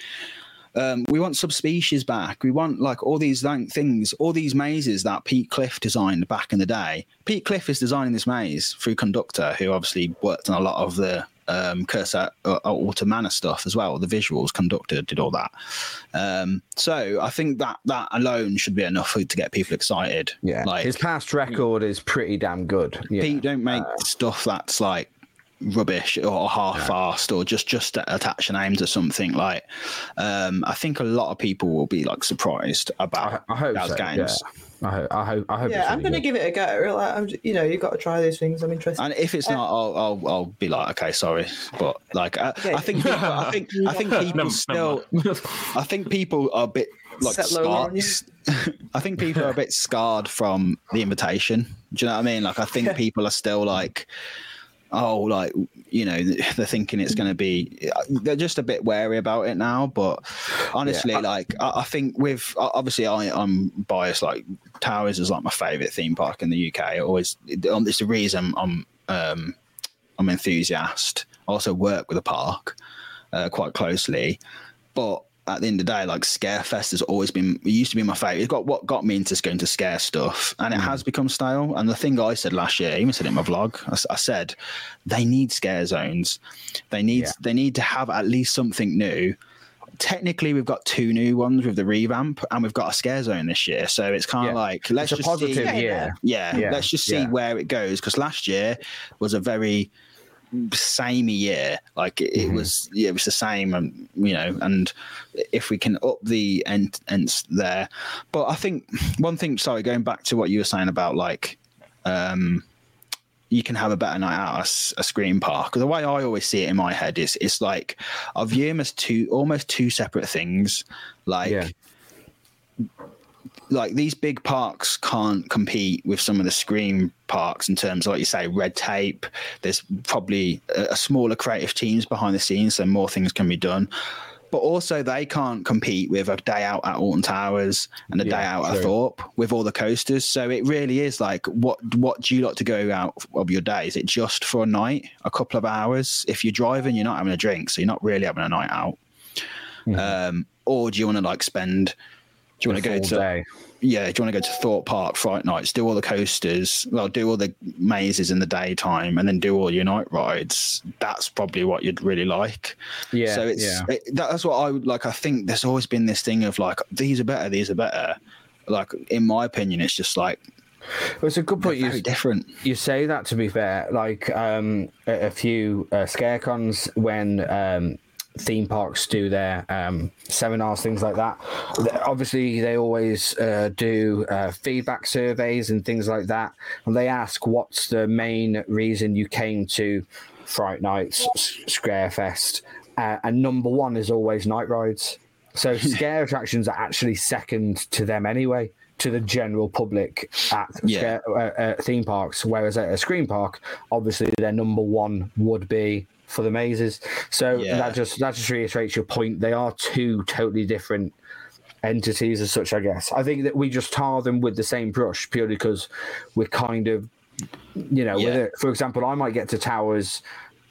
A: Um, we want subspecies back. We want like all these things, all these mazes that Pete Cliff designed back in the day. Pete Cliff is designing this maze through Conductor, who obviously worked on a lot of the um, Curse at uh, Alton Manor stuff as well. The visuals, Conductor did all that. Um, so I think that that alone should be enough to get people excited.
B: yeah.
A: like
B: His past record is pretty damn good. Yeah.
A: Pete don't make stuff that's like rubbish or half-assed or just just to attach a name to something like um i think a lot of people will be like surprised about
B: I hope
A: those
B: so.
A: games
B: Yeah. I hope. I hope. I hope.
D: Yeah,
B: it's
D: I'm
B: really
D: going to
B: good.
D: give it a go. Like, I'm, you know, you've got to try these things. I'm interested.
A: and if it's not I'll, I'll i'll be like okay sorry but like i,
D: Yeah.
A: I think people, i think i think people
C: Never-
A: still
C: never
A: i think people are a bit like
D: Set low on
A: scarred. I think people are a bit scarred from the invitation. Do you know what I mean? Like, I think people are still like, oh, like you know, they're thinking it's going to be. They're just a bit wary about it now. But honestly, like, I, I think with obviously, I, I'm biased. Like, Towers is like my favorite theme park in the UK. I always, um, it's the reason I'm um, I'm enthusiast. I also work with the park uh, quite closely, but at the end of the day, like Scarefest has always been. It used to be my favorite. It's got what got me into going to scare stuff, and it hmm. has become stale. And the thing I said last year, I even said it in my vlog. I said they need scare zones. They need
B: Yeah.
A: they need to have at least something new. Technically, we've got two new ones with the revamp, and we've got a scare zone this year. So it's kind of
B: Yeah.
A: like let's
B: It's a
A: just see-
B: positive
D: Yeah,
A: yeah,
B: Yeah,
A: let's just see
B: yeah.
A: where it goes because last year was a very samey year. Like it,
B: Mm-hmm.
A: it was, yeah, it was the same, and you know, and if we can up the ent- ents there, but I think one thing. Sorry, going back to what you were saying about like, um, you can have a better night out at a scream park. The way I always see it in my head is, it's like I view them as two, almost two separate things. Like
B: Yeah.
A: Like these big parks can't compete with some of the scream parks in terms of like you say red tape there's probably a, a smaller creative teams behind the scenes so more things can be done but also they can't compete with a day out at Alton Towers and a
B: Yeah,
A: day out at
B: true.
A: Thorpe with all the coasters. So it really is like what what do you like to go out of your day? Is it just for a night, a couple of hours? If you're driving, you're not having a drink, so you're not really having a night out.
B: Mm-hmm.
A: Um, or do you want to like spend Do you want to go to
B: day.
A: yeah? Do you want to go to Thorpe Park Fright Nights? Do all the coasters. Well, do all the mazes in the daytime, and then do all your night rides. That's probably what you'd really like.
B: Yeah,
A: so it's
B: yeah.
A: it, that's what I would like. I think there's always been this thing of like these are better, these are better. Like in my opinion, it's just like
B: Well, it's a good point.
A: very
B: You,
A: different.
B: you say that to be fair. Like um, a, a few uh, scarecons when um, theme parks do their um, seminars, things like that. Obviously, they always uh, do uh, feedback surveys and things like that, and they ask what's the main reason you came to Fright Nights, S- Scarefest, uh, and number one is always night rides. So scare attractions are actually second to them anyway, to the general public at
A: Yeah.
B: scare, uh, uh, theme parks. Whereas at a scream park, obviously their number one would be for the mazes. So
A: Yeah.
B: that just that just reiterates your point. They are two totally different entities as such. I guess I think that we just tar them with the same brush purely because we're kind of you know, with
A: Yeah.
B: it, for example, I might get to towers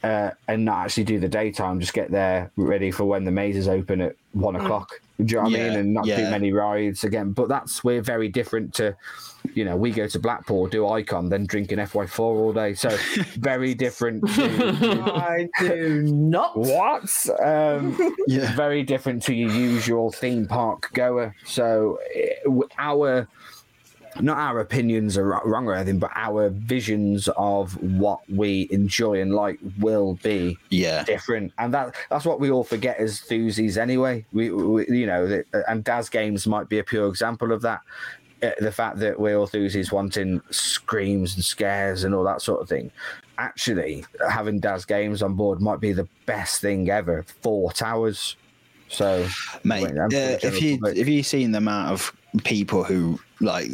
B: uh, and not actually do the daytime, just get there ready for when the mazes open at one o'clock. Do you know what I mean? And not do
A: yeah.
B: many rides again. But that's we're very different to, you know, we go to Blackpool, do Icon, then drink an FY4 all day. So very different to
D: I do not.
B: what? Um,
A: Yeah.
B: very different to your usual theme park goer. So eh, our not our opinions are wrong or anything, but our visions of what we enjoy and like will be
A: Yeah.
B: different, and that that's what we all forget as enthusiasts anyway. We, we you know, that, and Daz Games might be a pure example of that. Uh, the fact that we're all enthusiasts wanting screams and scares and all that sort of thing. Actually, having Daz Games on board might be the best thing ever for towers. So,
A: mate.
B: Wait,
A: uh, if you
B: public.
A: if you seen the amount of people who like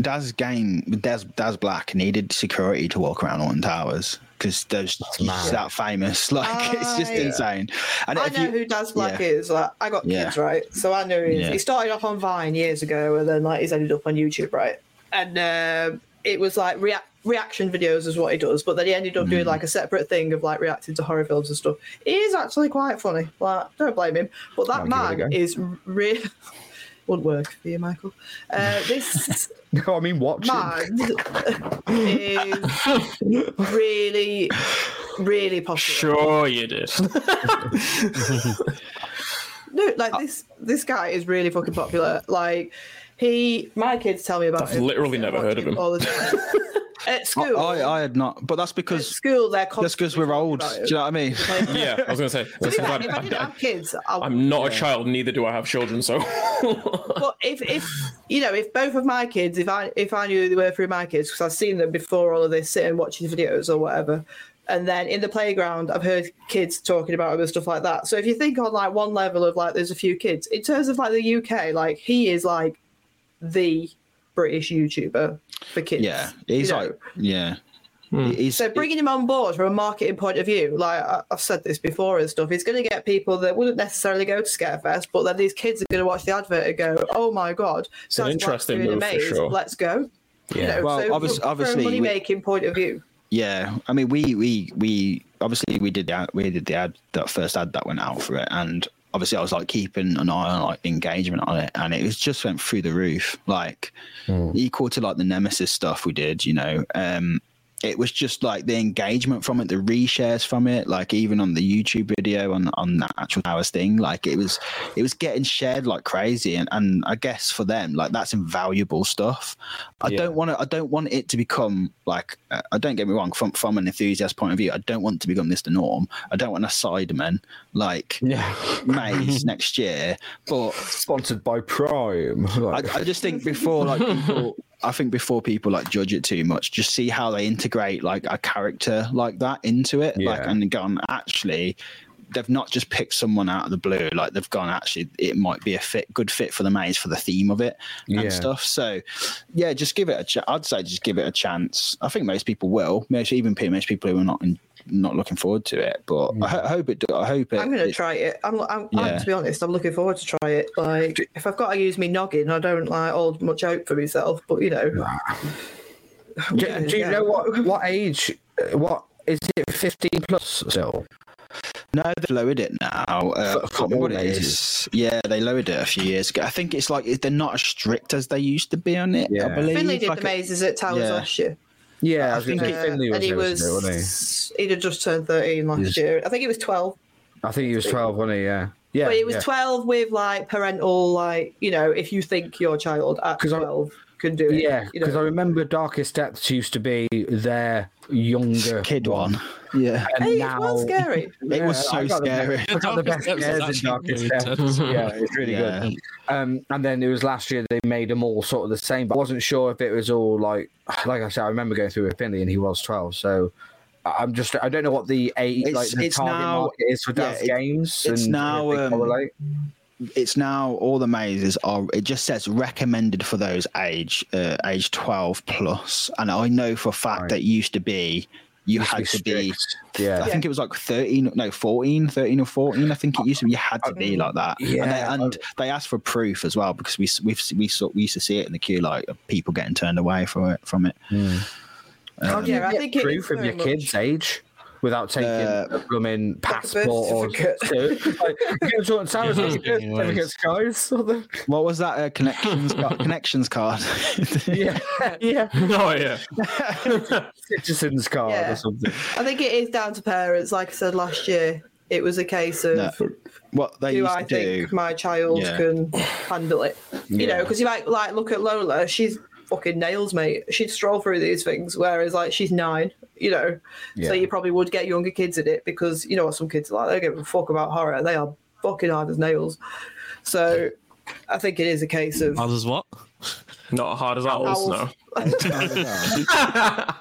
A: Daz game Daz Daz Black needed security to walk around on towers because there's he's that famous. Like it's just
D: I-
A: insane. And
D: I
A: if
D: know
A: you,
D: who Daz Black
A: yeah.
D: is. Like, I got
A: Yeah.
D: kids, right? So I know who he is.
A: Yeah.
D: He started off on Vine years ago, and then like he's ended up on YouTube, right? And um, it was like rea- reaction videos is what he does, but then he ended up
A: Mm.
D: doing like a separate thing of like reacting to horror films and stuff. It is actually quite funny. Like, don't blame him. But that
B: I'll give it a
D: man is really wouldn't work for you, Michael. Uh, this
B: I mean, watch it.
D: man is really, really popular.
C: Sure, you did.
D: No, like this this guy is really fucking popular. Like he, my kids tell me about
C: I've
D: him.
C: literally never heard of him.
D: all the time. At school,
A: I, I had not, but that's
D: at
A: because
D: school they're
A: that's because we're old. Do you know what I mean?
D: about
C: yeah, I was gonna say.
D: To be
C: Listen,
D: fair,
C: I'm,
D: if I didn't have kids, I
C: I'm not a child, neither do I have children. So
D: But if, if you know, if both of my kids, if I if I knew they were through my kids, because I've seen them before all of this, sitting watching videos or whatever, and then in the playground, I've heard kids talking about him and stuff like that. So if you think on like one level of like, there's a few kids in terms of like the UK, like he is like the British YouTuber for kids.
A: Yeah, he's
D: you know?
A: like, yeah, hmm. he's
D: So bringing him on board from a marketing point of view, like I- I've said this before and stuff, he's going to get people that wouldn't necessarily go to Scarefest, but then these kids are going to watch the advert and go, "Oh my god,
C: an interesting
D: doing a
C: move for sure.
D: Let's go." You know,
A: Well,
D: so
A: obvious-
D: from-
A: obviously
D: from a money making point of view.
A: Yeah, I mean, we we we obviously we did the ad, we did the ad that first ad that went out for it, and obviously I was like keeping an eye on like engagement on it, and it was just went through the roof, like equal to like the Nemesis stuff we did. You know, um, it was just like the engagement from it, the reshares from it, like even on the YouTube video on on that actual hours thing, like it was it was getting shared like crazy, and and I guess for them like that's invaluable stuff. I
B: Yeah.
A: don't want to. I don't want it to become like. Uh, I don't get me wrong. From from an enthusiast point of view, I don't want it to become this the norm. I don't want a Sidemen like
B: Yeah.
A: Maze next year. But
B: Sponsored by Prime.
A: I, I just think before like people, I think before people like judge it too much, just see how they integrate like a character like that into it, like
B: Yeah.
A: and gone actually. They've not just picked someone out of the blue. Like they've gone, actually, it might be a fit, good fit for the maze for the theme of it and
B: Yeah.
A: stuff. So, yeah, just give it a. Ch- I'd say just give it a chance. I think most people will. Most even most people who are not in, not looking forward to it. But I, ho- hope it. I hope it.
D: I'm going to try it. I'm, I'm,
A: Yeah.
D: I'm, to be honest, I'm looking forward to try it. Like, if I've got to use me noggin, I don't like hold much hope for myself. But you know,
B: do,
D: Yeah,
B: do you
D: yeah.
B: know what what age? What is it? Fifteen plus still.
A: No, they've lowered it now. Uh,
B: For- for
A: can't remember
B: all
A: what it
B: ages.
A: is. Yeah, they lowered it a few years ago. I think it's like they're not as strict as they used to be on it. I
B: Yeah.
A: believe.
D: Finley did
A: Like
D: the mazes at Towers
A: yeah.
D: last year.
B: Yeah, I,
A: I
B: think
D: Uh,
B: Finley was
D: and he was,
B: wasn't he,
D: he'd have just turned 13 last
B: He's-
D: year. I think he was 12.
B: I think he was twelve, wasn't he? Yeah, yeah.
D: but he was
B: yeah.
D: 12 with like parental, like, you know, if you think your child at 12 can do it.
B: Yeah,
D: you
B: because
D: know.
B: I remember Darkest Depths used to be their younger
A: kid one. Yeah.
B: and
D: Hey,
B: now
D: it was scary.
A: It was so
B: I got the
A: scary.
B: best- got the best scares in Darkest Depths. Yeah, it's really
A: Yeah.
B: good. Um, and then it was last year they made them all sort of the same, but I wasn't sure if it was all like, like I said, I remember going through with Finley and he was twelve, so. I'm just, I don't know what the age,
A: It's-
B: like the
A: it's
B: target
A: now-
B: market is for
A: yeah,
B: Dad's
A: it-
B: games.
A: it's
B: and
A: now,
B: if
A: um,
B: correlate.
A: It's now all the mazes are. It just says recommended for those age uh, age twelve plus, and I know for a fact
B: Right.
A: that used to be you
B: Used to
A: had
B: be
A: to be.
B: Yeah.
A: I think it was like 13, no, 14, 13 or 14. I think it used to be, you had to be like that. And, they,
B: Yeah.
A: and they asked for proof as well because we, we've, we, saw, we used to see it in the queue, like people getting turned away from it. From it.
B: How do you
D: Yeah, I think
B: proof
D: is
B: of your
D: much-
B: kid's age without taking
A: Uh,
B: a blooming passport or
D: certificate.
B: like, give Jordan Sanders
E: Yeah,
B: his birth
E: yeah,
B: certificates, guys.
A: What was that? Uh, connections, card, connections card.
B: yeah, yeah,
C: Oh yeah.
B: citizens card
D: Yeah.
B: or something.
D: I think it is down to parents. Like I said last year, it was a case of
A: No. what they
D: do
A: used
D: I
A: to do.
D: think my child
A: Yeah.
D: can handle it? You know, because you might like look at Lola. She's fucking nails, mate. She'd stroll through these things, whereas like she's nine. You know,
B: Yeah.
D: so you probably would get younger kids in it because you know what some kids are like. They don't give a fuck about horror. They are fucking hard as nails. So I think it is a case of
E: Others what?
C: Not hard as owls,
D: Owls.
C: no.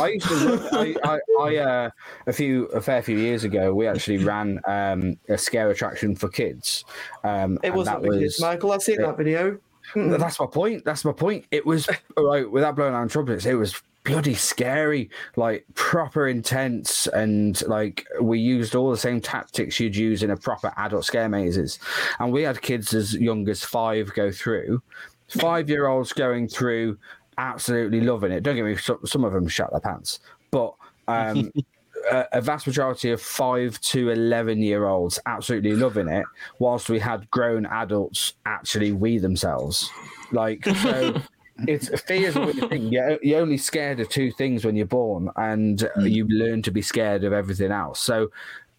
B: I used to. Run, I, I, I uh, a few, a fair few years ago, we actually ran um, a scare attraction for kids. Um,
D: it wasn't
B: that
D: the kids, Michael. I've seen that video.
B: That's my point. That's my point. It was all right without blowing out trumpets. It was bloody scary, like proper intense, and like we used all the same tactics you'd use in a proper adult scare mazes. And we had kids as young as five go through, five year olds going through, absolutely loving it. Don't get me some, some of them shut their pants, but. Um, a, a vast majority of five to 11 year olds absolutely loving it, whilst we had grown adults actually wee themselves. Like, so it's fear is a weird thing. You're, you're only scared of two things when you're born, and you learn to be scared of everything else. So,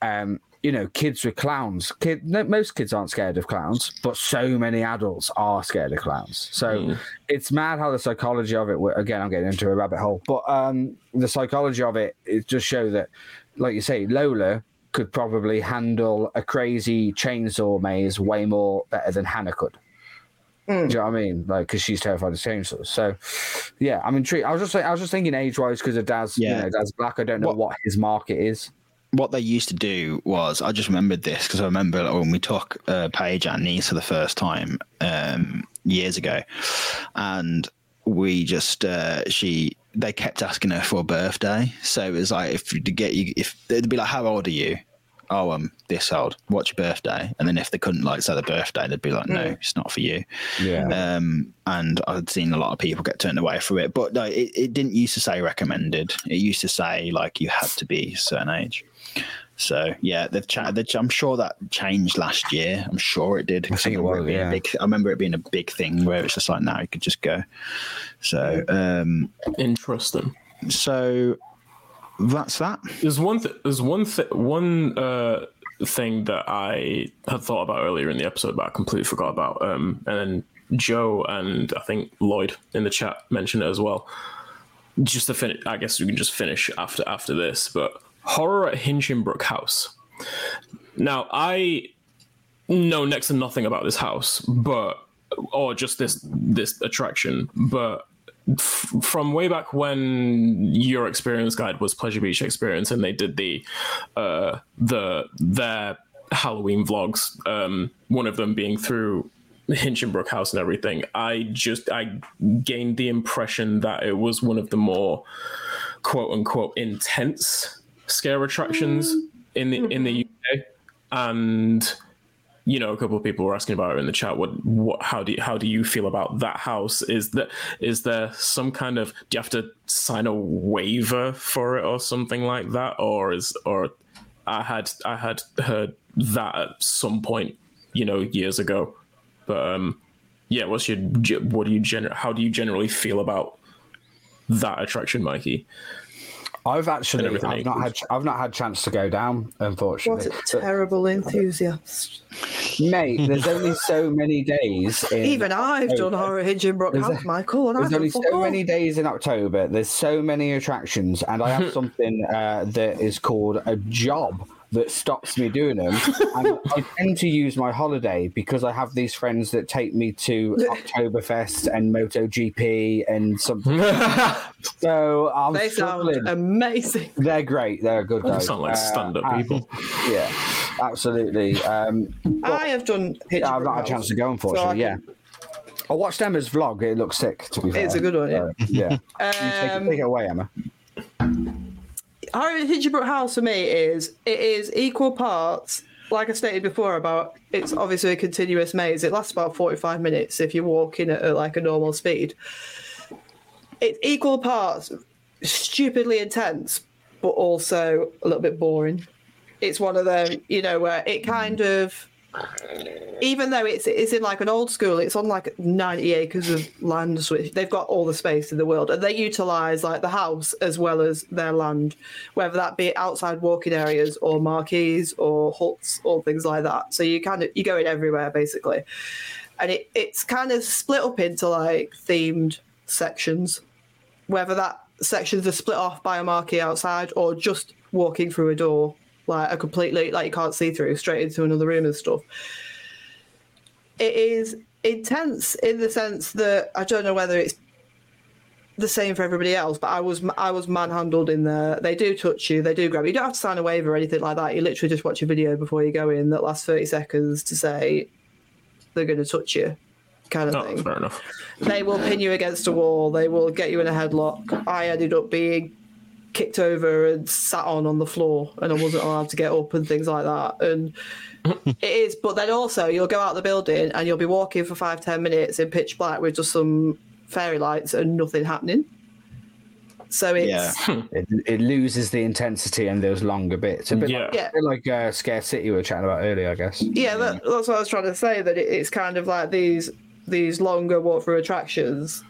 B: um, you know, kids with clowns. Kid, no, most kids aren't scared of clowns, but so many adults are scared of clowns. So it's mad how the psychology of it. Again, I'm getting into a rabbit hole, but um, the psychology of it it just show that, like you say, Lola could probably handle a crazy chainsaw maze way more better than Hannah could. Do you know what I mean? Like, because she's terrified of chainsaws. So, yeah, I'm intrigued. I was just, I was just thinking age wise because of Daz.
A: Yeah.
B: You know, Daz Black. I don't know
A: What-
B: what his market is.
A: what they used to do was I just remembered this because I remember like, when we took uh, Paige and Niece for the first time um, years ago, and we just uh, she they kept asking her for a birthday. So it was like if you to get you if they'd be like, "How old are you?" Oh, I'm this old. What's your birthday? And then if they couldn't like say the birthday, they'd be like, "No, it's not for you."
B: Yeah.
A: Um, and I'd seen a lot of people get turned away for it, but no, it, it didn't used to say recommended. It used to say like you had to be a certain age. So yeah, they've cha- they I'm sure that changed last year. I'm sure it did.
B: I think it
A: remember
B: was,
A: being a
B: yeah.
A: big, I remember it being a big thing where it's just like now you could just go. So um,
C: Interesting.
A: so that's that.
C: There's one. Th- there's one. Th- one uh, thing that I had thought about earlier in the episode, but I completely forgot about. Um, and then Joe and I think Lloyd in the chat mentioned it as well. Just to finish, I guess we can just finish after after this. But horror at Hinchingbrooke House. Now I know next to nothing about this house, but or just this this attraction, but f- from way back when your experience guide was Pleasure Beach Experience, and they did the uh, the their Halloween vlogs. Um, one of them being through Hinchingbrooke House and everything. I just I gained the impression that it was one of the more quote unquote intense scare attractions in the in the UK, and you know, a couple of people were asking about it in the chat. What, what, how do you, how do you feel about that house? Is that is there some kind of do you have to sign a waiver for it or something like that, or is or I had I had heard that at some point, you know, years ago. But um, yeah, what's your what do you gener- how do you generally feel about that attraction, Mikey?
B: I've actually I've not had. I've not had chance to go down, unfortunately.
D: What
B: unfortunately.
D: a
B: But,
D: terrible enthusiast.
B: mate, there's only so many days. In,
D: Even I've done Horror Hinge in
B: There's
D: Brookhouse, Michael, and I've
B: There's
D: done
B: only so
D: all.
B: many days in October. There's so many attractions, and I have something uh, that is called a job that stops me doing them. and I tend to use my holiday because I have these friends that take me to Oktoberfest and MotoGP and something. so I'm
D: They
B: struggling.
D: sound amazing.
B: They're great. They're good
C: You
B: guys.
C: sound like
B: Uh,
C: stand-up
B: uh,
C: people.
B: Yeah, absolutely. Um,
D: I have done Hinge
B: I've not had a chance to go,
D: so I
B: unfortunately. yeah.
D: can-
B: I watched Emma's vlog. It looks sick, to be fair.
D: It's a good one, yeah.
B: Uh, yeah. You take,
D: Um,
B: take it away, Emma.
D: Horror Hinchingbrooke House for me is it is equal parts. Like I stated before about it's obviously a continuous maze. It lasts about forty five minutes if you're walking at like a normal speed. It's equal parts stupidly intense, but also a little bit boring. It's one of them, you know, where it kind of even though it's it's in like an old school, it's on like 90 acres of land. So they've got all the space in the world, and they utilize like the house as well as their land, whether that be outside walking areas or marquees or huts or things like that. So you kind of you go in everywhere basically, and it it's kind of split up into like themed sections, whether that sections are split off by a marquee outside or just walking through a door like a completely like you can't see through straight into another room and stuff it is intense in the sense that I don't know whether it's the same for everybody else, but I was I was manhandled in there. They do touch you, they do grab you. You don't have to sign a waiver or anything like that. You literally just watch a video before you go in that lasts thirty seconds to say they're going to touch you, kind of oh,
C: No,
D: thing.
C: fair enough.
D: They will pin you against a wall. They will get you in a headlock. I ended up being kicked over and sat on on the floor, and I wasn't allowed to get up and things like that. And it is, but then also you'll go out the building and you'll be walking for five ten minutes in pitch black with just some fairy lights and nothing happening. So it's
A: Yeah.
B: It, it loses the intensity and those longer bits. A bit
C: Yeah.
B: like,
D: Yeah.
B: like uh, Scare City we were chatting about earlier, I guess.
D: yeah, that, that's what I was trying to say. That it, it's kind of like these these longer walk through attractions.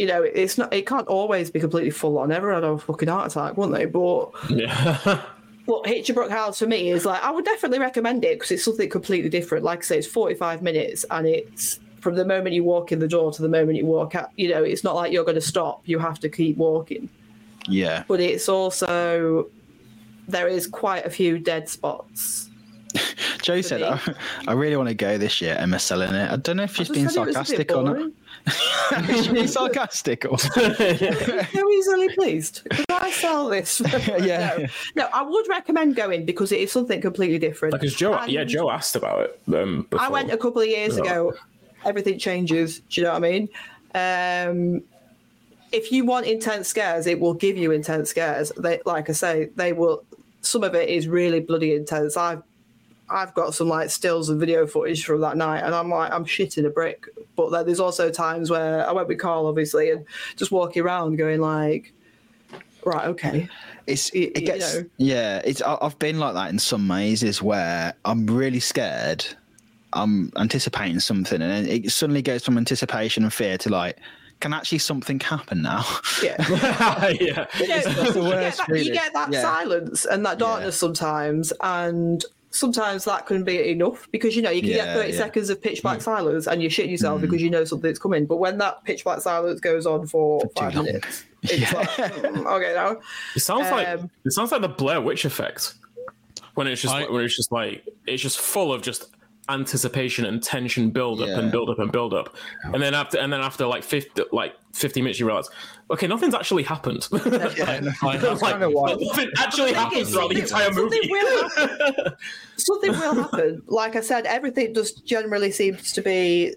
D: You know, it's not. It can't always be completely full on. Everyone had a fucking heart attack, wouldn't they? But
C: Yeah.
D: But Hinchingbrooke House for me is like I would definitely recommend it because it's something completely different. Like I say, it's forty five minutes and it's from the moment you walk in the door to the moment you walk out. You know, it's not like you're going to stop. You have to keep walking.
A: Yeah.
D: But it's also there is quite a few dead spots.
A: Joe said. I, I really want to go this year. Emma's selling it. I don't know if she's being
D: just said it was a bit
A: sarcastic or not.
D: Boring.
A: Is she being sarcastic or
D: So easily pleased. Could I sell this?
A: Yeah.
D: No. no, I would recommend going because it is something completely different.
C: Because Joe, yeah, Joe asked about it. Um, before.
D: I went a couple of years
C: Yeah.
D: ago. Everything changes. Do you know what I mean? Um, if you want intense scares, it will give you intense scares. They, like I say, they will. Some of it is really bloody intense. I've I've got some like stills and video footage from that night, and I'm like I'm shitting a brick. But then there's also times where I went with Carl, obviously, and just walking around going like, right, okay,
A: it's
D: Y-
A: it
D: you
A: gets
D: know.
A: yeah it's I- i've been like that in some mazes where i'm really scared i'm anticipating something and it suddenly goes from anticipation and fear to like can actually something happen now
D: yeah.
C: yeah.
D: you, know,
A: That's the
D: you get that, you get that
A: Yeah.
D: silence and that darkness sometimes, and sometimes that can be enough because you know you can
A: Yeah,
D: get 30
A: yeah.
D: seconds of pitch black silence and you shit yourself because you know something's coming. But when that pitch black silence goes on for, five
A: long.
D: minutes, it's like, "Mm, okay, now
C: It sounds like
D: Um,
C: it sounds like the Blair Witch effect when it's just
E: I-
C: when it's just like it's just full of just anticipation and tension build up
A: Yeah.
C: and build up and build up, and then after and then after like fifty like fifty minutes you realize okay nothing's actually happened.
E: I have,
C: like,
B: kinda why-
C: nothing actually happens throughout the entire
D: something
C: movie.
D: will happen. something will happen. Like I said, everything just generally seems to be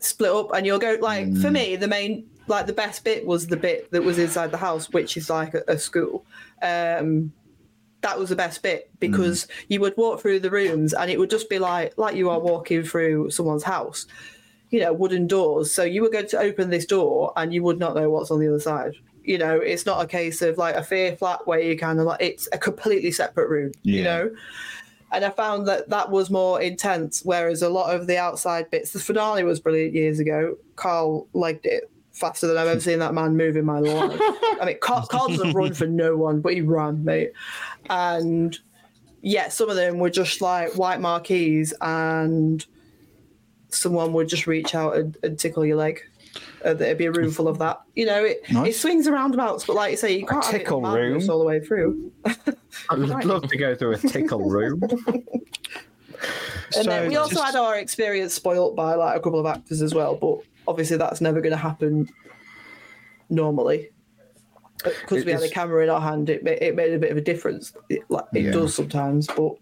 D: split up, and you'll go like for me, the main like the best bit was the bit that was inside the house, which is like a, a school. Um, that was the best bit mm. because you would walk through the rooms and it would just be like like you are walking through someone's house you know wooden doors so you were going to open this door and you would not know what's on the other side You know, it's not a case of like a fear flat where you kind of like it's a completely separate room. You know, and I found that that was more intense. Whereas a lot of the outside bits, the finale was brilliant years ago. Carl liked it faster than I've ever seen that man move in my life. I mean, Carl, Carl doesn't run for no one, but he ran, mate. And yeah, some of them were just like white marquees, and someone would just reach out and, and tickle your leg. Uh, there'd be a room full of that. You know, it, it swings around abouts, but like you say, you can't have it
B: tickle
D: madness
B: room?
D: all the way through.
B: I would love to go through a tickle room.
D: And then we also
A: just-
D: had our experience spoilt by like a couple of actors as well, but obviously that's never going to happen normally. Because we had a camera in our hand, it, ma- it made a bit of a difference. It, like it
B: Yeah.
D: does sometimes, but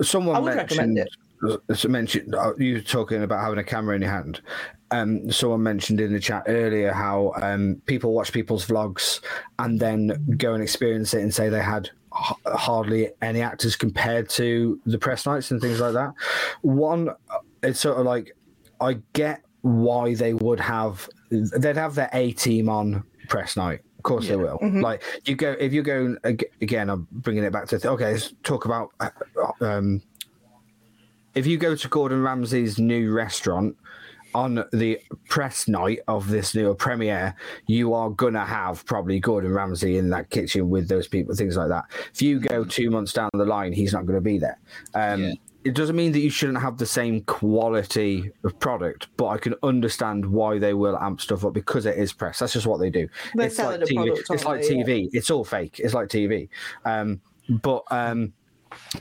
D: I
B: Someone
D: would recommend
B: mentioned. Mentioned uh, you were talking about having a camera in your hand. Um, someone mentioned in the chat earlier how um, people watch people's vlogs and then go and experience it and say they had h- hardly any actors compared to the press nights and things like that. One, uh, it's sort of like I get why they would have they'd have their A team on press night. Of course they will. Like you go if you're going again. I'm bringing it back to okay. Let's talk about uh, um, if you go to Gordon Ramsay's new restaurant on the press night of this new premiere, you are gonna have probably Gordon Ramsay in that kitchen with those people, things like that. If you go two months down the line, he's not going to be there. Um,
A: Yeah.
B: It doesn't mean that you shouldn't have the same quality of product, but I can understand why they will amp stuff up because it is press. That's just what they do.
D: They're
B: it's
D: selling
B: like
D: a
B: TV.
D: product,
B: it's like
D: they? Yeah.
B: TV. It's all fake. It's like TV. Um, but um,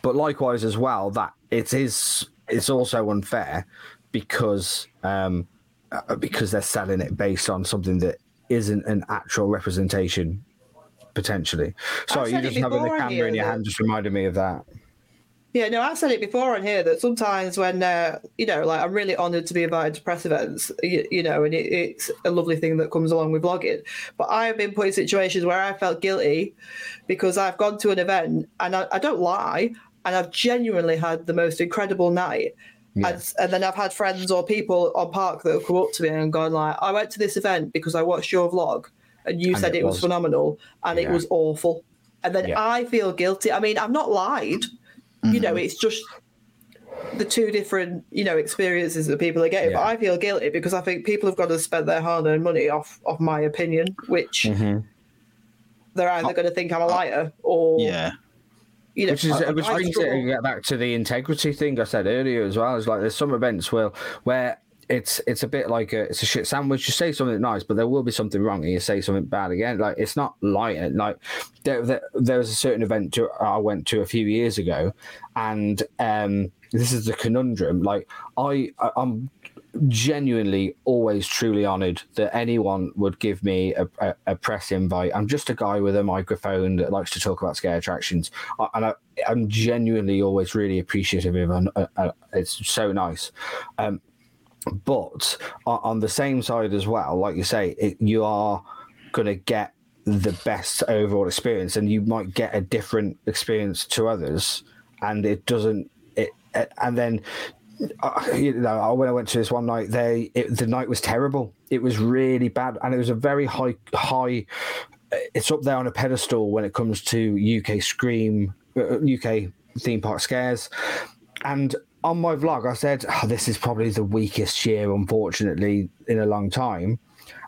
B: but likewise as well that it is it's also unfair because um uh, because they're selling it based on something that isn't an actual representation potentially sorry you just having the camera in your hand just reminded me of that
D: Yeah, no, I've said it before on here that sometimes when, uh, you know, like I'm really honoured to be invited to press events, you, you know, and it, it's a lovely thing that comes along with vlogging. But I have been put in situations where I felt guilty because I've gone to an event and I, I don't lie, and I've genuinely had the most incredible night. And, and then I've had friends or people on park that have come up to me and gone like, I went to this event because I watched your vlog and you
B: And
D: said
B: it
D: was
B: was-
D: phenomenal and it was awful. And then
B: Yeah.
D: I feel guilty. I mean, I've not lied. You know, it's just the two different, you know, experiences that people are getting. But I feel guilty because I think people have got to spend their hard-earned money off off my opinion, which
B: Mm-hmm.
D: they're either going to think I'm a liar or
A: Yeah.
D: you know,
B: which is
D: I-
B: which
D: I
B: brings it get back to the integrity thing I said earlier as well. It's like there's some events where where it's it's a bit like a it's a shit sandwich. You say something nice, but there will be something wrong, and you say something bad again. Like it's not lying. Like there, there, there was a certain event to, I went to a few years ago, and um, this is the conundrum. Like I, I'm genuinely always truly honored that anyone would give me a, a, a press invite. I'm just a guy with a microphone that likes to talk about scare attractions, I- and I, I'm genuinely always really appreciative and uh, uh, it's so nice. Um, but on, the same side as well, like you say, it, you are going to get the best overall experience, and you might get a different experience to others, and it doesn't. It and then uh, you know, when I went to this one night, they it, the night was terrible. It was really bad, and it was a very high high. It's up there on a pedestal when it comes to UK Scream, uh, UK theme park scares, and on my vlog, I said oh, this is probably the weakest year, unfortunately, in a long time.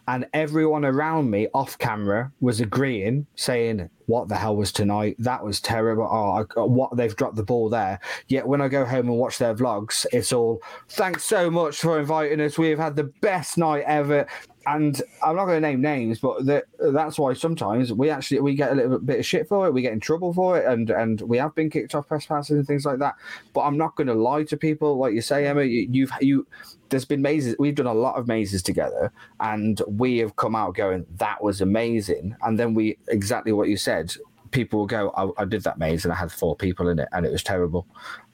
B: And everyone around me off camera was agreeing, saying, What the hell was tonight? That was terrible. Oh, I, uh, what they've dropped the ball there. Yet when I go home and watch their vlogs, it's all, Thanks so much for inviting us. We've had the best night ever. And I'm not going to name names, but that's why sometimes we actually we get a little bit of shit for it. We get in trouble for it, and and we have been kicked off press passes and things like that. But I'm not going to lie to people, like you say, Emma. You, you've you there's been mazes. We've done a lot of mazes together, and we have come out going that was amazing. And then we exactly what you said. People will go, I, I did that maze and I had four people in it, and it was terrible.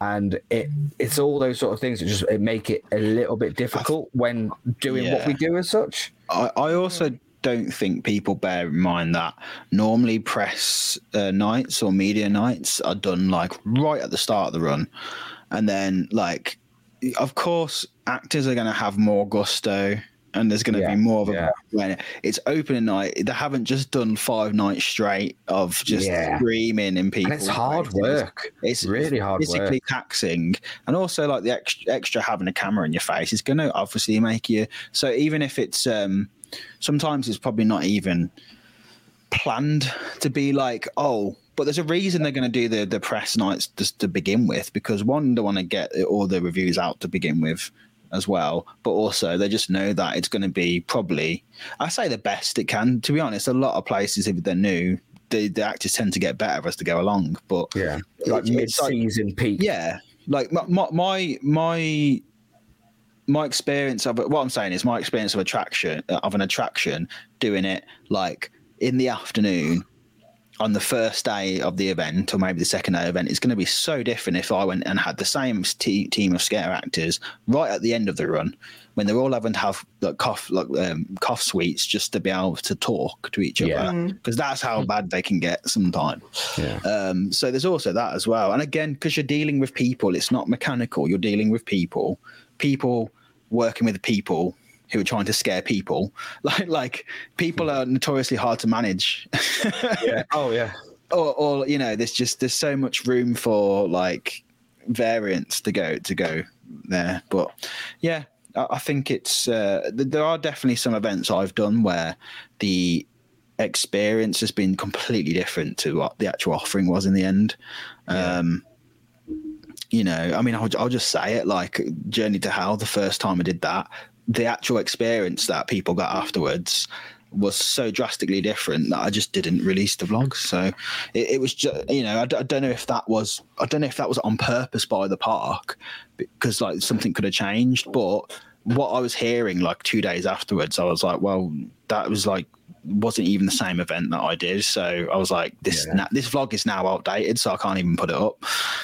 B: And it it's all those sort of things that just it make it a little bit difficult when doing what we do as such.
A: I, I also don't think people bear in mind that normally press uh, nights or media nights are done like right at the start of the run. And then, like, of course, actors are going to have more gusto and there's going to
B: Yeah,
A: be more of a
B: yeah.
A: when it's opening night. They haven't just done five nights straight of just
B: Yeah.
A: screaming in people.
B: And it's hard
A: It's-
B: work.
A: It's
B: really hard It's
A: physically
B: work.
A: taxing, and also like the extra, extra having a camera in your face is going to obviously make you. So even if it's um, sometimes it's probably not even planned to be like oh. But there's a reason they're going to do the, the press nights just to begin with because one, they want to get all the reviews out to begin with as well. But also, they just know that it's going to be probably, I say the best it can. To be honest, a lot of places, if they're new, the, the actors tend to get better as they go along. But
B: Yeah, like
A: it's like-
B: mid-season peak.
A: yeah, like my my my my, my experience of. What I'm saying is my experience of attraction of an attraction doing it like in the afternoon on the first day of the event or maybe the second day of the event is going to be so different if I went and had the same te- team of scare actors right at the end of the run when they're all having to have like cough like um, cough suites just to be able to talk to each
B: Yeah.
A: other because that's how bad they can get sometimes.
B: Yeah.
A: Um, so there's also that as well. And again, because you're dealing with people, it's not mechanical. You're dealing with people, people working with people who are trying to scare people. Like like people are notoriously hard to manage.
B: yeah. Oh yeah.
A: or, or you know, there's just there's so much room for like variants to go to go there. But yeah, I, I think it's uh, th- there are definitely some events I've done where the experience has been completely different to what the actual offering was in the end. Um, you know, I mean, I'll, I'll just say it like Journey to Hell, the first time I did that, the actual experience that people got afterwards was so drastically different that I just didn't release the vlog. So it, it was just, you know, I, d- I don't know if that was, I don't know if that was on purpose by the park because like something could have changed. But what I was hearing like two days afterwards, I was like, well, that was like, wasn't even the same event that I did. So I was like, this
B: Yeah.
A: na- this vlog is now outdated, so I can't even put it up.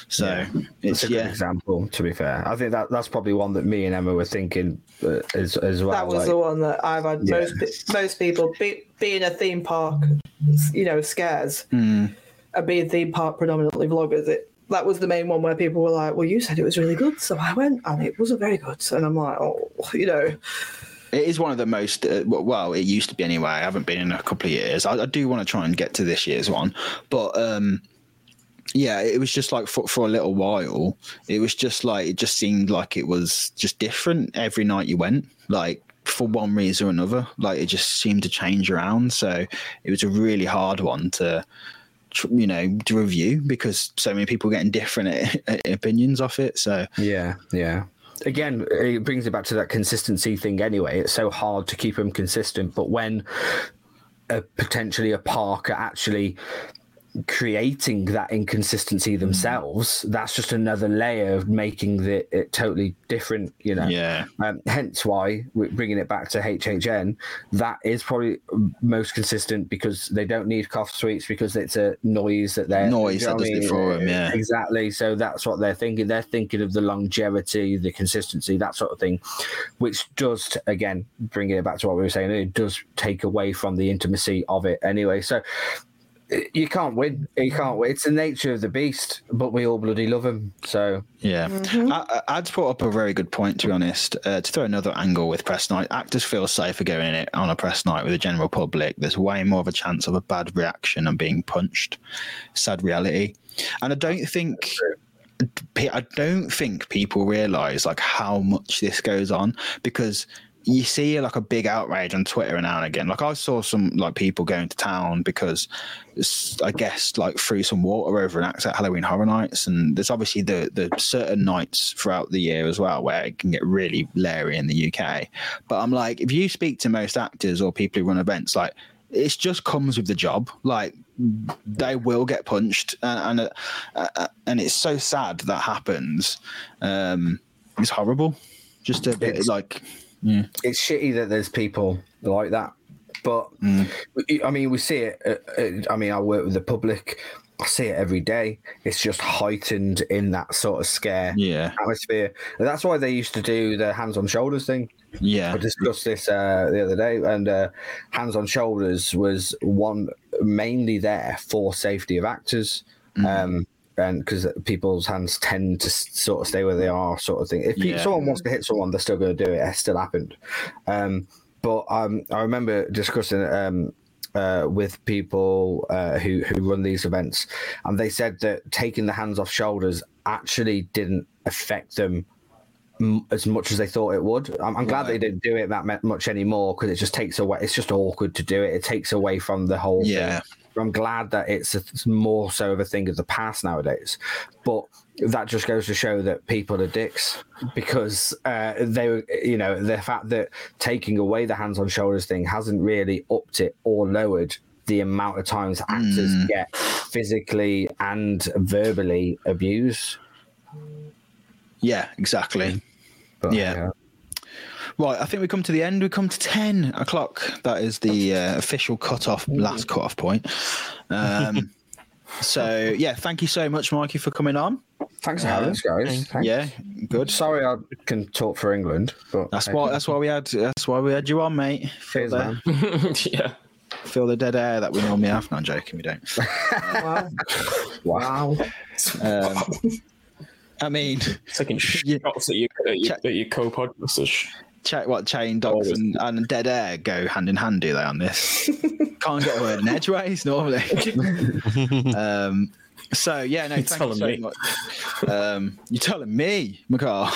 A: So
B: Yeah.
A: it's
B: It's a good
A: yeah,
B: example. To be fair, I think that that's probably one that me and Emma were thinking uh, as as well.
D: that was
B: like-
D: the one that I've had
B: Yeah.
D: most most people be, being a theme park, you know, scares
A: Hmm.
D: and being theme park predominantly vloggers. It that was the main one where people were like, "Well, you said it was really good, so I went, and it wasn't very good." And I'm like, "Oh, you know,
A: It is one of the most uh, well. It used to be anyway. I haven't been in a couple of years. I, I do want to try and get to this year's one, but um, yeah, it was just like for for a little while. It was just like it just seemed like it was just different every night you went. Like for one reason or another, like it just seemed to change around. So it was a really hard one to you know to review because so many people getting different opinions off it. So
B: Yeah, yeah. Again, it brings it back to that consistency thing. Anyway, it's so hard to keep them consistent, but when a, potentially a park are actually creating that inconsistency themselves, that's just another layer of making the, it totally different. You know.
A: yeah,
B: Um, hence why we're bringing it back to HHN. That is probably most consistent because they don't need cough sweets because it's a noise that they're
A: Noise
B: you know
A: that
B: I
A: does it for 'em, yeah.
B: exactly. So that's what they're thinking. They're thinking of the longevity, the consistency, that sort of thing, which does again bringing it back to what we were saying. It does take away from the intimacy of it anyway. So. You can't win. You can't win. It's the nature of the beast, but we all bloody love him. So
A: Yeah, I, I- I'd brought up a very good point. To be honest, uh, to throw another angle with press night, actors feel safer going in it on a press night with the general public. There's way more of a chance of a bad reaction and being punched. Sad reality, and I don't think. I don't think people realize like how much this goes on because you see like a big outrage on Twitter now and again. Like I saw some like people going to town because I guess like threw some water over an act at Halloween Horror Nights, and there's obviously the the certain nights throughout the year as well where it can get really leery in the UK. But I'm like, if you speak to most actors or people who run events, like it just comes with the job. Like they will get punched, and and, uh, and it's so sad that happens. Um, it's horrible. Just a bit
B: It's-
A: like
B: it's shitty that there's people like that. But we- I mean, we see it. uh, uh, I mean, I work with the public. I see it every day. It's just heightened in that sort of scare
A: yeah,
B: atmosphere. And that's why they used to do the hands on shoulders thing.
A: yeah,
B: I discussed this uh, the other day, and uh, hands on shoulders was one mainly there for safety of actors. Um, and because people's hands tend to sort of stay where they are, sort of thing. If
A: Yeah.
B: someone wants to hit someone, they're still going to do it. It still happened. Um, but um, I remember discussing um, uh, with people uh, who who run these events, and they said that taking the hands off shoulders actually didn't affect them m- as much as they thought it would. I'm, I'm glad they didn't do it that much anymore because it just takes away. It's just awkward to do it. It takes away from the whole.
A: Yeah.
B: Thing. I'm glad that it's, it's more so of a thing of the past nowadays, but that just goes to show that people are dicks because uh, they, were- you know, the fact that taking away the hands on shoulders thing hasn't really upped it or lowered the amount of times actors get physically and verbally abused.
A: Yeah, exactly.
B: But,
A: Yeah. Right, I think we come to the end. We come to 10 o'clock. That is the uh, official cut-off, last cut-off point. Um, so, yeah, thank you so much, Mikey, for coming on.
B: Thanks for having us, guys. Thanks.
A: Yeah, good.
B: Sorry, I can talk for England, but
A: That's why. That's why we had. That's why we had you on, mate. Feel
B: Cheers,
A: the,
B: man.
C: yeah.
A: feel the dead air that we normally have. No, I'm joking. We don't.
D: Wow.
B: Wow.
A: Um, I mean,
C: Taking
A: Yeah.
C: shots at your, at your,
A: Check.
C: at your co-podcasters.
A: Check what chain dogs and, and dead air go hand in hand. Do they on this? Can't get a word in edgeways normally. um, so yeah, no, thank you so
C: me.
A: much. Um, you're telling me, McCall.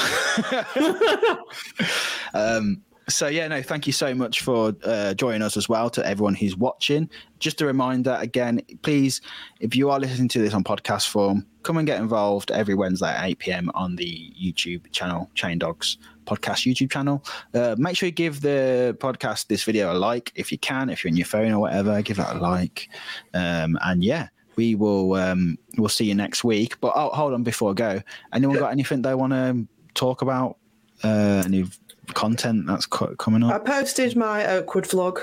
A: um, so yeah, no, thank you so much for uh, joining us as well to everyone who's watching. Just a reminder again, please, if you are listening to this on podcast form, come and get involved every Wednesday at 8 p.m. on the YouTube channel, Chain Dogs Podcast YouTube channel. Uh, make sure you give the podcast this video a like if you can, if you're in your phone or whatever, give that a like. Um, and yeah, we will um, we'll see you next week. But oh, hold on before I go. Anyone got anything they want to talk about? Uh, any content that's co- coming up?
D: I posted my Oakwood vlog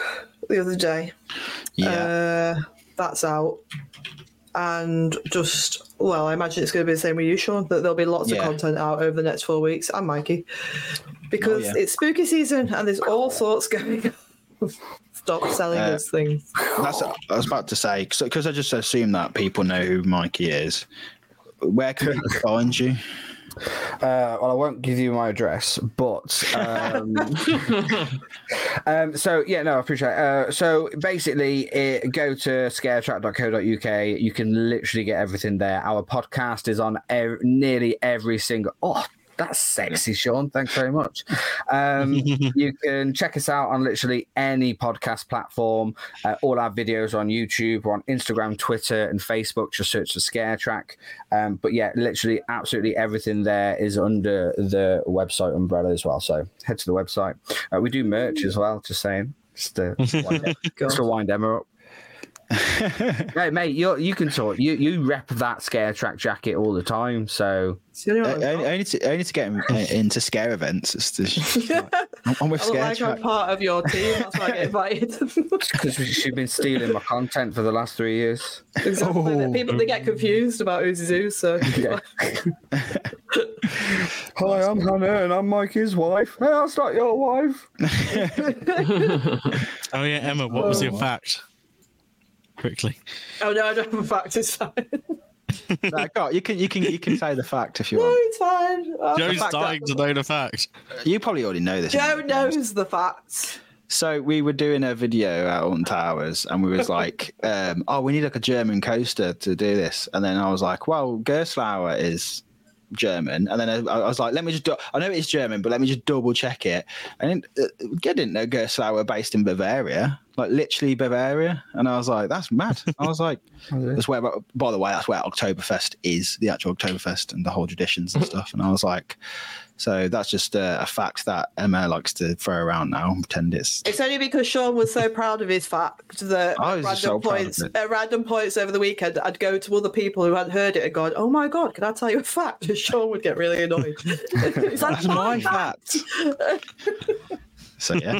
D: the other day.
A: Yeah.
D: Uh, that's out. And just, well, I imagine it's going to be the same with you, Sean, that there'll be lots
A: Yeah.
D: of content out over the next four weeks, and Mikey, because
A: Oh, yeah.
D: it's spooky season and there's all sorts going on. Stop selling
A: Uh,
D: us things.
A: That's I was about to say because I just assume that people know who Mikey is. Where can people find you?
B: Uh, well, I won't give you my address, but um, um, so yeah, no, I appreciate. It. Uh, so basically, it, go to scaretrack.co.uk. You can literally get everything there. Our podcast is on nearly every single. Oh, that's sexy, Sean. Thanks very much. Um, you can check us out on literally any podcast platform. Uh, all our videos are on YouTube, or on Instagram, Twitter, and Facebook. Just search for ScareTrack. Um, but yeah, literally, absolutely everything there is under the website umbrella as well. So head to the website. Uh, we do merch as well. Just saying, just to wind, just to wind Emma up. Hey mate, you you can talk. You you rep that ScareTrack jacket all the time. So
D: It's only one I've
A: I,
D: got.
A: I, need to, I need to get in, uh, into scare events. It's just, I'm, I'm with
D: I
A: scare
D: like I'm part of your team. That's why I get invited.
B: because she's been stealing my content for the last three years.
D: exactly.
A: Oh.
D: People they get confused about who's who. So
B: Yeah. Hi, I'm Hannah, and I'm Mikey's wife. Hey, that's not your wife.
E: Oh yeah, Emma, what was your fact? Quickly.
D: oh no, I don't have a fact. It's fine. no,
A: No, go on, you can you can you can say the fact if you want.
D: No, it's fine. Uh,
E: Joe's
A: fact that-
E: dying to know the fact.
A: You probably already know this.
D: Joe knows the facts.
A: So we were doing a video out on Towers, and we was like, um, "Oh, we need like a German coaster to do this." And then I was like, "Well, Gerstlauer is German." And then I, I was like, "Let me just do. I know it's German, but let me just double check it." And uh, I didn't know Gerstlauer based in Bavaria, like literally Bavaria. And I was like, "That's mad." I was like, "That's where." By the way, that's where Oktoberfest is, the actual Oktoberfest and the whole traditions and stuff. And I was like. So that's just a, a fact that Emma likes to throw around now and pretend it's
D: It's only because Sean was so proud of his fact that at random
A: so
D: points, at random points over the weekend, I'd go to other people who hadn't heard it and gone, "Oh my god, can I tell you a fact?" And Sean would get really annoyed. It's like,
A: That's my
D: "My
A: fact. so yeah.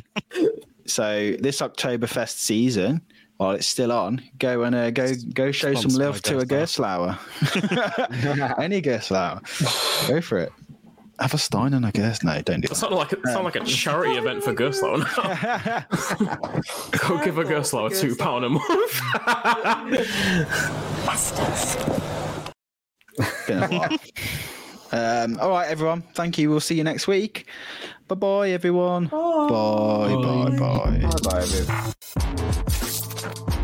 A: So this Oktoberfest season, while it's still on, go and uh, go go show some love to a Gerstlauer. Any Gerstlauer, go for it. Have a Stein and a Gers. No, don't do
C: That
A: that.
C: sounded like, it sounded like a charity event for Gerslow. Go give a Gerslow a two pound a month.
A: Been a while. Um, all right, everyone. Thank you. We'll see you next week. Bye bye, everyone. Bye bye bye
B: bye. Bye bye.